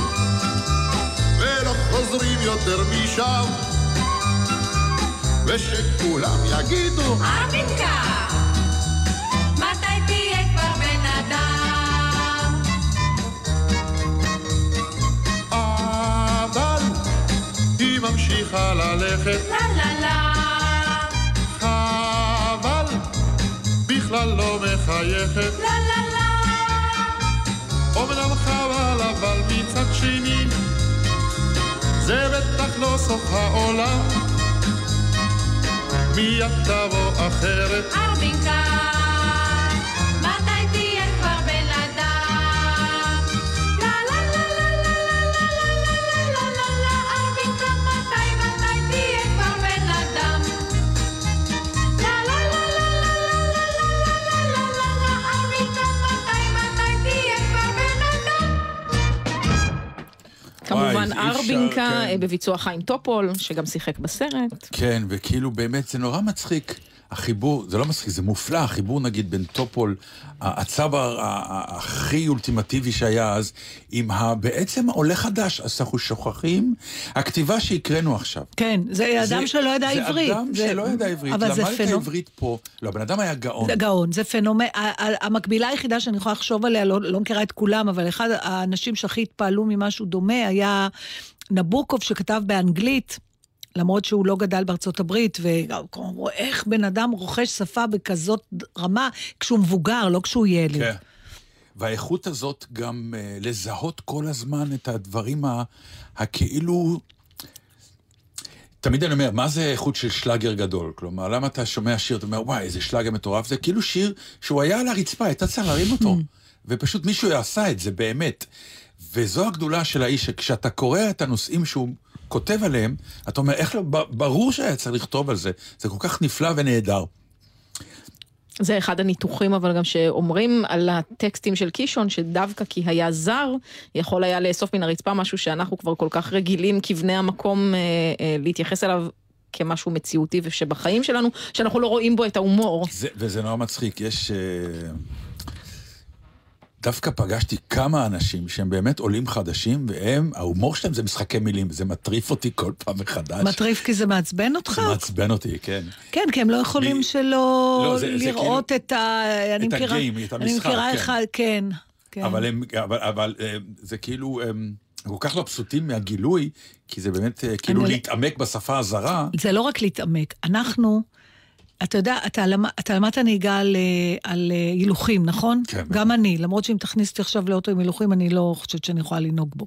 [SPEAKER 23] ולא חוזרים יותר משם. ושכולם יגידו,
[SPEAKER 12] ארבינקה, מתי תהיה כבר בן אדם?
[SPEAKER 23] אבל היא ממשיכה ללכת,
[SPEAKER 12] לה לה לה,
[SPEAKER 23] בכלל לא מחייכת.
[SPEAKER 12] לה לה לה,
[SPEAKER 23] אומנם חבל, אבל מצד שני, זה בטח לא סוף העולם. מיד תבוא אחרת,
[SPEAKER 12] ארבינקה, ארבינקה
[SPEAKER 6] כן.
[SPEAKER 8] אה, בביצוע חיים טופול, שגם שיחק בסרט.
[SPEAKER 6] כן, וכאילו באמת זה נורא מצחיק. החיבור, זה לא מצחיק, זה מופלא, החיבור נגיד בין טופול, הצבר הכי אולטימטיבי שהיה אז, עם ה- בעצם עולה חדש, אז אנחנו שוכחים, הכתיבה שהקראנו עכשיו.
[SPEAKER 7] כן, זה אדם
[SPEAKER 6] זה-
[SPEAKER 7] שלא ידע
[SPEAKER 6] זה
[SPEAKER 7] עברית.
[SPEAKER 6] אדם שלא ידע עברית,
[SPEAKER 7] זה
[SPEAKER 6] למד את
[SPEAKER 7] פנומ-
[SPEAKER 6] העברית פה. לא, הבן אדם היה גאון.
[SPEAKER 7] זה גאון, זה ה- המקבילה היחידה שאני יכולה לחשוב עליה, לא, לא מכירה את כולם, אבל אחד האנשים שהכי התפעלו ממשהו דומה היה נבוקוב שכתב באנגלית. למרות שהוא לא גדל בארצות הברית, ואומרו, איך בן אדם רוכש שפה בכזאת רמה כשהוא מבוגר, לא כשהוא ילד.
[SPEAKER 6] כן. והאיכות הזאת גם אה, לזהות כל הזמן את הדברים ה- הכאילו... תמיד אני אומר, מה זה איכות של שלאגר גדול? כלומר, למה אתה שומע שיר, אתה אומר, וואי, איזה שלאגר מטורף, זה כאילו שיר שהוא היה על הרצפה, הייתה צריך להרים אותו. ופשוט מישהו עשה את זה, באמת. וזו הגדולה של האיש, שכשאתה קורא את הנושאים שהוא כותב עליהם, אתה אומר, איך לא, ברור שהיה צריך לכתוב על זה. זה כל כך נפלא ונהדר.
[SPEAKER 8] זה אחד הניתוחים, אבל גם שאומרים על הטקסטים של קישון, שדווקא כי היה זר, יכול היה לאסוף מן הרצפה משהו שאנחנו כבר כל כך רגילים כבני המקום אה, אה, להתייחס אליו כמשהו מציאותי ושבחיים שלנו, שאנחנו לא רואים בו את ההומור.
[SPEAKER 6] זה, וזה נורא מצחיק, יש... אה, דווקא פגשתי כמה אנשים שהם באמת עולים חדשים, והם, ההומור שלהם זה משחקי מילים, זה מטריף אותי כל פעם מחדש.
[SPEAKER 7] מטריף כי זה מעצבן אותך?
[SPEAKER 6] זה מעצבן אותי, כן.
[SPEAKER 7] כן, כי הם לא יכולים שלא
[SPEAKER 6] לא, זה- זה
[SPEAKER 7] לראות את ה... אני
[SPEAKER 6] את
[SPEAKER 7] מכירה-
[SPEAKER 6] הגיים, את
[SPEAKER 7] אני
[SPEAKER 6] המשחק,
[SPEAKER 7] מכירה
[SPEAKER 6] כן.
[SPEAKER 7] אחד, כן. כן.
[SPEAKER 6] אבל הם, אבל, אבל אה, זה כאילו, הם כל כך לא מבסוטים מהגילוי, כי זה באמת אה, כאילו
[SPEAKER 7] אני-
[SPEAKER 6] להתעמק בשפה הזרה.
[SPEAKER 7] זה לא רק להתעמק, אנחנו, אתה יודע, אתה, למ, אתה למדת נהיגה על, אה, על אה, הילוכים, נכון?
[SPEAKER 6] כן.
[SPEAKER 7] גם אני, למרות שאם תכניס אותי עכשיו לאוטו עם הילוכים, אני לא חושבת שאני יכולה לנהוג בו.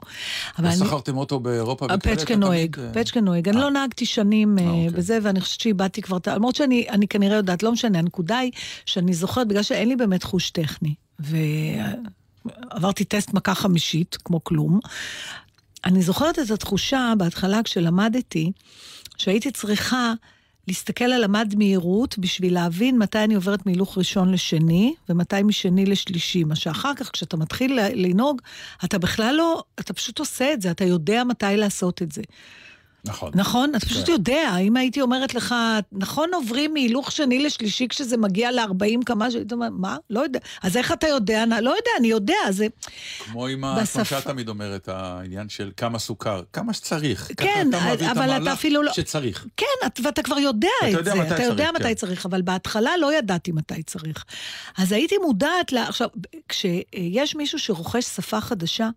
[SPEAKER 7] אבל אני...
[SPEAKER 6] שכרתם אוטו באירופה? אתה
[SPEAKER 7] פצ'קה נוהג,
[SPEAKER 6] אה,
[SPEAKER 7] פצ'קה נוהג. אני לא נהגתי שנים אה, בזה, ואני חושבת שאיבדתי כבר את ה... למרות שאני אני כנראה יודעת, לא משנה, הנקודה היא שאני זוכרת, בגלל שאין לי באמת חוש טכני, ועברתי טסט מכה חמישית, כמו כלום, אני זוכרת את התחושה בהתחלה כשלמדתי, שהייתי צריכה להסתכל על המד מהירות בשביל להבין מתי אני עוברת מהילוך ראשון לשני, ומתי משני לשלישי. מה שאחר כך, כשאתה מתחיל לנהוג, אתה בכלל לא, אתה פשוט עושה את זה, אתה יודע מתי לעשות את זה.
[SPEAKER 6] נכון.
[SPEAKER 7] נכון? אתה פשוט
[SPEAKER 6] כן.
[SPEAKER 7] יודע, אם הייתי אומרת לך, נכון עוברים מהילוך שני לשלישי כשזה מגיע ל-40 כמה, שהיית אומר, מה? לא יודע. אז איך אתה יודע? לא יודע, אני יודע, זה...
[SPEAKER 6] כמו עם ה... כמו שאת תמיד אומרת, העניין של כמה סוכר, כמה שצריך.
[SPEAKER 7] כן,
[SPEAKER 6] אתה
[SPEAKER 7] אבל אתה אפילו לא...
[SPEAKER 6] שצריך.
[SPEAKER 7] כן, את- ואתה כבר יודע
[SPEAKER 6] אתה
[SPEAKER 7] את זה. אתה יודע מתי
[SPEAKER 6] כן.
[SPEAKER 7] צריך, אבל בהתחלה לא ידעתי מתי צריך. אז הייתי מודעת ל... עכשיו, כשיש מישהו שרוכש שפה חדשה,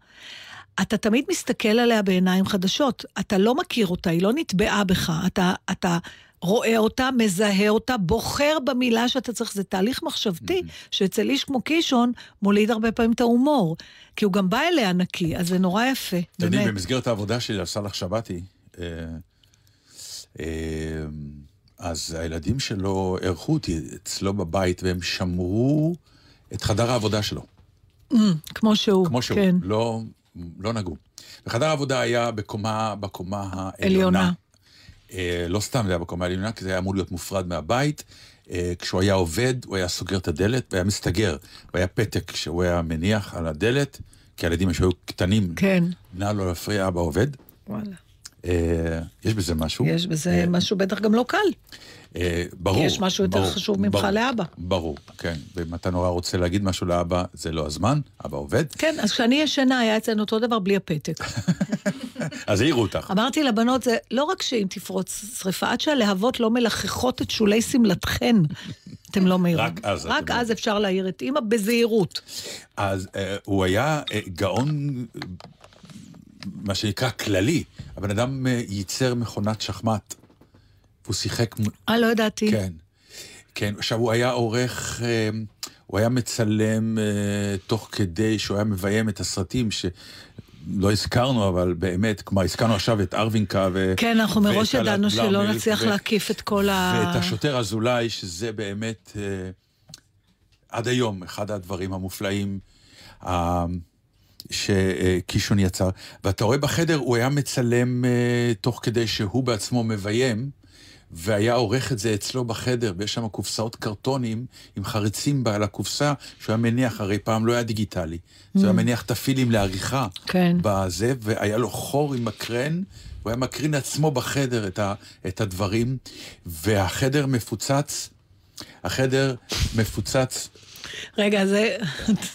[SPEAKER 7] אתה תמיד מסתכל עליה בעיניים חדשות. אתה לא מכיר אותה, היא לא נטבעה בך. אתה, אתה רואה אותה, מזהה אותה, בוחר במילה שאתה צריך. זה תהליך מחשבתי, שאצל איש כמו קישון מוליד הרבה פעמים את ההומור. כי הוא גם בא אליה נקי, אז זה נורא יפה, באמת.
[SPEAKER 6] במסגרת העבודה שלי על סאלח שבתי, אה, אה, אז הילדים שלו אירחו אותי אצלו בבית, והם שמרו את חדר העבודה שלו.
[SPEAKER 7] Mm, כמו שהוא,
[SPEAKER 6] כמו שהוא,
[SPEAKER 7] כן.
[SPEAKER 6] לא, לא נגעו. וחדר העבודה היה בקומה, בקומה העליונה.
[SPEAKER 7] עליונה.
[SPEAKER 6] אה, לא סתם זה היה בקומה העליונה, כי זה היה אמור להיות מופרד מהבית. אה, כשהוא היה עובד, הוא היה סוגר את הדלת והיה מסתגר. והיה פתק שהוא היה מניח על הדלת, כי הילדים שהיו קטנים,
[SPEAKER 7] כן.
[SPEAKER 6] נא לא להפריע, אבא עובד.
[SPEAKER 7] וואלה.
[SPEAKER 6] אה, יש בזה משהו.
[SPEAKER 7] יש בזה משהו בטח גם לא קל.
[SPEAKER 6] אה, ברור.
[SPEAKER 7] יש משהו יותר
[SPEAKER 6] ברור,
[SPEAKER 7] חשוב ממך
[SPEAKER 6] ברור,
[SPEAKER 7] לאבא.
[SPEAKER 6] ברור, כן. ואם אתה נורא רוצה להגיד משהו לאבא, זה לא הזמן, אבא עובד.
[SPEAKER 7] כן, אז כשאני ישנה היה אצלנו אותו דבר בלי הפתק.
[SPEAKER 6] אז העירו אותך.
[SPEAKER 7] אמרתי לבנות, זה לא רק שאם תפרוץ שרפה, עד שהלהבות לא מלחכות את שולי שמלתכן, אתם לא מעירים.
[SPEAKER 6] רק אז
[SPEAKER 7] רק
[SPEAKER 6] אתם-
[SPEAKER 7] אז אפשר להעיר את אימא בזהירות.
[SPEAKER 6] אז אה, הוא היה אה, גאון, אה, מה שנקרא כללי. הבן אדם אה, ייצר מכונת שחמט. והוא שיחק...
[SPEAKER 7] אה, לא ידעתי.
[SPEAKER 6] כן. כן, עכשיו הוא היה עורך, אה, הוא היה מצלם אה, תוך כדי שהוא היה מביים את הסרטים שלא הזכרנו, אבל באמת, כלומר, הזכרנו עכשיו את ארווינקה ו...
[SPEAKER 7] כן, אנחנו מראש ידענו שלא נצליח
[SPEAKER 6] ו-
[SPEAKER 7] להקיף את כל ה...
[SPEAKER 6] ואת השוטר אזולאי, שזה באמת, אה, עד היום, אחד הדברים המופלאים אה, שקישון יצר. ואתה רואה בחדר, הוא היה מצלם אה, תוך כדי שהוא בעצמו מביים, והיה עורך את זה אצלו בחדר, ויש שם קופסאות קרטונים עם חריצים על הקופסה, שהוא היה מניח, הרי פעם לא היה דיגיטלי. אז הוא היה
[SPEAKER 7] Mm.
[SPEAKER 6] מניח את הפילים לעריכה.
[SPEAKER 7] כן.
[SPEAKER 6] בזה, והיה לו חור עם מקרן, הוא היה מקרין עצמו בחדר את, ה, את הדברים, והחדר מפוצץ, החדר מפוצץ.
[SPEAKER 7] רגע, זה...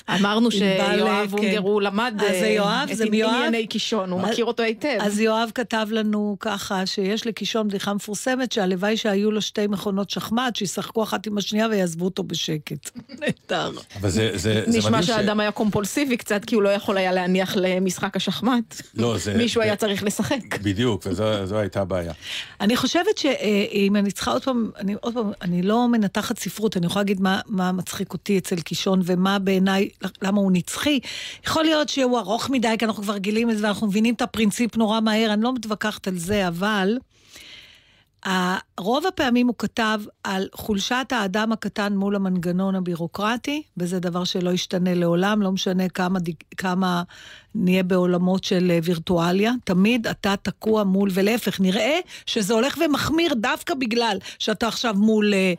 [SPEAKER 8] אמרנו שיואב
[SPEAKER 7] כן.
[SPEAKER 8] אונגר, הוא למד אה, את? ענייני קישון, הוא
[SPEAKER 7] אז-
[SPEAKER 8] מכיר אותו היטב.
[SPEAKER 7] אז יואב כתב לנו ככה, שיש לקישון בדיחה מפורסמת, שהלוואי שהיו לו שתי מכונות שחמט, שישחקו אחת עם השנייה ויעזבו אותו בשקט. נהדר.
[SPEAKER 8] נשמע שהאדם היה קומפולסיבי קצת, כי הוא לא יכול היה להניח למשחק השחמט.
[SPEAKER 6] לא, זה...
[SPEAKER 8] מישהו היה צריך לשחק.
[SPEAKER 6] בדיוק, וזו הייתה הבעיה.
[SPEAKER 7] אני חושבת שאם אני צריכה עוד פעם, אני עוד פעם, אני לא מנתחת ספרות, אני יכולה להגיד מה, מה מצחיק אותי אצל קישון ומה בעיניי, למה הוא נצחי. יכול להיות שהוא ארוך מדי, כי אנחנו כבר גילים את זה ואנחנו מבינים את הפרינציפ נורא מהר, אני לא מתווכחת על זה, אבל... רוב הפעמים הוא כתב על חולשת האדם הקטן מול המנגנון הבירוקרטי, וזה דבר שלא ישתנה לעולם, לא משנה כמה, כמה נהיה בעולמות של אה, וירטואליה, תמיד אתה תקוע מול, ולהפך, נראה שזה הולך ומחמיר דווקא בגלל שאתה עכשיו מול אה,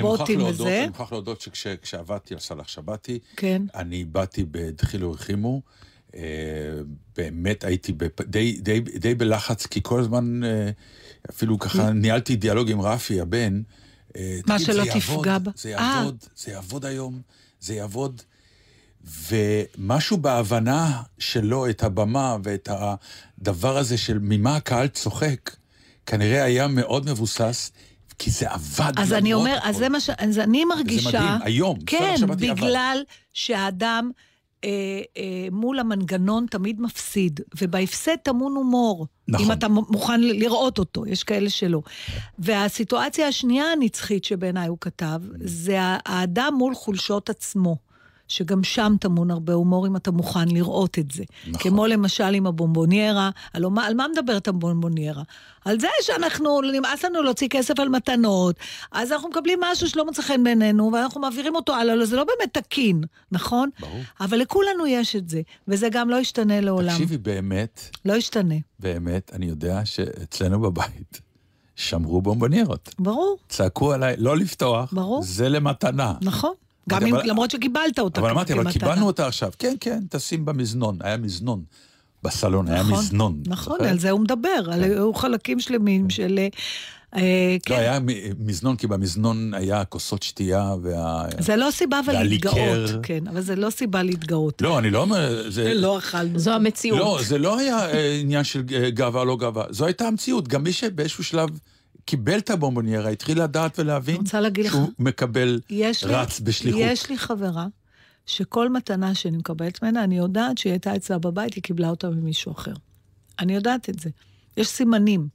[SPEAKER 7] בוטים
[SPEAKER 6] להודות,
[SPEAKER 7] וזה.
[SPEAKER 6] אני מוכרח להודות שכשעבדתי על סלאח שבתי,
[SPEAKER 7] כן.
[SPEAKER 6] אני באתי בדחילו ורחימו, אה, באמת הייתי בפ... די, די, די בלחץ, כי כל הזמן, אה, אפילו ככה ניהלתי דיאלוג עם רפי, הבן. אה,
[SPEAKER 7] מה, שלא תפגע בה?
[SPEAKER 6] זה. יעבוד, זה יעבוד היום, זה יעבוד. ומשהו בהבנה שלו את הבמה ואת הדבר הזה של ממה הקהל צוחק, כנראה היה מאוד מבוסס, כי זה עבד
[SPEAKER 7] אז אני אומר, אז זה מה ש... אז אני מרגישה...
[SPEAKER 6] מדהים, היום,
[SPEAKER 7] כן,
[SPEAKER 6] שבתי עבד.
[SPEAKER 7] בגלל שהאדם אה, אה, מול המנגנון תמיד מפסיד, ובהפסד טמון הומור.
[SPEAKER 6] נכון.
[SPEAKER 7] אם אתה מוכן לראות אותו, יש כאלה שלא. והסיטואציה השנייה הנצחית שבעיניי הוא כתב, זה ה- האדם מול חולשות עצמו. שגם שם טמון הרבה הומור אם אתה מוכן לראות את זה. נכון. כמו למשל עם הבומבוניירה, הלוא מה, על מה מדברת הבומבוניירה? על זה שאנחנו, נמאס לנו להוציא כסף על מתנות, אז אנחנו מקבלים משהו שלא מוצא חן בעינינו, ואנחנו מעבירים אותו הלאה, לא, זה לא באמת תקין, נכון?
[SPEAKER 6] ברור.
[SPEAKER 7] אבל לכולנו יש את זה, וזה גם לא ישתנה לעולם.
[SPEAKER 6] תקשיבי, באמת,
[SPEAKER 7] לא ישתנה,
[SPEAKER 6] באמת, אני יודע שאצלנו בבית שמרו בומבוניירות.
[SPEAKER 7] ברור,
[SPEAKER 6] צעקו עליי לא לפתוח,
[SPEAKER 7] ברור.
[SPEAKER 6] זה למתנה.
[SPEAKER 7] נכון. גם אם,
[SPEAKER 6] אבל-
[SPEAKER 7] למרות שקיבלת אותה
[SPEAKER 6] אבל אמרתי, אבל. קיבלנו אותה עכשיו. כן, כן, תשים במזנון. היה מזנון. בסלון היה
[SPEAKER 7] נכון,
[SPEAKER 6] מזנון.
[SPEAKER 7] נכון,
[SPEAKER 6] זוכר?
[SPEAKER 7] על זה הוא מדבר, על היו חלקים שלמים של... אה,
[SPEAKER 6] לא,
[SPEAKER 7] כן.
[SPEAKER 6] היה מ- מזנון, כי במזנון היה כוסות שתייה וה...
[SPEAKER 7] זה לא סיבה אבל. להתגאות, כן, אבל זה לא סיבה להתגאות.
[SPEAKER 6] לא, אני לא אומר... זה...
[SPEAKER 7] לא אכלנו.
[SPEAKER 8] זו המציאות.
[SPEAKER 6] לא, זה לא היה אה, עניין של אה, גאווה או לא גאווה. זו הייתה המציאות. גם מי שבאיזשהו שלב קיבל את הבומבוניירה, התחיל לדעת ולהבין
[SPEAKER 7] להגיד לך,
[SPEAKER 6] שהוא מקבל
[SPEAKER 7] יש לי,
[SPEAKER 6] רץ בשליחות.
[SPEAKER 7] יש לי חברה שכל מתנה שאני מקבלת ממנה, אני יודעת שהיא הייתה אצלה בבית, היא קיבלה אותה ממישהו אחר. אני יודעת את זה. יש סימנים.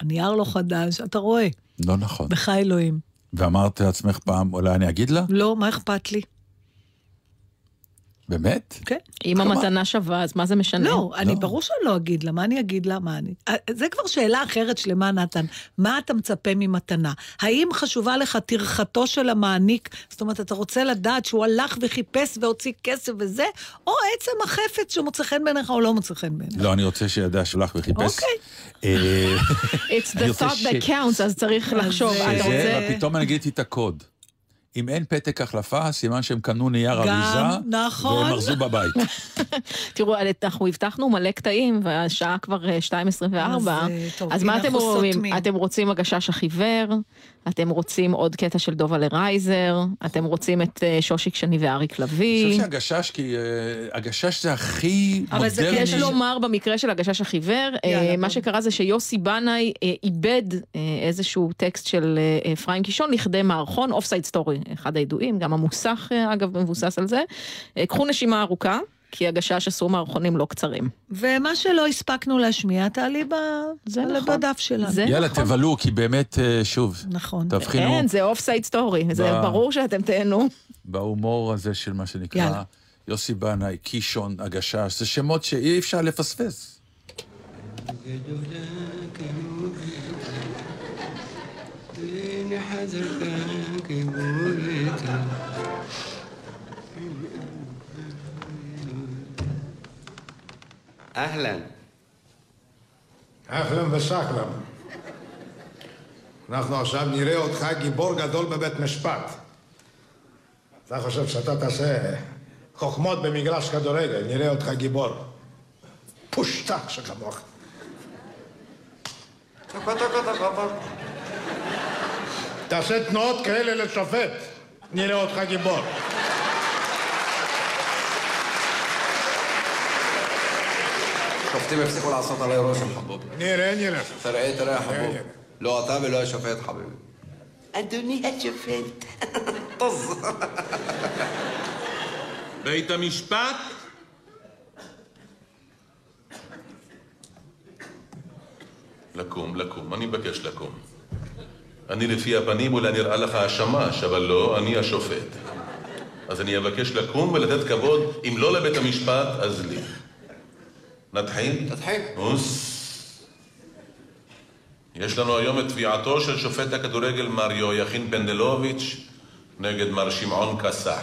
[SPEAKER 7] הנייר לא חדש, אתה רואה,
[SPEAKER 6] לא נכון.
[SPEAKER 7] בך אלוהים.
[SPEAKER 6] ואמרת לעצמך פעם, אולי אני אגיד לה?
[SPEAKER 7] לא, מה אכפת לי?
[SPEAKER 6] באמת?
[SPEAKER 7] כן.
[SPEAKER 8] אם
[SPEAKER 7] כלומר-
[SPEAKER 8] המתנה שווה, אז מה זה משנה?
[SPEAKER 7] לא, אני ברור שאני לא אגיד לה, מה אני אגיד לה? מה אני... אה, זה כבר שאלה אחרת שלמה, נתן. מה אתה מצפה ממתנה? האם חשובה לך טרחתו של המעניק? זאת אומרת, אתה רוצה לדעת שהוא הלך וחיפש והוציא כסף וזה, או עצם החפץ שמוצא חן בעיניך או לא מוצא חן בעיניך?
[SPEAKER 6] לא, אני רוצה שידע שלך וחיפש.
[SPEAKER 7] אוקיי.
[SPEAKER 6] אה,
[SPEAKER 8] It's the thought that counts, אז צריך לחשוב.
[SPEAKER 7] אה,
[SPEAKER 6] פתאום אני גיליתי את הקוד. אם אין פתק החלפה, סימן שהם קנו נייר
[SPEAKER 7] גם,
[SPEAKER 6] אריזה,
[SPEAKER 7] נכון.
[SPEAKER 6] והם ארזו בבית.
[SPEAKER 8] תראו, אנחנו הבטחנו מלא קטעים, והשעה כבר אה, 2.24.
[SPEAKER 7] אז, אה, טוב,
[SPEAKER 8] אז מה אתם?
[SPEAKER 7] סותמים.
[SPEAKER 8] אתם רוצים הגשש החיוור? אתם רוצים עוד קטע של דובה לרייזר? אתם רוצים את אה, שושיק שני ואריק
[SPEAKER 6] אני
[SPEAKER 8] לביא?
[SPEAKER 6] חושב שהגשש, כי אה, הגשש זה הכי
[SPEAKER 8] אבל זה
[SPEAKER 6] מודרני.
[SPEAKER 8] יש לומר במקרה של הגשש החיוור, אה, מה. שקרה זה שיוסי בנאי עיבד איזשהו טקסט של אפרים קישון לכדי מערכון, אוף סייד סטורי, אחד הידועים, גם המוסך אגב מבוסס על זה. קחו נשימה ארוכה, כי הגשש עשו מערכונים לא קצרים.
[SPEAKER 7] ומה שלא הספקנו להשמיע, תעלי ב- על-
[SPEAKER 8] נכון.
[SPEAKER 7] בדף שלנו.
[SPEAKER 8] זה
[SPEAKER 6] יאללה,
[SPEAKER 8] נכון.
[SPEAKER 6] תבלו, כי באמת, אה, שוב,
[SPEAKER 7] נכון.
[SPEAKER 6] תבחינו
[SPEAKER 8] אין, זה אוף סייד סטורי, זה ברור שאתם תהנו.
[SPEAKER 6] בהומור הזה של מה שנקרא
[SPEAKER 8] יאללה.
[SPEAKER 6] יוסי בנאי, קישון, הגשש, זה שמות שאי אפשר לפספס.
[SPEAKER 24] אהלן.
[SPEAKER 25] אהלן וסהלן. אנחנו עכשיו נראה אותך גיבור גדול בבית משפט. אתה חושב שאתה תעשה חוכמות במגרש כדורגל, נראה אותך גיבור. פושטק שכמוך. תעשה תנועות כאלה לשופט, נראה אותך גיבור.
[SPEAKER 24] שופטים הפסיקו לעשות עליי רושם חבובי.
[SPEAKER 25] נראה, נראה.
[SPEAKER 24] תראה, תראה חבובי. לא אתה ולא השופט חביבי. אדוני השופט. טוז.
[SPEAKER 26] בית המשפט? לקום, לקום, אני מבקש לקום. אני לפי הפנים אולי נראה לך השמש, אבל לא, אני השופט. אז אני אבקש לקום ולתת כבוד, אם לא לבית המשפט, אז לי. נתחיל?
[SPEAKER 24] תתחיל.
[SPEAKER 26] אוס. יש לנו היום את תביעתו של שופט הכדורגל מר יהויכין פנדלוביץ' נגד מר שמעון כסח.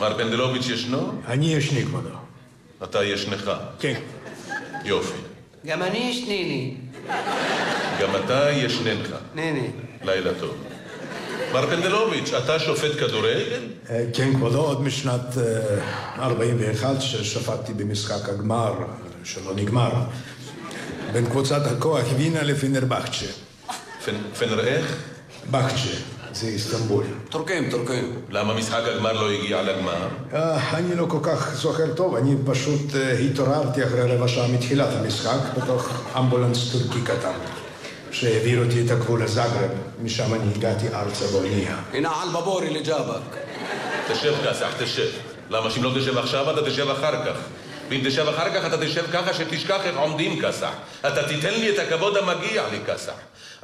[SPEAKER 26] מר פנדלוביץ' ישנו?
[SPEAKER 25] אני ישני, כבודו.
[SPEAKER 26] אתה ישנך.
[SPEAKER 25] כן.
[SPEAKER 26] יופי.
[SPEAKER 24] גם אני ישניני.
[SPEAKER 26] גם אתה ישננך.
[SPEAKER 24] ניני.
[SPEAKER 26] לילה טוב. מר פנדלוביץ', אתה שופט כדורגל?
[SPEAKER 25] אה, כן, כבודו, עוד משנת אה, 41, ששפטתי במשחק הגמר, אה, שלא נגמר, בין קבוצת הכוח וינה לפנרבחצ'ה.
[SPEAKER 26] פנר איך?
[SPEAKER 25] בחצ'ה, זה איסטנבול.
[SPEAKER 24] טורקים, טורקים.
[SPEAKER 26] למה משחק הגמר לא הגיע לגמר?
[SPEAKER 25] אה, אני לא כל כך זוכר טוב, אני פשוט אה, התעוררתי אחרי רבע שעה מתחילת המשחק בתוך אמבולנס טורקי קטן, שהעביר אותי את הגבול לזאגרב, משם אני הגעתי ארצה באונייה.
[SPEAKER 24] הנה על בבורי לג'אבק.
[SPEAKER 26] תשב כסח, תשב. למה שאם לא תשב עכשיו, אתה תשב אחר כך. ואם תשב אחר כך, אתה תשב ככה שתשכח איך עומדים כסח. אתה תיתן לי את הכבוד המגיע לי כסח.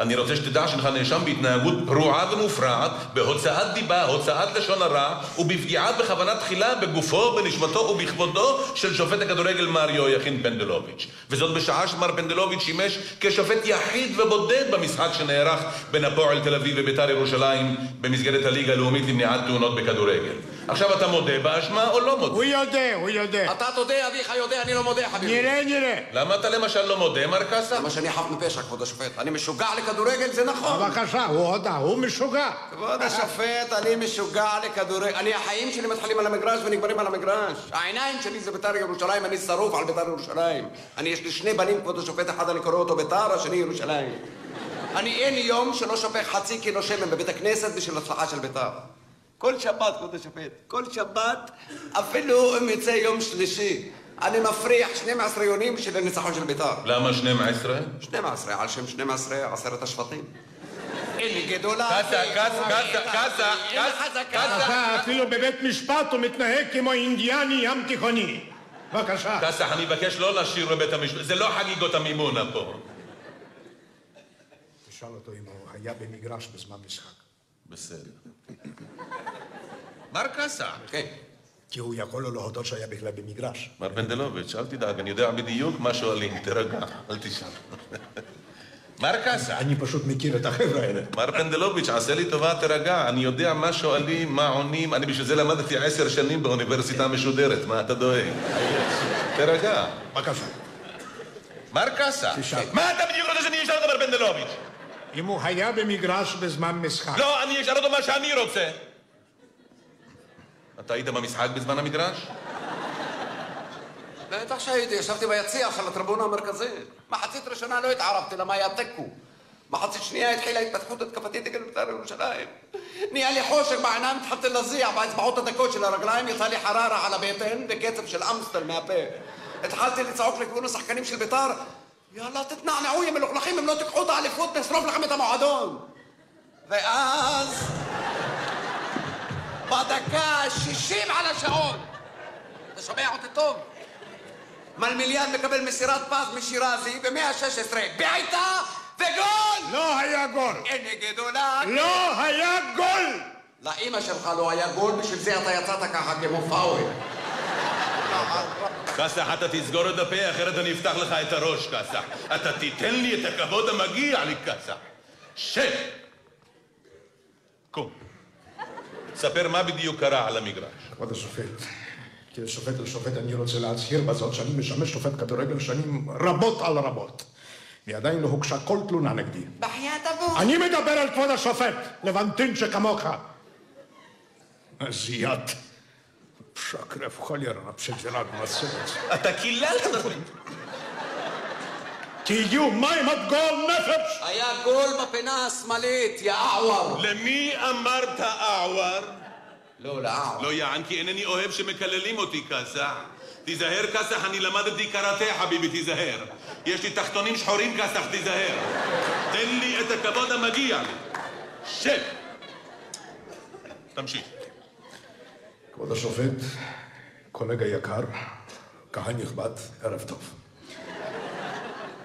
[SPEAKER 26] אני רוצה שתדע שאינך נאשם בהתנהגות פרועה ומופרעת, בהוצאת דיבה, הוצאת לשון הרע, ובפגיעה בכוונה תחילה בגופו, בנשמתו ובכבודו של שופט הכדורגל מר יהויכין פנדלוביץ'. וזאת בשעה שמר פנדלוביץ' שימש כשופט יחיד ובודד במשחק שנערך בין הפועל תל אביב ובית"ר ירושלים במסגרת הליגה הלאומית למניעת תאונות בכדורגל. עכשיו אתה מודה באשמה או לא מודה?
[SPEAKER 25] הוא יודע, הוא יודע.
[SPEAKER 24] אתה תודה, אביך יודע, אני לא מודה, חביבי.
[SPEAKER 25] נראה, נראה.
[SPEAKER 26] למה אתה למשל לא מודה, מר קאסה?
[SPEAKER 24] למה שאני חף מפשע, כבוד השופט. אני משוגע לכדורגל, זה נכון.
[SPEAKER 25] בבקשה, הוא הודה, הוא משוגע.
[SPEAKER 24] כבוד השופט, אני משוגע לכדורגל. אני, החיים שלי מתחילים על המגרש ונגמרים על המגרש. העיניים שלי זה בית"ר ירושלים, אני שרוף על בית"ר ירושלים. אני, יש לי שני בנים, כבוד השופט, אחד אני קורא אותו בית"ר, השני ירושלים. אני אין יום שלא שופך חצי קילו שמן בבית הכנסת בשביל הצלחה של בית"ר. כל שבת, כבוד השופט, כל שבת, אפילו אם יצא יום שלישי, אני מפריח 12 יונים בשביל הניצחון של בית"ר.
[SPEAKER 26] למה 12?
[SPEAKER 24] 12, על שם 12 עשרת השבטים. אין גדולה.
[SPEAKER 26] קאסה, קאסה, קאסה, קאסה, קאסה,
[SPEAKER 25] אפילו בבית משפט הוא מתנהג כמו אינדיאני ים תיכוני. בבקשה.
[SPEAKER 26] קאסה, אני מבקש לא לשיר בבית המשפט, זה לא חגיגות המימונה פה.
[SPEAKER 25] תשאל אותו אם הוא היה במגרש בזמן משחק.
[SPEAKER 26] בסדר. מר קאסה.
[SPEAKER 24] כן.
[SPEAKER 25] כי הוא יכול לא להודות שהיה בכלל במגרש.
[SPEAKER 26] מר פנדלוביץ', אל תדאג, אני יודע בדיוק מה שואלים, תירגע, אל תשאל. מר קאסה.
[SPEAKER 25] אני פשוט מכיר את החבר'ה האלה.
[SPEAKER 26] מר פנדלוביץ', עשה לי טובה, תירגע, אני יודע מה שואלים, מה עונים, אני בשביל זה למדתי עשר שנים באוניברסיטה משודרת, מה אתה דואג? תירגע.
[SPEAKER 25] בבקשה.
[SPEAKER 26] מר קאסה. מה אתה בדיוק רוצה שאני אשאל אותך, מר פנדלוביץ'?
[SPEAKER 25] אם הוא היה במגרש בזמן משחק.
[SPEAKER 26] לא, אני אשאל אותו מה שאני רוצה. אתה היית במשחק בזמן המגרש?
[SPEAKER 24] בטח שהייתי, ישבתי ביציע של הטריבונה המרכזית. מחצית ראשונה לא התערבתי, למה היה תיקו. מחצית שנייה התחילה התפתחות התקפתית נגד בית"ר ירושלים. נהיה לי חושך בעיניים, התחלתי להזיע באצבעות הדקות של הרגליים, יצא לי חררה על הבטן בקצב של אמסטל מהפה. התחלתי לצעוק לכיוון השחקנים של בית"ר, יאללה תתנענעו יא מלוכלכים, אם לא תיקחו את האליפות נשרוף לכם את המועדון. ואז, בדקה ה-60 על השעון, אתה שומע אותי טוב? מלמיליאן מקבל מסירת פס משירזי ב-116, בעיטה וגול!
[SPEAKER 25] לא היה גול!
[SPEAKER 24] הנה גדולה!
[SPEAKER 25] לא היה גול!
[SPEAKER 24] לאימא שלך לא היה גול, בשביל זה אתה יצאת ככה כמו פאוול.
[SPEAKER 26] קסח, אתה תסגור את הפה, אחרת אני אפתח לך את הראש, קסח. אתה תיתן לי את הכבוד המגיע לי, קסח. שב! קום. ספר מה בדיוק קרה על המגרש.
[SPEAKER 25] כבוד השופט, כשופט לשופט אני רוצה להצהיר בזאת שאני משמש שופט כדורגל שנים רבות על רבות. ועדיין לא הוגשה כל תלונה נגדי.
[SPEAKER 24] בחייאת אבו.
[SPEAKER 25] אני מדבר על כבוד השופט, לבנטין שכמוך. זיית. שקרף חולרה, פשטרה גמסרת.
[SPEAKER 26] אתה קיללת אותי.
[SPEAKER 25] תהיו מים עד גול נפש!
[SPEAKER 24] היה גול בפינה השמאלית, יא אעוור.
[SPEAKER 26] למי אמרת אעוור?
[SPEAKER 24] לא, לאעוור.
[SPEAKER 26] לא יען, כי אינני אוהב שמקללים אותי, קסח. תיזהר, קסח, אני למדתי קראטה, חביבי, תיזהר. יש לי תחתונים שחורים, קסח, תיזהר. תן לי את הכבוד המגיע לי. שב! תמשיך.
[SPEAKER 25] כבוד השופט, קולגה יקר, קהל נכבד, ערב טוב.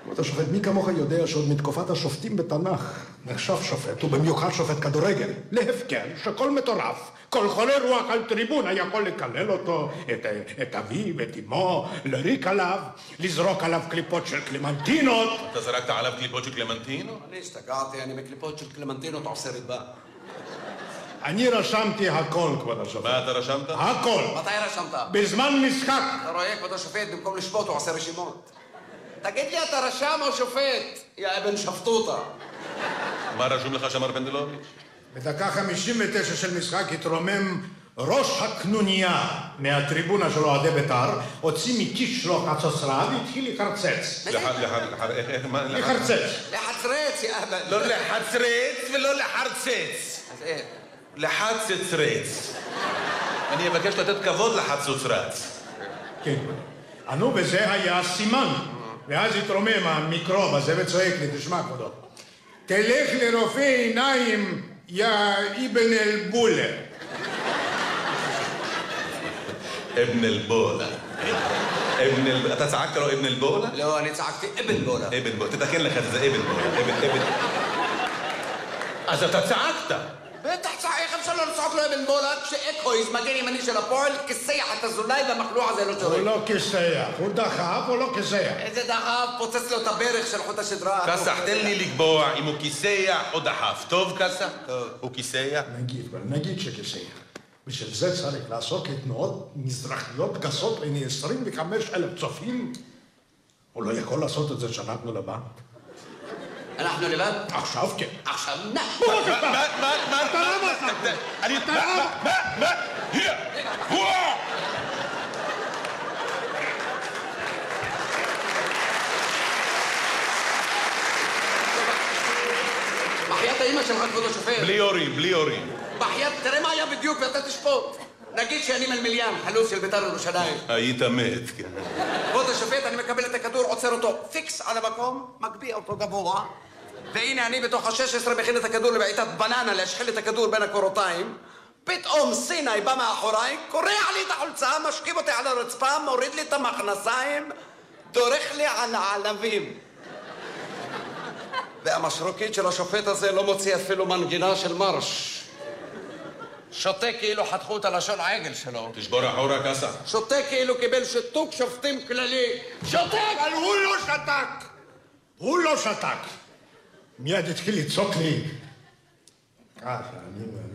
[SPEAKER 25] כבוד השופט, מי כמוך יודע שעוד מתקופת השופטים בתנ"ך נחשב שופט, ובמיוחד שופט כדורגל, להפקר שכל מטורף, כל חולה רוח על טריבונה יכול לקלל אותו, את, את אביו, את אמו, לריק עליו, לזרוק עליו קליפות של קלמנטינות.
[SPEAKER 26] אתה זרקת עליו קליפות של קלמנטינו?
[SPEAKER 24] אני השתגעתי, אני בקליפות של קלמנטינות עושה ריבה.
[SPEAKER 25] אני רשמתי הכל, כבוד השופט.
[SPEAKER 26] מה אתה רשמת?
[SPEAKER 25] הכל.
[SPEAKER 24] מתי רשמת?
[SPEAKER 25] בזמן משחק.
[SPEAKER 24] אתה רואה, כבוד השופט, במקום לשפוט הוא עושה רשימות. תגיד לי, אתה רשם או שופט? יא אבן שפטוטה.
[SPEAKER 26] מה רשום לך, שמר פנדלוביץ'?
[SPEAKER 25] בדקה 59 של משחק התרומם ראש הקנוניה מהטריבונה של אוהדי בית"ר, הוציא מכיס שלו חצוצרה והתחיל לקרצץ. לחרצץ.
[SPEAKER 24] לחצרץ, יא אבן.
[SPEAKER 26] לא לחצרץ ולא לחרצץ.
[SPEAKER 24] אז איך?
[SPEAKER 26] לחצץ רץ. אני אבקש לתת כבוד לחצוץ רץ.
[SPEAKER 25] כן. ענו, וזה היה סימן. ואז התרומם המיקרוב הזה וצועק לי, תשמע כבודו, תלך לרופא עיניים, יא אבן אל-בולה.
[SPEAKER 26] אבן אל-בולה. אבן אל... אתה צעקת לו אבן אל-בולה?
[SPEAKER 24] לא, אני צעקתי אבן בולה.
[SPEAKER 26] אבן בולה. תתקן לך את זה, אבן בולה. אבן, אבן. אז אתה צעקת.
[SPEAKER 24] בטח איך אפשר לא לצעוק לו אבן בולה כשאקויז, מגן ימני של הפועל, כיסח את אזולאי והמחלוע הזה לא
[SPEAKER 25] הוא
[SPEAKER 24] שורק.
[SPEAKER 25] לא כיסח, הוא דחף, הוא לא כיסח.
[SPEAKER 24] איזה דחף, פוצץ לו את הברך של חוט השדרה.
[SPEAKER 26] קסח, תן לי לקבוע אם הוא כיסח או דחף. טוב, קסח? טוב. הוא כיסח?
[SPEAKER 25] נגיד, אבל נגיד שכיסח. בשביל זה צריך לעשות לתנועות מזרחיות גסות לעיני 25 אלף צופים. הוא לא יכול לעשות את זה שאנחנו לבד.
[SPEAKER 24] אנחנו לבד?
[SPEAKER 25] עכשיו כן.
[SPEAKER 24] עכשיו נא.
[SPEAKER 26] מה, מה, מה, מה,
[SPEAKER 25] אתה לא מצאת.
[SPEAKER 26] אני...
[SPEAKER 25] אתה
[SPEAKER 26] מה,
[SPEAKER 25] לא-
[SPEAKER 26] מה, מה, מה? הנה! וואו!
[SPEAKER 24] בחייאת האמא שלך, כבוד השופט.
[SPEAKER 26] בלי הורים, בלי הורים.
[SPEAKER 24] בחייאת, תראה מה היה בדיוק ואתה תשפוט. נגיד שאני מלמיליאן, חלוץ של בית"ר ירושלים.
[SPEAKER 26] היית מת, כן.
[SPEAKER 24] כבוד השופט, אני מקבל את הכדור, עוצר אותו פיקס על המקום, מגביה אותו גבוה, והנה אני בתוך ה-16 מכין את הכדור לבעיטת בננה, להשחיל את הכדור בין הקורותיים. פתאום סיני בא מאחוריי, קורע לי את החולצה, משכיב אותי על הרצפה, מוריד לי את המכנסיים, דורך לי על העלבים. והמשרוקית של השופט הזה לא מוציא אפילו מנגינה של מרש. שותה כאילו חתכו את הלשון העגל שלו.
[SPEAKER 26] תשבור אחורה, קסח.
[SPEAKER 24] שותה כאילו קיבל שיתוק שופטים כללי. שותק!
[SPEAKER 25] אבל הוא לא שתק! הוא לא שתק! מיד התחיל לצעוק לי, אה,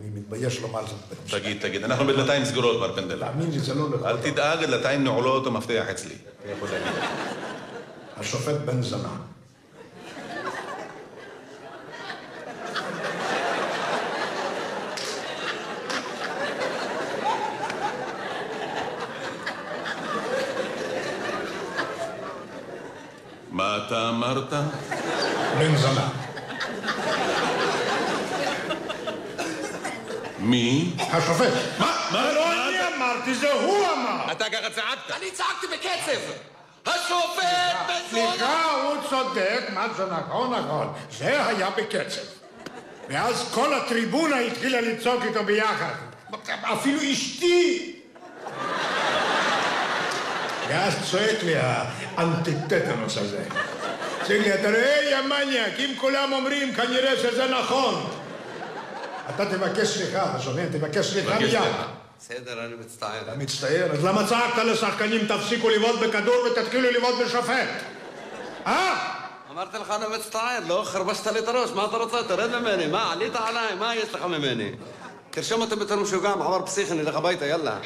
[SPEAKER 25] אני מתבייש לומר זאת.
[SPEAKER 26] תגיד, תגיד, אנחנו בדלתיים סגורות, מר פנדל.
[SPEAKER 25] תאמין לי, זה לא לכל
[SPEAKER 26] אל תדאג, דלתיים נעולות המפתח אצלי.
[SPEAKER 25] השופט בן זמה.
[SPEAKER 26] מה אתה אמרת?
[SPEAKER 25] בן זמה.
[SPEAKER 26] מי?
[SPEAKER 25] השופט.
[SPEAKER 26] מה? מה?
[SPEAKER 25] לא אני אמרתי, זה הוא אמר.
[SPEAKER 26] אתה ככה צעקת.
[SPEAKER 24] אני צעקתי בקצב! השופט זונה!
[SPEAKER 25] סליחה, הוא צודק, מה זה נכון, נכון. זה היה בקצב. ואז כל הטריבונה התחילה לצעוק איתו ביחד. אפילו אשתי. ואז צועק לי האנטיטטנוס הזה. צועק לי, אתה רואה, יא מניאק, אם כולם אומרים, כנראה שזה נכון. אתה תבקש סליחה, אתה שומע? תבקש סליחה מיד.
[SPEAKER 24] בסדר, אני מצטער.
[SPEAKER 25] אתה מצטער? אז למה צעקת לשחקנים, תפסיקו לבעוט בכדור ותתחילו לבעוט בשופט? אה?
[SPEAKER 24] אמרתי לך, אני מצטער, לא חרבשת לי את הראש, מה אתה רוצה? תרד ממני, מה, עלית עליי, מה יש לך ממני? תרשום אותי בתור משוגע, מעבר פסיכי, נלך הביתה, יאללה.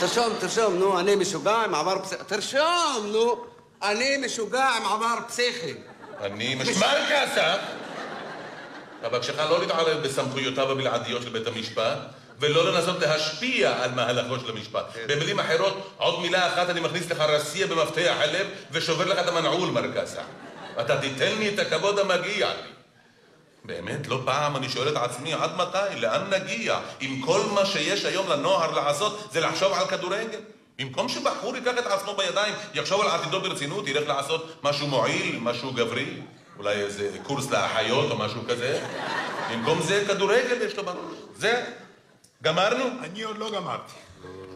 [SPEAKER 24] תרשום, תרשום, נו, אני משוגע עם עבר פסיכי. תרשום, נו, אני משוגע עם עבר פסיכי.
[SPEAKER 26] אני משמר כסף. אבקשך לא להתערב בסמכויותיו הבלעדיות של בית המשפט, ולא לנסות להשפיע על מהלכו של המשפט. במילים אחרות, עוד מילה אחת אני מכניס לך רסיע במפתח הלב ושובר לך את המנעול, מר קסה. אתה תיתן לי את הכבוד המגיע לי. באמת, לא פעם אני שואל את עצמי, עד מתי? לאן נגיע? אם כל מה שיש היום לנוער לעשות זה לחשוב על כדורגל? במקום שבחור ייקח את עצמו בידיים, יחשוב על עתידו ברצינות, ילך לעשות משהו מועיל, משהו גברי, אולי איזה קורס לאחיות או משהו כזה. במקום זה, כדורגל יש לו בראש. זה, גמרנו?
[SPEAKER 25] אני עוד לא גמרתי.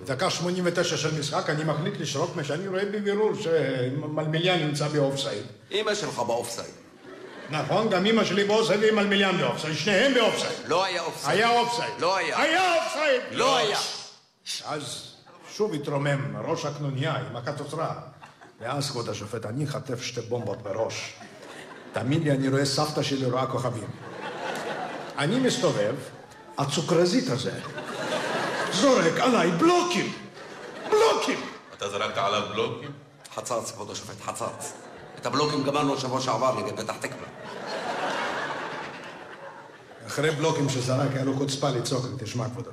[SPEAKER 25] דקה 89 של משחק, אני מחליט לשרוק מה שאני רואה בבירור שמלמיליאן נמצא באופסייד.
[SPEAKER 24] אמא שלך באופסייד.
[SPEAKER 25] נכון, גם אמא שלי באופסייד ומלמיליאן באופסייד, שניהם באופסייד.
[SPEAKER 24] לא היה אופסייד.
[SPEAKER 25] היה אופסייד.
[SPEAKER 24] לא היה.
[SPEAKER 25] היה אופסייד!
[SPEAKER 24] לא היה.
[SPEAKER 25] אז שוב התרומם ראש הקנוניה עם הקטוצרה. ואז, כבוד השופט, אני חטף שתי בומבות בראש. תאמין לי, אני רואה סבתא שלי רואה כוכבים. אני מסתובב, הצוקרזית הזה זורק עליי בלוקים! בלוקים!
[SPEAKER 26] אתה זרקת עליו בלוקים?
[SPEAKER 24] חצץ, כבוד השופט, חצץ. את הבלוקים גמרנו שבוע שעבר נגד פתח תקווה.
[SPEAKER 25] אחרי בלוקים שזרק, היה לו חוצפה לצעוק תשמע כבודו.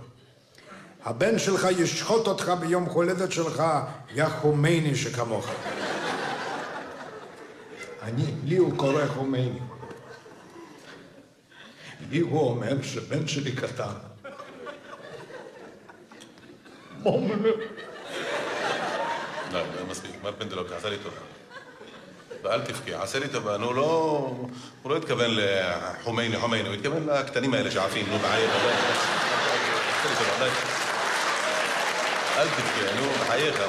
[SPEAKER 25] הבן שלך ישחוט אותך ביום הולדת שלך, יא חומייני שכמוך. אני, לי הוא קורא חומייני. לי הוא אומר שבן שלי קטן. מומנה.
[SPEAKER 26] לא, לא מספיק, מר פנדלוק, עשה לי טובה. ואל תבכי, עשה לי טובה, נו לא... הוא לא התכוון לחומייני חומייני, הוא התכוון לקטנים האלה שעפים, נו בחייך. די. עשה לי טובה, די. אל תבכי, נו בחייך.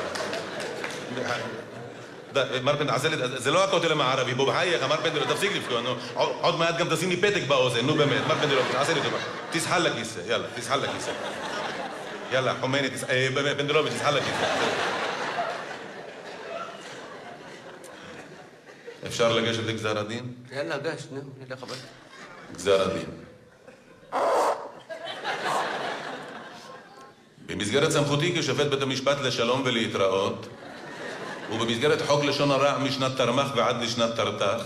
[SPEAKER 26] די, מר פנדלוק, עשה לי... זה לא הכותל המערבי, בוא בחייך, מר פנדלוק, תפסיק לבכות, נו. עוד- מעט גם תשים לי פתק באוזן, נו באמת, מר פנדלוק, עשה לי טובה. תזחל לכיסא, יאללה, תזחל לכיסא. יאללה, חומייני, תס- אה, פנדלוביץ', תזחל לכיסא. אפשר לגשת לגזר הדין?
[SPEAKER 24] יאללה, גש, נו, נלך הביתה.
[SPEAKER 26] גזר הדין. במסגרת סמכותי כשופט בית המשפט לשלום ולהתראות, ובמסגרת חוק לשון הרע משנת תרמ"ח ועד לשנת תרת"ח,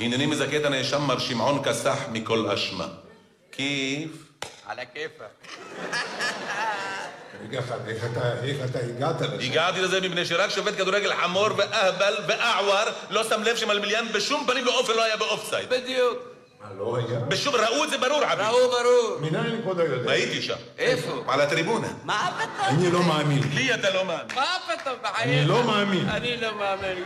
[SPEAKER 26] הנני מזכה את הנאשם מר שמעון כסח מכל אשמה. כיף.
[SPEAKER 24] על הכיפה.
[SPEAKER 25] איך אתה- הגעת לזה?
[SPEAKER 26] הגעתי לזה מפני שרק שופט כדורגל חמור ואהבל ואעואר לא שם לב שמלמיליאן בשום פנים ואופן לא היה באופסייד.
[SPEAKER 24] בדיוק.
[SPEAKER 25] מה, לא היה?
[SPEAKER 26] בשום, ראו את זה ברור, עבי.
[SPEAKER 24] ראו ברור.
[SPEAKER 25] מנין כבודו יודע?
[SPEAKER 26] הייתי שם.
[SPEAKER 24] איפה?
[SPEAKER 26] על הטריבונה.
[SPEAKER 24] מה פתאום?
[SPEAKER 25] אני לא מאמין.
[SPEAKER 26] לי אתה לא מאמין.
[SPEAKER 24] מה פתאום? בחייך.
[SPEAKER 25] אני לא מאמין.
[SPEAKER 24] אני לא מאמין.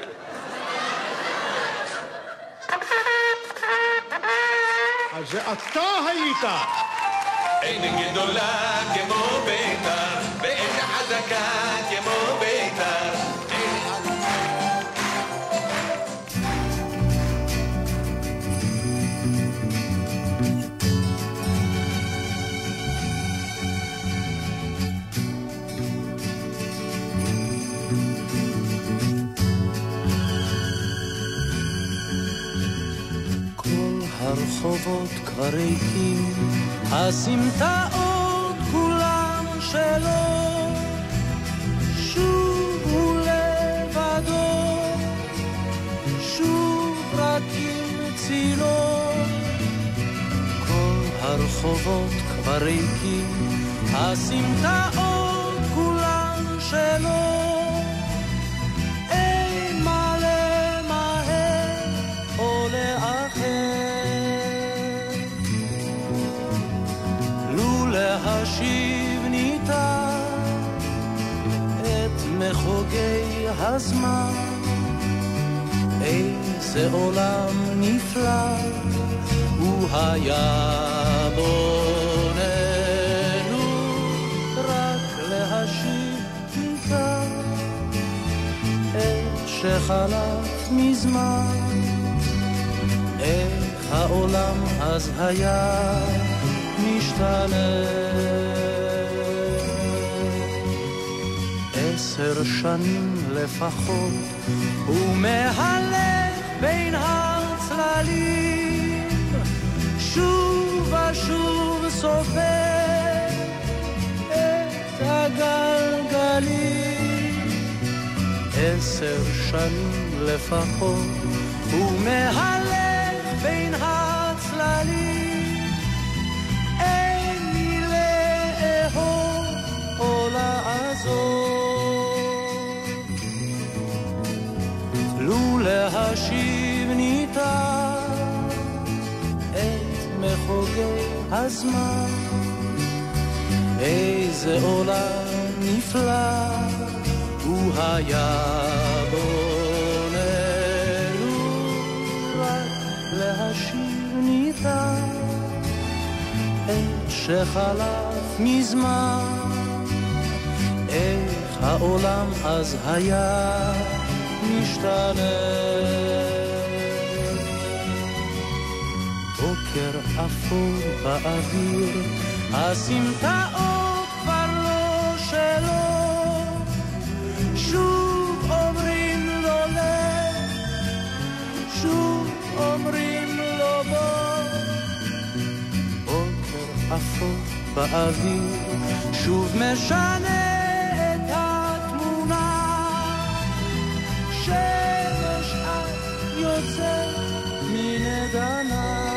[SPEAKER 25] אז זה אתה היית!
[SPEAKER 26] אין גדולה כמו בית"ר, ואין חזקה כמו
[SPEAKER 27] הרחובות כבר ריקים, הסמטאות כולן שלו, שוב הוא לבדו, שוב רק עם צילו. כל הרחובות כבר ריקים, הסמטאות כולן שלו, שבנתה את מחוגי הזמן. איזה עולם נפלא הוא היה בוננו. רק להשיב נפלא עת שחלף מזמן. איך העולם אז היה? משתנה. עשר שנים לפחות, הוא מהלך בין הצללים, שוב ושוב סופר את הגלגלים. עשר שנים לפחות, הוא מהלך בין הצללים, לעזור. לו להשיב ניתן את מחוגי הזמן, איזה עולם נפלא הוא היה בוננו, שחלף מזמן, העולם אז היה משתנה. בוקר אפור באוויר, הסמטאות כבר לא שלו. שוב אומרים לו לך, שוב אומרים לו בוא. בוקר אפור באוויר, שוב משנה את יוצאת מן עדנה.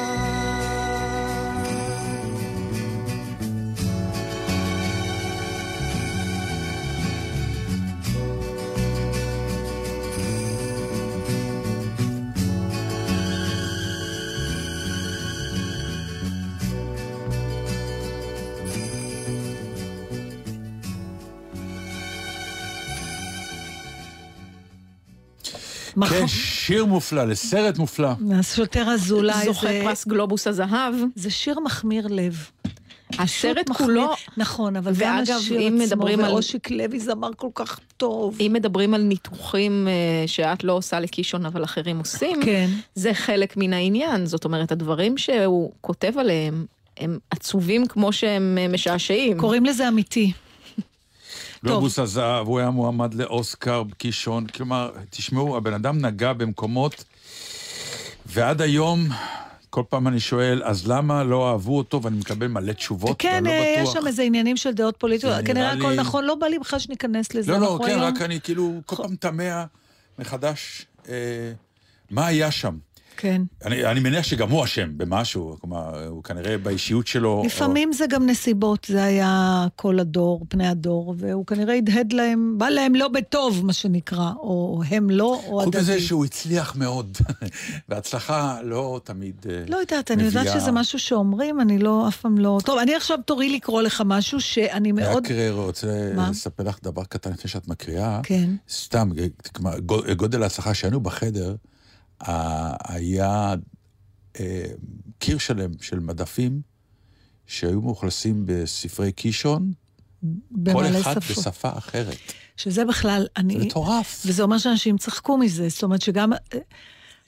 [SPEAKER 6] כן, שיר מופלא, לסרט מופלא.
[SPEAKER 7] השוטר אזולאי
[SPEAKER 8] זוכה
[SPEAKER 7] זה...
[SPEAKER 8] פרס גלובוס הזהב.
[SPEAKER 7] זה שיר מחמיר לב.
[SPEAKER 8] הסרט כולו...
[SPEAKER 7] מחמיר. נכון, אבל גם השיר
[SPEAKER 8] אם
[SPEAKER 7] עצמו,
[SPEAKER 8] מדברים על-
[SPEAKER 7] ואושיק לוי זמר כל כך טוב.
[SPEAKER 8] אם מדברים על ניתוחים אה, שאת לא עושה לקישון אבל אחרים עושים,
[SPEAKER 7] כן.
[SPEAKER 8] זה חלק מן העניין. זאת אומרת, הדברים שהוא כותב עליהם, הם עצובים כמו שהם אה, משעשעים.
[SPEAKER 7] קוראים לזה אמיתי.
[SPEAKER 6] גלובוס הזהב, הוא היה מועמד לאוסקר קישון. כלומר, תשמעו, הבן אדם נגע במקומות, ועד היום, כל פעם אני שואל, אז למה לא אהבו אותו, ואני מקבל מלא תשובות,
[SPEAKER 7] כן,
[SPEAKER 6] ואני לא
[SPEAKER 7] אה, יש
[SPEAKER 6] בטוח.
[SPEAKER 7] שם איזה עניינים של דעות פוליטיות. כנראה
[SPEAKER 6] נראה
[SPEAKER 7] הכל
[SPEAKER 6] לי-
[SPEAKER 7] נכון, לא בא לי בכלל שניכנס לזה.
[SPEAKER 6] לא, לא, כן,
[SPEAKER 7] היום-
[SPEAKER 6] רק אני כאילו כל פעם תמה מחדש אה, מה היה שם.
[SPEAKER 7] כן.
[SPEAKER 6] אני, אני מניח שגם הוא אשם במשהו, כלומר, הוא כנראה באישיות שלו...
[SPEAKER 7] לפעמים זה גם נסיבות, זה היה כל הדור, פני הדור, והוא כנראה הדהד להם, בא להם לא בטוב, מה שנקרא, או הם לא, או
[SPEAKER 6] חוץ
[SPEAKER 7] הדדי.
[SPEAKER 6] מזה שהוא הצליח מאוד, והצלחה לא תמיד אה,
[SPEAKER 7] לא יודעת, אני יודעת
[SPEAKER 6] מביאה-
[SPEAKER 7] שזה משהו שאומרים, אני לא, אף פעם לא... טוב, אני עכשיו תורי לקרוא לך משהו שאני מאוד...
[SPEAKER 6] רק אה, רוצה
[SPEAKER 7] מה?
[SPEAKER 6] לספר לך דבר קטן לפני שאת מקריאה.
[SPEAKER 7] כן.
[SPEAKER 6] סתם, גודל ההצלחה שהיינו בחדר, היה אה, קיר שלם של מדפים שהיו מאוכלסים בספרי קישון, כל אחד
[SPEAKER 7] שפות.
[SPEAKER 6] בשפה אחרת.
[SPEAKER 7] שזה בכלל, אני...
[SPEAKER 6] זה מטורף.
[SPEAKER 7] וזה אומר שאנשים צחקו מזה, זאת אומרת שגם...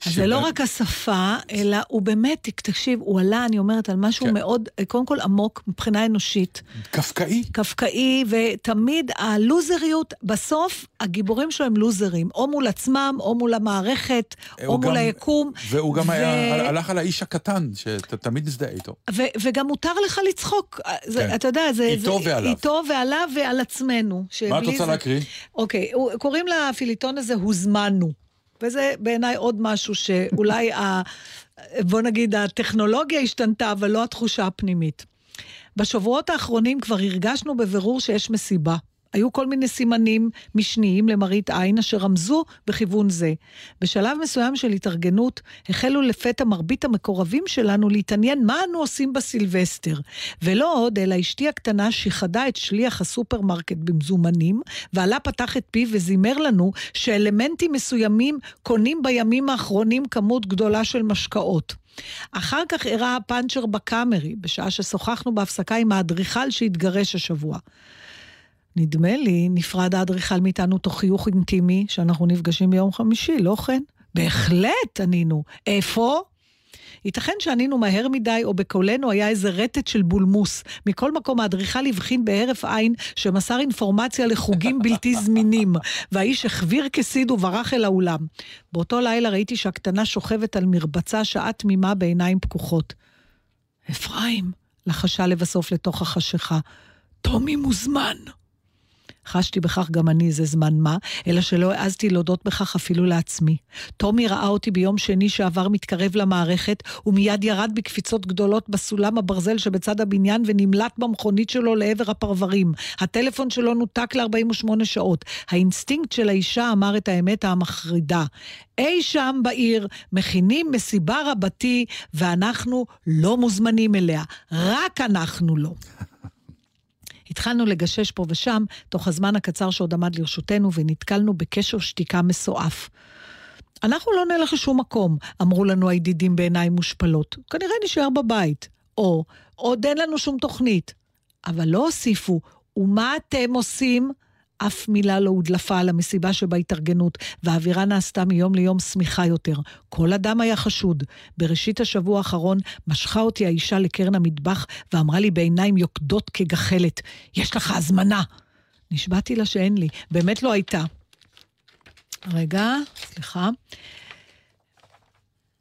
[SPEAKER 7] אז זה לא רק השפה, אלא הוא באמת, תקשיב, הוא עלה, אני אומרת, על משהו
[SPEAKER 6] כן.
[SPEAKER 7] מאוד, קודם כל עמוק מבחינה אנושית.
[SPEAKER 6] קפקאי.
[SPEAKER 7] קפקאי, ותמיד הלוזריות, בסוף הגיבורים שלו הם לוזרים, או מול עצמם, או מול המערכת, או
[SPEAKER 6] הוא
[SPEAKER 7] מול
[SPEAKER 6] גם-
[SPEAKER 7] היקום.
[SPEAKER 6] והוא גם
[SPEAKER 7] ו-
[SPEAKER 6] היה, הלך על האיש הקטן, שאתה תמיד מזדהה איתו.
[SPEAKER 7] ו- וגם מותר לך לצחוק. זה,
[SPEAKER 6] כן.
[SPEAKER 7] אתה יודע, זה...
[SPEAKER 6] איתו
[SPEAKER 7] זה,
[SPEAKER 6] ועליו.
[SPEAKER 7] איתו ועליו ועל עצמנו.
[SPEAKER 6] מה את רוצה
[SPEAKER 7] זה-
[SPEAKER 6] להקריא?
[SPEAKER 7] אוקיי, קוראים לפיליטון הזה הוזמנו. וזה בעיניי עוד משהו שאולי, ה, בוא נגיד, הטכנולוגיה השתנתה, אבל לא התחושה הפנימית. בשבועות האחרונים כבר הרגשנו בבירור שיש מסיבה. היו כל מיני סימנים משניים למראית עין אשר רמזו בכיוון זה. בשלב מסוים של התארגנות, החלו לפתע מרבית המקורבים שלנו להתעניין מה אנו עושים בסילבסטר. ולא עוד, אלא אשתי הקטנה שיחדה את שליח הסופרמרקט במזומנים, והלה פתח את פיו וזימר לנו שאלמנטים מסוימים קונים בימים האחרונים כמות גדולה של משקאות. אחר כך אירע הפאנצ'ר בקאמרי, בשעה ששוחחנו בהפסקה עם האדריכל שהתגרש השבוע. נדמה לי, נפרד האדריכל מאיתנו תוך חיוך אינטימי, שאנחנו נפגשים ביום חמישי, לא כן? בהחלט, ענינו. איפה? ייתכן שענינו מהר מדי, או בקולנו היה איזה רטט של בולמוס. מכל מקום, האדריכל הבחין בהרף עין שמסר אינפורמציה לחוגים בלתי זמינים, והאיש החביר כסיד וברח אל האולם. באותו לילה ראיתי שהקטנה שוכבת על מרבצה שעה תמימה בעיניים פקוחות. אפרים, לחשה לבסוף לתוך החשיכה, טומי מוזמן. חשתי בכך גם אני איזה זמן מה, אלא שלא העזתי להודות בכך אפילו לעצמי. טומי ראה אותי ביום שני שעבר מתקרב למערכת, ומיד ירד בקפיצות גדולות בסולם הברזל שבצד הבניין ונמלט במכונית שלו לעבר הפרברים. הטלפון שלו נותק ל-48 שעות. האינסטינקט של האישה אמר את האמת המחרידה. אי שם בעיר מכינים מסיבה רבתי, ואנחנו לא מוזמנים אליה. רק אנחנו לא. התחלנו לגשש פה ושם, תוך הזמן הקצר שעוד עמד לרשותנו, ונתקלנו בקשר שתיקה מסועף. אנחנו לא נלך לשום מקום, אמרו לנו הידידים בעיניים מושפלות. כנראה נשאר בבית. או, עוד אין לנו שום תוכנית. אבל לא הוסיפו, ומה אתם עושים? אף מילה לא הודלפה על המסיבה שבהתארגנות, והאווירה נעשתה מיום ליום שמיכה יותר. כל אדם היה חשוד. בראשית השבוע האחרון משכה אותי האישה לקרן המטבח ואמרה לי בעיניים יוקדות כגחלת, יש לך הזמנה. נשבעתי לה שאין לי, באמת לא הייתה. רגע, סליחה.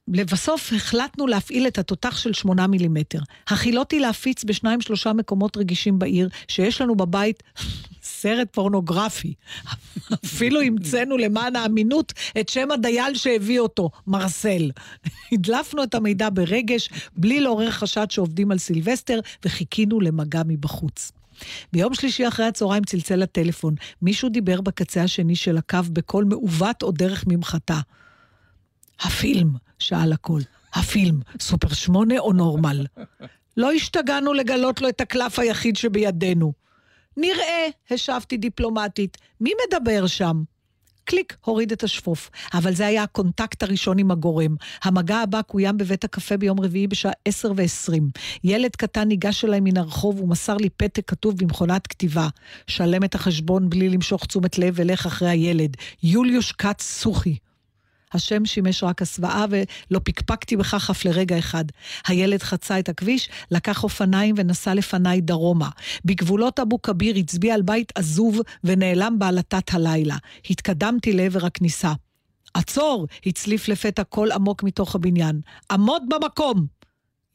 [SPEAKER 7] לבסוף החלטנו להפעיל את התותח של שמונה מילימטר. החילותי להפיץ בשניים שלושה מקומות רגישים בעיר, שיש לנו בבית סרט פורנוגרפי. אפילו המצאנו למען האמינות את שם הדייל שהביא אותו, מרסל. הדלפנו את המידע ברגש, בלי לעורר חשד שעובדים על סילבסטר, וחיכינו למגע מבחוץ. ביום שלישי אחרי הצהריים צלצל הטלפון. מישהו דיבר בקצה השני של הקו בקול מעוות או דרך ממחטה. הפילם, שאל הקול. הפילם, סופר שמונה או נורמל? לא השתגענו לגלות לו את הקלף היחיד שבידינו. נראה, השבתי דיפלומטית. מי מדבר שם? קליק, הוריד את השפופרת. אבל זה היה הקונטקט הראשון עם הגורם. המגע הבא קוים בבית הקפה ביום רביעי בשעה 10 ו-20. ילד קטן ניגש אליי מן הרחוב ומסר לי פתק כתוב במכונת כתיבה. שלם את החשבון בלי למשוך תשומת לב ולך אחרי הילד. יוליוש כץ סוכי. השם שימש רק הסוואה ולא פקפקתי בכך אף לרגע אחד. הילד חצה את הכביש, לקח אופניים ונסע לפניי דרומה. בגבולות אבו כביר הצביע על בית עזוב ונעלם בעלטת הלילה. התקדמתי לעבר הכניסה. עצור! הצליף לפתע קול עמוק מתוך הבניין. עמוד במקום!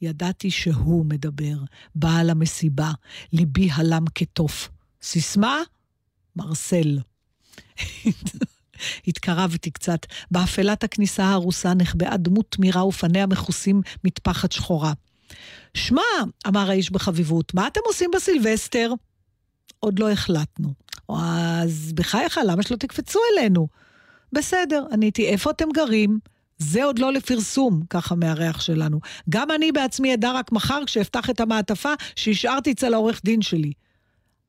[SPEAKER 7] ידעתי שהוא מדבר, בעל המסיבה. ליבי הלם כתוף. סיסמה? מרסל. התקרבתי קצת. באפלת הכניסה הרוסה נחבאה דמות תמירה ופניה מכוסים מטפחת שחורה. שמע, אמר האיש בחביבות, מה אתם עושים בסילבסטר? עוד לא החלטנו. אז בחייך, למה שלא תקפצו אלינו? בסדר, עניתי, איפה אתם גרים? זה עוד לא לפרסום, ככה מהריח שלנו. גם אני בעצמי אדע רק מחר כשאפתח את המעטפה שהשארתי אצל העורך דין שלי.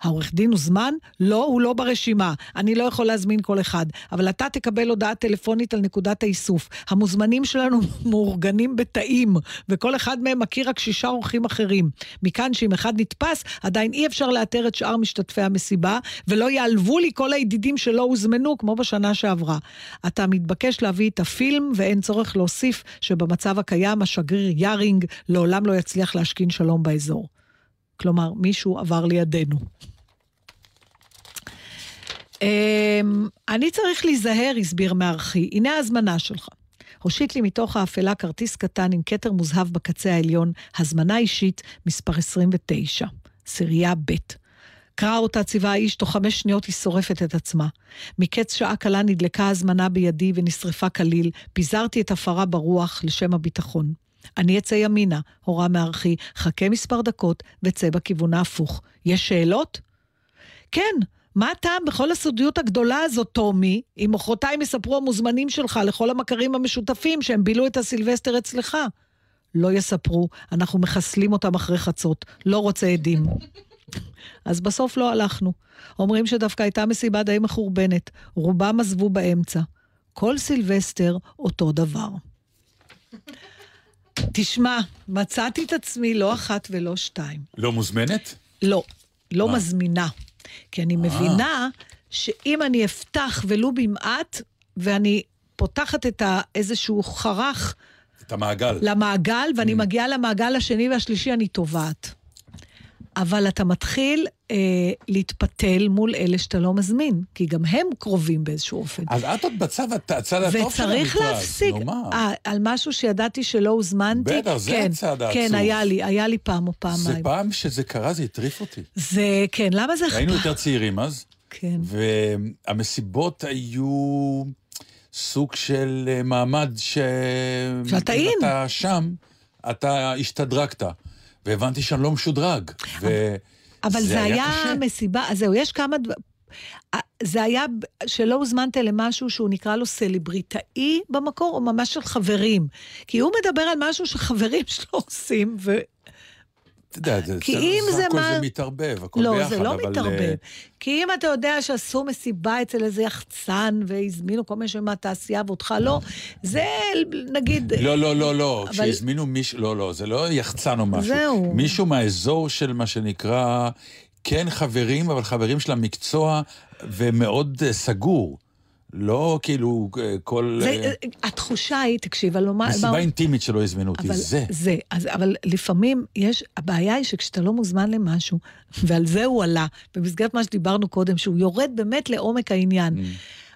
[SPEAKER 7] העורך דין הוזמן? לא, הוא לא ברשימה. אני לא יכול להזמין כל אחד. אבל אתה תקבל הודעה טלפונית על נקודת האיסוף. המוזמנים שלנו מאורגנים בתאים, וכל אחד מהם מכיר רק שישה אורחים אחרים. מכאן שאם אחד נתפס, עדיין אי אפשר לאתר את שאר משתתפי המסיבה, ולא יעלבו לי כל הידידים שלא הוזמנו, כמו בשנה שעברה. אתה מתבקש להביא את הפילם, ואין צורך להוסיף שבמצב הקיים השגריר יארינג לעולם לא יצליח להשכין שלום באזור. כלומר, מישהו עבר לידינו. אמ, אני צריך להיזהר, הסביר מארחי, הנה ההזמנה שלך. הושיט לי מתוך האפלה כרטיס קטן עם כתר מוזהב בקצה העליון, הזמנה אישית, מספר 29, סירייה ב'. קרא אותה ציווה האיש, תוך חמש שניות היא שורפת את עצמה. מקץ שעה קלה נדלקה הזמנה בידי ונשרפה כליל, פיזרתי את הפרה ברוח לשם הביטחון. אני אצא ימינה, הורה מארחי, חכה מספר דקות וצא בכיוון ההפוך. יש שאלות? כן, מה הטעם בכל הסודיות הגדולה הזאת, טומי, אם מחרתיים יספרו המוזמנים שלך לכל המכרים המשותפים שהם בילו את הסילבסטר אצלך? לא יספרו, אנחנו מחסלים אותם אחרי חצות, לא רוצה עדים. אז בסוף לא הלכנו. אומרים שדווקא הייתה מסיבה די מחורבנת, רובם עזבו באמצע. כל סילבסטר אותו דבר. תשמע, מצאתי את עצמי לא אחת ולא שתיים.
[SPEAKER 6] לא מוזמנת?
[SPEAKER 7] לא, לא
[SPEAKER 6] מה?
[SPEAKER 7] מזמינה. כי אני מבינה שאם אני אפתח ולו במעט, ואני פותחת את איזשהו חרך
[SPEAKER 6] את המעגל.
[SPEAKER 7] למעגל,
[SPEAKER 6] Mm.
[SPEAKER 7] ואני מגיעה למעגל השני והשלישי, אני טובעת. אבל אתה מתחיל אה, להתפתל מול אלה שאתה לא מזמין, כי גם הם קרובים באיזשהו אופן.
[SPEAKER 6] אז את עוד בצד הצד הטוב של המתרס.
[SPEAKER 7] וצריך להפסיק,
[SPEAKER 6] נו מה?
[SPEAKER 7] אה, על משהו שידעתי שלא הוזמנתי.
[SPEAKER 6] בטח, זה
[SPEAKER 7] כן,
[SPEAKER 6] הצד העצוב.
[SPEAKER 7] כן, היה לי, היה לי פעם או
[SPEAKER 6] זה
[SPEAKER 7] פעמיים.
[SPEAKER 6] פעם שזה קרה, זה הטריף אותי.
[SPEAKER 7] זה, כן, למה זה...
[SPEAKER 6] היינו יותר צעירים אז,
[SPEAKER 7] כן.
[SPEAKER 6] והמסיבות היו סוג של אה, מעמד ש...
[SPEAKER 7] שאתה
[SPEAKER 6] אם. אתה שם, אתה השתדרגת. והבנתי שאני לא משודרג. ו...
[SPEAKER 7] אבל זה היה
[SPEAKER 6] קשה.
[SPEAKER 7] מסיבה, אז זהו, יש כמה דבר... זה היה שלא הוזמנת למשהו שהוא נקרא לו סלבריטאי במקור, או ממש של חברים. כי הוא מדבר על משהו שחברים שלו עושים, ו...
[SPEAKER 6] אתה יודע, זה,
[SPEAKER 7] כי אם זה
[SPEAKER 6] הכל
[SPEAKER 7] מה-
[SPEAKER 6] זה מתערבב, הכל
[SPEAKER 7] לא,
[SPEAKER 6] ביחד,
[SPEAKER 7] זה לא
[SPEAKER 6] אבל...
[SPEAKER 7] מתערבב.
[SPEAKER 6] אה,
[SPEAKER 7] כי אם אתה יודע שעשו מסיבה אצל איזה יחצן, והזמינו כל מיני שם מהתעשייה ואותך לא, זה נגיד...
[SPEAKER 6] לא, לא, לא, לא.
[SPEAKER 7] אבל-
[SPEAKER 6] כשהזמינו מישהו, לא, לא, זה לא יחצן או משהו.
[SPEAKER 7] זהו.
[SPEAKER 6] מישהו מהאזור של מה שנקרא, כן חברים, אבל חברים של המקצוע, ומאוד אה, סגור. לא כאילו אה, כל...
[SPEAKER 7] זה,
[SPEAKER 6] אה,
[SPEAKER 7] התחושה היא, תקשיב, על מה...
[SPEAKER 6] מסיבה
[SPEAKER 7] מה-
[SPEAKER 6] אינטימית שלא הזמינו אותי,
[SPEAKER 7] אבל
[SPEAKER 6] זה.
[SPEAKER 7] זה, אז, אבל לפעמים יש, הבעיה היא שכשאתה לא מוזמן למשהו, ועל זה הוא עלה, במסגרת מה שדיברנו קודם, שהוא יורד באמת לעומק העניין,
[SPEAKER 6] Mm.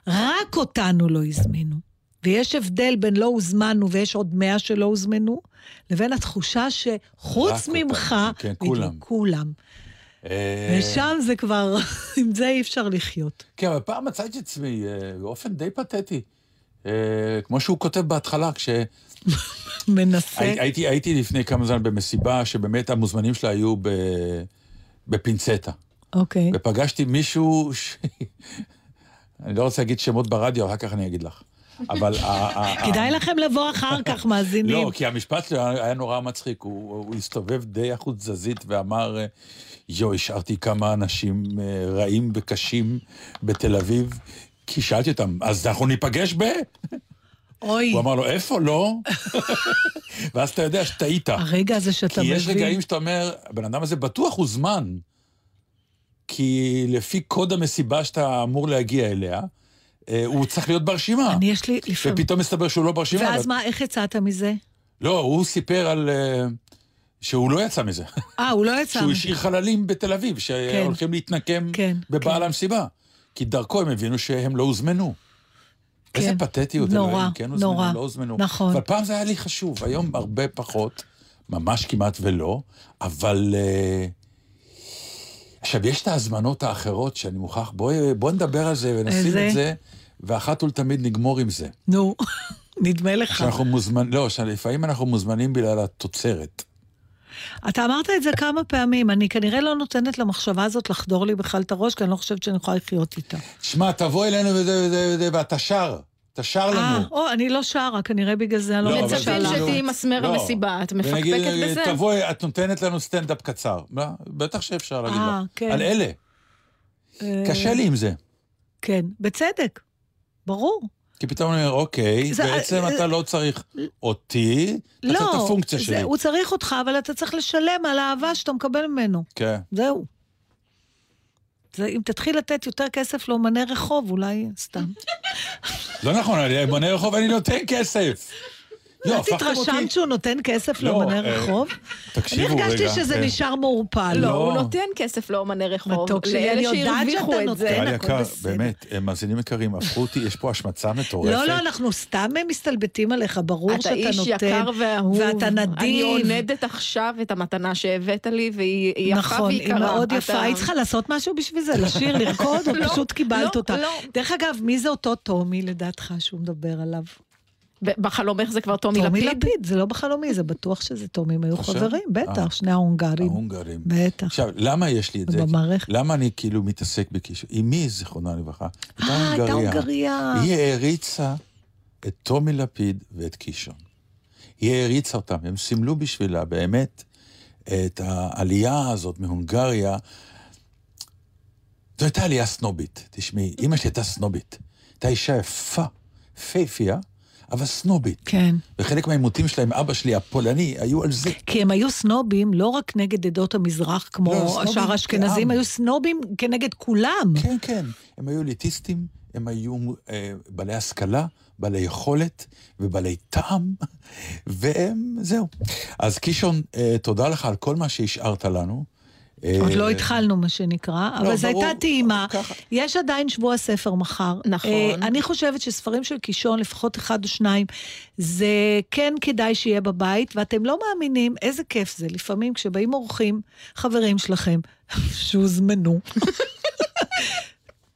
[SPEAKER 7] רק אותנו לא הזמינו. ויש הבדל בין לא הוזמנו ויש עוד מאה שלא הוזמנו, לבין התחושה שחוץ ממך,
[SPEAKER 6] כן, כולם.
[SPEAKER 7] כולם.
[SPEAKER 6] אה,
[SPEAKER 7] ושם זה כבר, עם זה אי אפשר לחיות.
[SPEAKER 6] כן, אבל פעם מצאתי את עצמי אה, באופן די פתטי. אה, כמו שהוא כותב בהתחלה, כש...
[SPEAKER 7] מנסה.
[SPEAKER 6] הי- הייתי, הייתי לפני כמה זמן במסיבה שבאמת המוזמנים שלה היו ב... בפינצטה.
[SPEAKER 7] אוקיי.
[SPEAKER 6] ופגשתי מישהו ש... אני לא רוצה להגיד שמות ברדיו, אחר כך אני אגיד לך. אבל...
[SPEAKER 7] כדאי לכם לבוא אחר כך, מאזינים.
[SPEAKER 6] לא, כי המשפט שלו היה נורא מצחיק. הוא, הסתובב די החוץ תזזית ואמר, יו, השארתי כמה אנשים אה, רעים וקשים בתל אביב, כי שאלתי אותם, אז אנחנו ניפגש ב...
[SPEAKER 7] אוי.
[SPEAKER 6] הוא אמר לו, איפה? לא. ואז אתה יודע שטעית.
[SPEAKER 7] הרגע הזה שאתה
[SPEAKER 6] כי
[SPEAKER 7] מבין...
[SPEAKER 6] יש רגעים שאתה אומר, הבן אדם הזה בטוח הוזמן. כי לפי קוד המסיבה שאתה אמור להגיע אליה, אה, הוא צריך להיות ברשימה.
[SPEAKER 7] אני, יש לי לפעמים...
[SPEAKER 6] ופתאום מסתבר שהוא לא ברשימה.
[SPEAKER 7] ואז
[SPEAKER 6] אבל-
[SPEAKER 7] מה, איך יצאת מזה?
[SPEAKER 6] לא, הוא סיפר על... אה, שהוא לא יצא מזה.
[SPEAKER 7] אה, הוא לא יצא
[SPEAKER 6] שהוא. השאיר חללים בתל אביב, שהולכים להתנקם
[SPEAKER 7] כן,
[SPEAKER 6] בבעל המסיבה. כי דרכו הם הבינו שהם לא הוזמנו. איזה
[SPEAKER 7] כן.
[SPEAKER 6] פתטיות,
[SPEAKER 7] נורא,
[SPEAKER 6] אלוהים, כן הוזמנו,
[SPEAKER 7] נורא.
[SPEAKER 6] לא הוזמנו.
[SPEAKER 7] נכון.
[SPEAKER 6] אבל פעם זה היה לי חשוב, היום הרבה פחות, ממש כמעט ולא, אבל... אה, עכשיו, יש את ההזמנות האחרות שאני מוכרח, בואי בוא נדבר על זה ונשים
[SPEAKER 7] איזה?
[SPEAKER 6] את זה, ואחת ולתמיד נגמור עם זה.
[SPEAKER 7] נו, נדמה לך.
[SPEAKER 6] שאנחנו מוזמנים, לא, שלפעמים אנחנו מוזמנים בגלל התוצרת.
[SPEAKER 7] אתה אמרת את זה כמה פעמים, אני כנראה לא נותנת למחשבה הזאת לחדור לי בכלל את הראש, כי אני לא חושבת שאני יכולה לחיות איתה.
[SPEAKER 6] שמע, תבוא אלינו וזה וזה וזה, ואתה שר. אתה שר
[SPEAKER 7] אה,
[SPEAKER 6] לנו.
[SPEAKER 7] או, אני לא שרה, כנראה בגלל זה אני לא
[SPEAKER 6] לא,
[SPEAKER 7] מצפה
[SPEAKER 8] שתהיי מסמר
[SPEAKER 6] לא.
[SPEAKER 8] המסיבה, את מפקפקת
[SPEAKER 6] ונגיד,
[SPEAKER 8] בזה?
[SPEAKER 6] תבואי, את נותנת לנו סטנדאפ קצר. בטח שאפשר להגיד
[SPEAKER 7] אה,
[SPEAKER 6] לך.
[SPEAKER 7] כן.
[SPEAKER 6] על אלה.
[SPEAKER 7] אה,
[SPEAKER 6] קשה לי עם זה.
[SPEAKER 7] כן, בצדק, ברור.
[SPEAKER 6] כי פתאום אני אומר, אוקיי,
[SPEAKER 7] זה-
[SPEAKER 6] בעצם
[SPEAKER 7] אה,
[SPEAKER 6] אתה לא צריך אותי, אתה צריך את
[SPEAKER 7] לא,
[SPEAKER 6] הפונקציה
[SPEAKER 7] זה-
[SPEAKER 6] שלי.
[SPEAKER 7] הוא צריך אותך, אבל אתה צריך לשלם על האהבה שאתה מקבל ממנו.
[SPEAKER 6] כן.
[SPEAKER 7] זהו. זה, אם תתחיל לתת יותר כסף לאומני רחוב, אולי סתם.
[SPEAKER 6] לא נכון, מונה רחוב אני נותן כסף. לא,
[SPEAKER 7] את. התרשמת שהוא נותן כסף
[SPEAKER 6] לא,
[SPEAKER 7] לאומני
[SPEAKER 6] אה,
[SPEAKER 7] רחוב?
[SPEAKER 6] תקשיבו
[SPEAKER 7] אני
[SPEAKER 6] רגע.
[SPEAKER 7] הרגשתי שזה
[SPEAKER 6] אה,
[SPEAKER 7] נשאר מעורפל.
[SPEAKER 8] לא, הוא נותן כסף לאומני רחוב.
[SPEAKER 7] מתוק שלי, אני יודעת שאתה. נותן.
[SPEAKER 6] קהל
[SPEAKER 7] הכל
[SPEAKER 6] יקר,
[SPEAKER 7] בסדר.
[SPEAKER 6] באמת, אה, מאזינים יקרים, הפכו אותי, יש פה השמצה מטורפת.
[SPEAKER 7] לא, לא, אנחנו סתם מסתלבטים עליך, ברור
[SPEAKER 8] אתה
[SPEAKER 7] שאתה
[SPEAKER 8] איש
[SPEAKER 7] נותן.
[SPEAKER 8] יקר ואהוב.
[SPEAKER 7] ואתה
[SPEAKER 8] אני
[SPEAKER 7] נדיב.
[SPEAKER 8] עונדת עכשיו את המתנה שהבאת לי, והיא יפה
[SPEAKER 7] נכון, היא
[SPEAKER 8] ויקרה.
[SPEAKER 7] מאוד
[SPEAKER 8] אתה-
[SPEAKER 7] יפה. היית צריכה לעשות משהו בשביל זה? לשיר, לרקוד, או
[SPEAKER 8] לא,
[SPEAKER 7] פשוט קיבלת
[SPEAKER 8] לא,
[SPEAKER 7] אותה?
[SPEAKER 8] לא.
[SPEAKER 7] דרך אגב, מי זה אותו טומי לדעתך שהוא מדבר עליו?
[SPEAKER 8] ב- בחלומך זה כבר טומי
[SPEAKER 7] טומי
[SPEAKER 8] לפיד?
[SPEAKER 7] לפיד, זה לא בחלומי, זה בטוח שזה טומי, הם היו? חברים, בטח,
[SPEAKER 6] אה.
[SPEAKER 7] שני ההונגרים.
[SPEAKER 6] ההונגרים.
[SPEAKER 7] בטח.
[SPEAKER 6] עכשיו, למה יש לי את זה?
[SPEAKER 7] במערכת.
[SPEAKER 6] למה אני כאילו מתעסק בקישון? אמי, זיכרונה לברכה, הייתה
[SPEAKER 7] אה.
[SPEAKER 6] הונגריה. היא העריצה את טומי לפיד ואת קישון. היא העריצה אותם, הם סימלו בשבילה באמת את העלייה הזאת מהונגריה. זו הייתה עלייה סנובית, תשמעי, אימא שלי הייתה סנובית. הייתה אישה יפה, פייפייה, אבל סנובית.
[SPEAKER 7] כן.
[SPEAKER 6] וחלק מהעימותים שלה עם אבא שלי, הפולני, היו על זה.
[SPEAKER 7] כי הם היו סנובים לא רק נגד עדות המזרח, כמו
[SPEAKER 6] לא,
[SPEAKER 7] השאר האשכנזים. היו סנובים כנגד כולם.
[SPEAKER 6] כן, כן. הם היו אליטיסטים, הם היו אה, בעלי השכלה, בעלי יכולת ובעלי טעם, והם, זהו. אז קישון, אה, תודה לך על כל מה שהשארת לנו. אה,
[SPEAKER 7] עוד לא התחלנו, מה שנקרא, אבל זו הייתה טעימה. יש עדיין שבוע ספר מחר.
[SPEAKER 8] נכון.
[SPEAKER 7] אה, אני חושבת שספרים של קישון, לפחות אחד או שניים, זה כן כדאי שיהיה בבית, ואתם לא מאמינים איזה כיף זה. לפעמים כשבאים אורחים, חברים שלכם, שהוזמנו,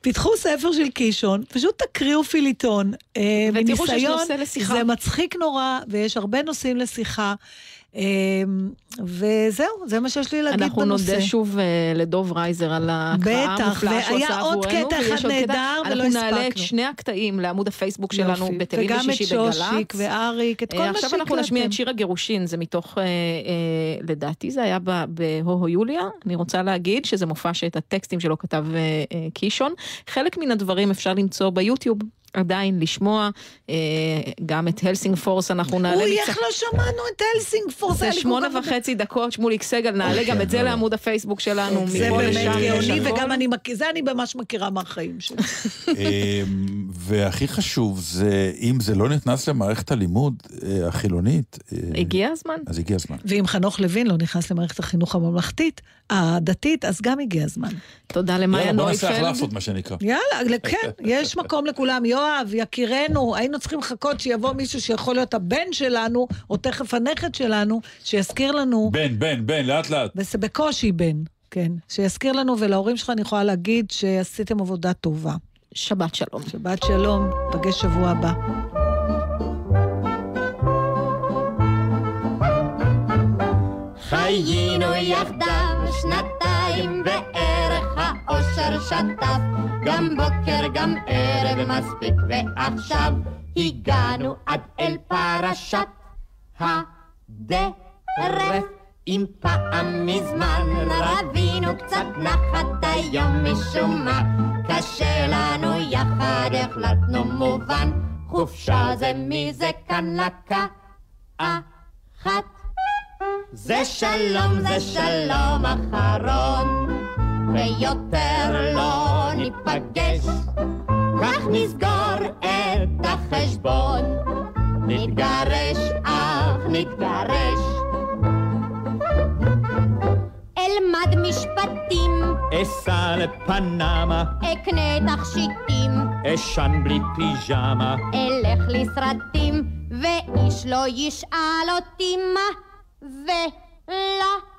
[SPEAKER 7] פיתחו ספר של קישון, פשוט תקריאו פיליטון. אה,
[SPEAKER 8] ותראו שיש נושא לשיחה.
[SPEAKER 7] זה מצחיק נורא, ויש הרבה נושאים לשיחה. אה, וזהו, זה מה שיש לי להגיד
[SPEAKER 8] אנחנו
[SPEAKER 7] בנושא.
[SPEAKER 8] נודה שוב אה, לדוב רייזר על ההקראה
[SPEAKER 7] בטח,
[SPEAKER 8] המופלאה שהוא
[SPEAKER 7] והיה
[SPEAKER 8] עשה
[SPEAKER 7] עוד
[SPEAKER 8] עבורנו. ויש
[SPEAKER 7] אחד
[SPEAKER 8] עוד קטע.
[SPEAKER 7] נהדר ולא
[SPEAKER 8] אנחנו נעלה את
[SPEAKER 7] הספקנו.
[SPEAKER 8] שני הקטעים לעמוד הפייסבוק שלנו. בתל אביב
[SPEAKER 7] וגם את
[SPEAKER 8] בשישי בגל"צ.
[SPEAKER 7] שושיק ואריק, את כל
[SPEAKER 8] אה,
[SPEAKER 7] מה
[SPEAKER 8] עכשיו אנחנו נשמיע
[SPEAKER 7] שהקלטתם.
[SPEAKER 8] את שיר הגירושין, זה מתוך, אה, לדעתי זה היה בהו-הו יוליה, אני רוצה להגיד שזה מופע שאת הטקסטים שלו כתב קישון. חלק מן הדברים אפשר למצוא ביוטיוב. עדיין לשמוע, אה, גם את הלסינג פורס אנחנו נעלה.
[SPEAKER 7] אוי, איך לא שמענו את הלסינג פורס?
[SPEAKER 8] זה שמונה וחצי דקות, שמוליק סגל, נעלה גם את זה לעמוד הפייסבוק שלנו.
[SPEAKER 7] זה
[SPEAKER 8] מפה
[SPEAKER 7] באמת גאוני. וגם אני מכיר, זה אני ממש מכירה מהחיים שלי.
[SPEAKER 6] אמ, והכי חשוב זה, אם זה לא נכנס למערכת הלימוד אה, החילונית, אה,
[SPEAKER 8] הגיע הזמן.
[SPEAKER 6] אז הגיע הזמן.
[SPEAKER 7] ואם חנוך לוין לא נכנס למערכת החינוך הממלכתית, הדתית, אז גם הגיע הזמן.
[SPEAKER 8] תודה למאיה
[SPEAKER 6] יאללה, בוא נעשה
[SPEAKER 8] נויפלד.
[SPEAKER 6] החלפות, מה שנקרא.
[SPEAKER 7] יאללה, כן, יש מקום לכולם. יואב, יקירנו, היינו צריכים לחכות שיבוא מישהו שיכול להיות הבן שלנו, או תכף הנכד שלנו, שיזכיר לנו,
[SPEAKER 6] בן, בן, בן, לאט לאט.
[SPEAKER 7] וזה בקושי בן, כן, שיזכיר לנו, ולהורים שלך אני יכולה להגיד שעשיתם עבודה טובה.
[SPEAKER 8] שבת שלום.
[SPEAKER 7] שבת שלום, פגש שבוע הבא.
[SPEAKER 28] חיינו יחדיו שנתיים בערך האושר שטף גם בוקר גם ערב מספיק ועכשיו הגענו עד אל פרשת הדרך. אם פעם מזמן רבינו קצת נחת היום משום מה קשה לנו יחד החלטנו מובן חופשה זה מי זה כאן לקחת. זה שלום, זה שלום אחרון, ויותר לא ניפגש. כך נסגור את החשבון, נתגרש, אך נתגרש. אלמד משפטים,
[SPEAKER 27] אסע לפנמה,
[SPEAKER 28] אקנה תכשיטים,
[SPEAKER 27] אשן בלי פיג'מה.
[SPEAKER 28] אלך לסרטים, ואיש לא ישאל אותי מה ולמה.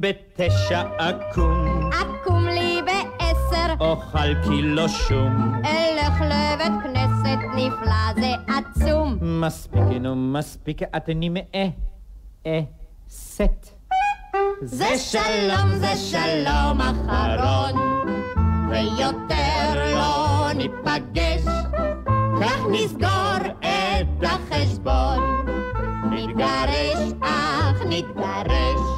[SPEAKER 27] בתשע אקום,
[SPEAKER 28] אקום לי בעשר,
[SPEAKER 27] אוכל קילו שום.
[SPEAKER 28] אלך לבית כנסת נפלא זה עצום.
[SPEAKER 27] מספיק, נו מספיק, את נמאה, אה, סט.
[SPEAKER 28] זה שלום, זה שלום אחרון, ויותר לא ניפגש. כך נסגור את החשבון, נתגרש, אך נתגרש.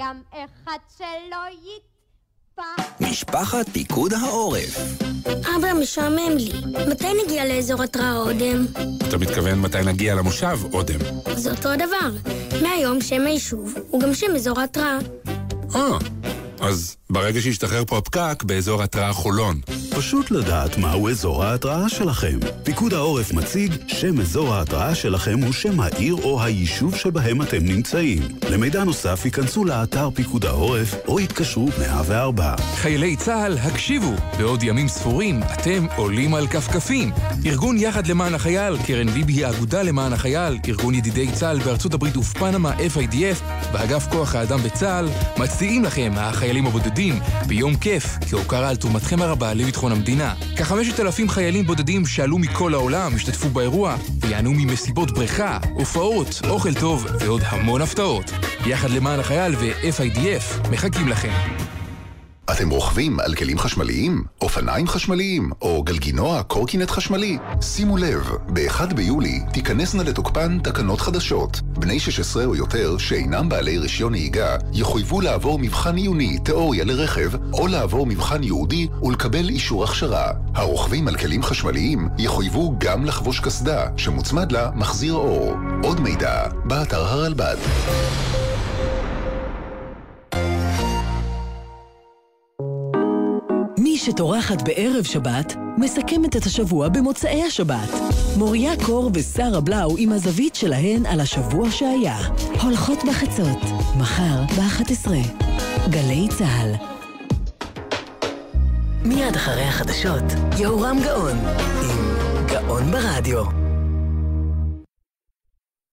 [SPEAKER 28] גם אחד שלא יתפע.
[SPEAKER 16] משפחת פיקוד העורף.
[SPEAKER 17] אבא, משעמם לי. מתי נגיע לאזור התראה אודם?
[SPEAKER 18] אתה מתכוון מתי נגיע למושב, אודם.
[SPEAKER 17] זה אותו הדבר. מהיום שם היישוב הוא גם שם אזור ההתראה.
[SPEAKER 18] אה, אז ברגע שישתחרר פה הפקק, באזור התראה חולון.
[SPEAKER 1] פשוט לדעת מהו אזור ההתראה שלכם. פיקוד העורף מציג שם אזור ההתראה שלכם הוא שם העיר או היישוב שבהם אתם נמצאים. למידע נוסף ייכנסו לאתר פיקוד העורף או יתקשרו 104.
[SPEAKER 29] חיילי צה"ל, הקשיבו! בעוד ימים ספורים אתם עולים על כפכפים. ארגון יחד למען החייל, קרן ביבי האגודה למען החייל, ארגון ידידי צה"ל בארצות הברית ופנמה, FIDF, באגף כוח האדם בצה"ל, מצדיעים לכם, החיילים הבודדים, ביום כיף, כהוקרה על תרומתכם הרבה לביטחון המדינה. כחמשת אלפים חיילים בודדים שעלו מכל העולם, השתתפו באירוע, ויענו ממסיבות בריכה, הופעות, אוכל טוב ועוד המון הפתעות. יחד למען החייל ו-FIDF מחכים לכם.
[SPEAKER 30] אתם רוכבים על כלים חשמליים, אופניים חשמליים או גלגינוע קורקינט חשמלי? שימו לב, ב-1 ביולי תיכנסנה לתוקפן תקנות חדשות. בני 16 או יותר שאינם בעלי רישיון נהיגה יחויבו לעבור מבחן עיוני, תיאוריה לרכב, או לעבור מבחן ייעודי ולקבל אישור הכשרה. הרוכבים על כלים חשמליים יחויבו גם לחבוש קסדה, שמוצמד לה מחזיר אור. עוד מידע, באתר הרלב"ד.
[SPEAKER 31] שטורחת בערב שבת, מסכמת את השבוע במוצאי השבת. מוריה קור ושרה בלאו עם הזווית שלהן על השבוע שהיה. הולכות בחצות, מחר ב-11. גלי צה"ל.
[SPEAKER 22] מיד אחרי החדשות, יהורם גאון, עם גאון ברדיו.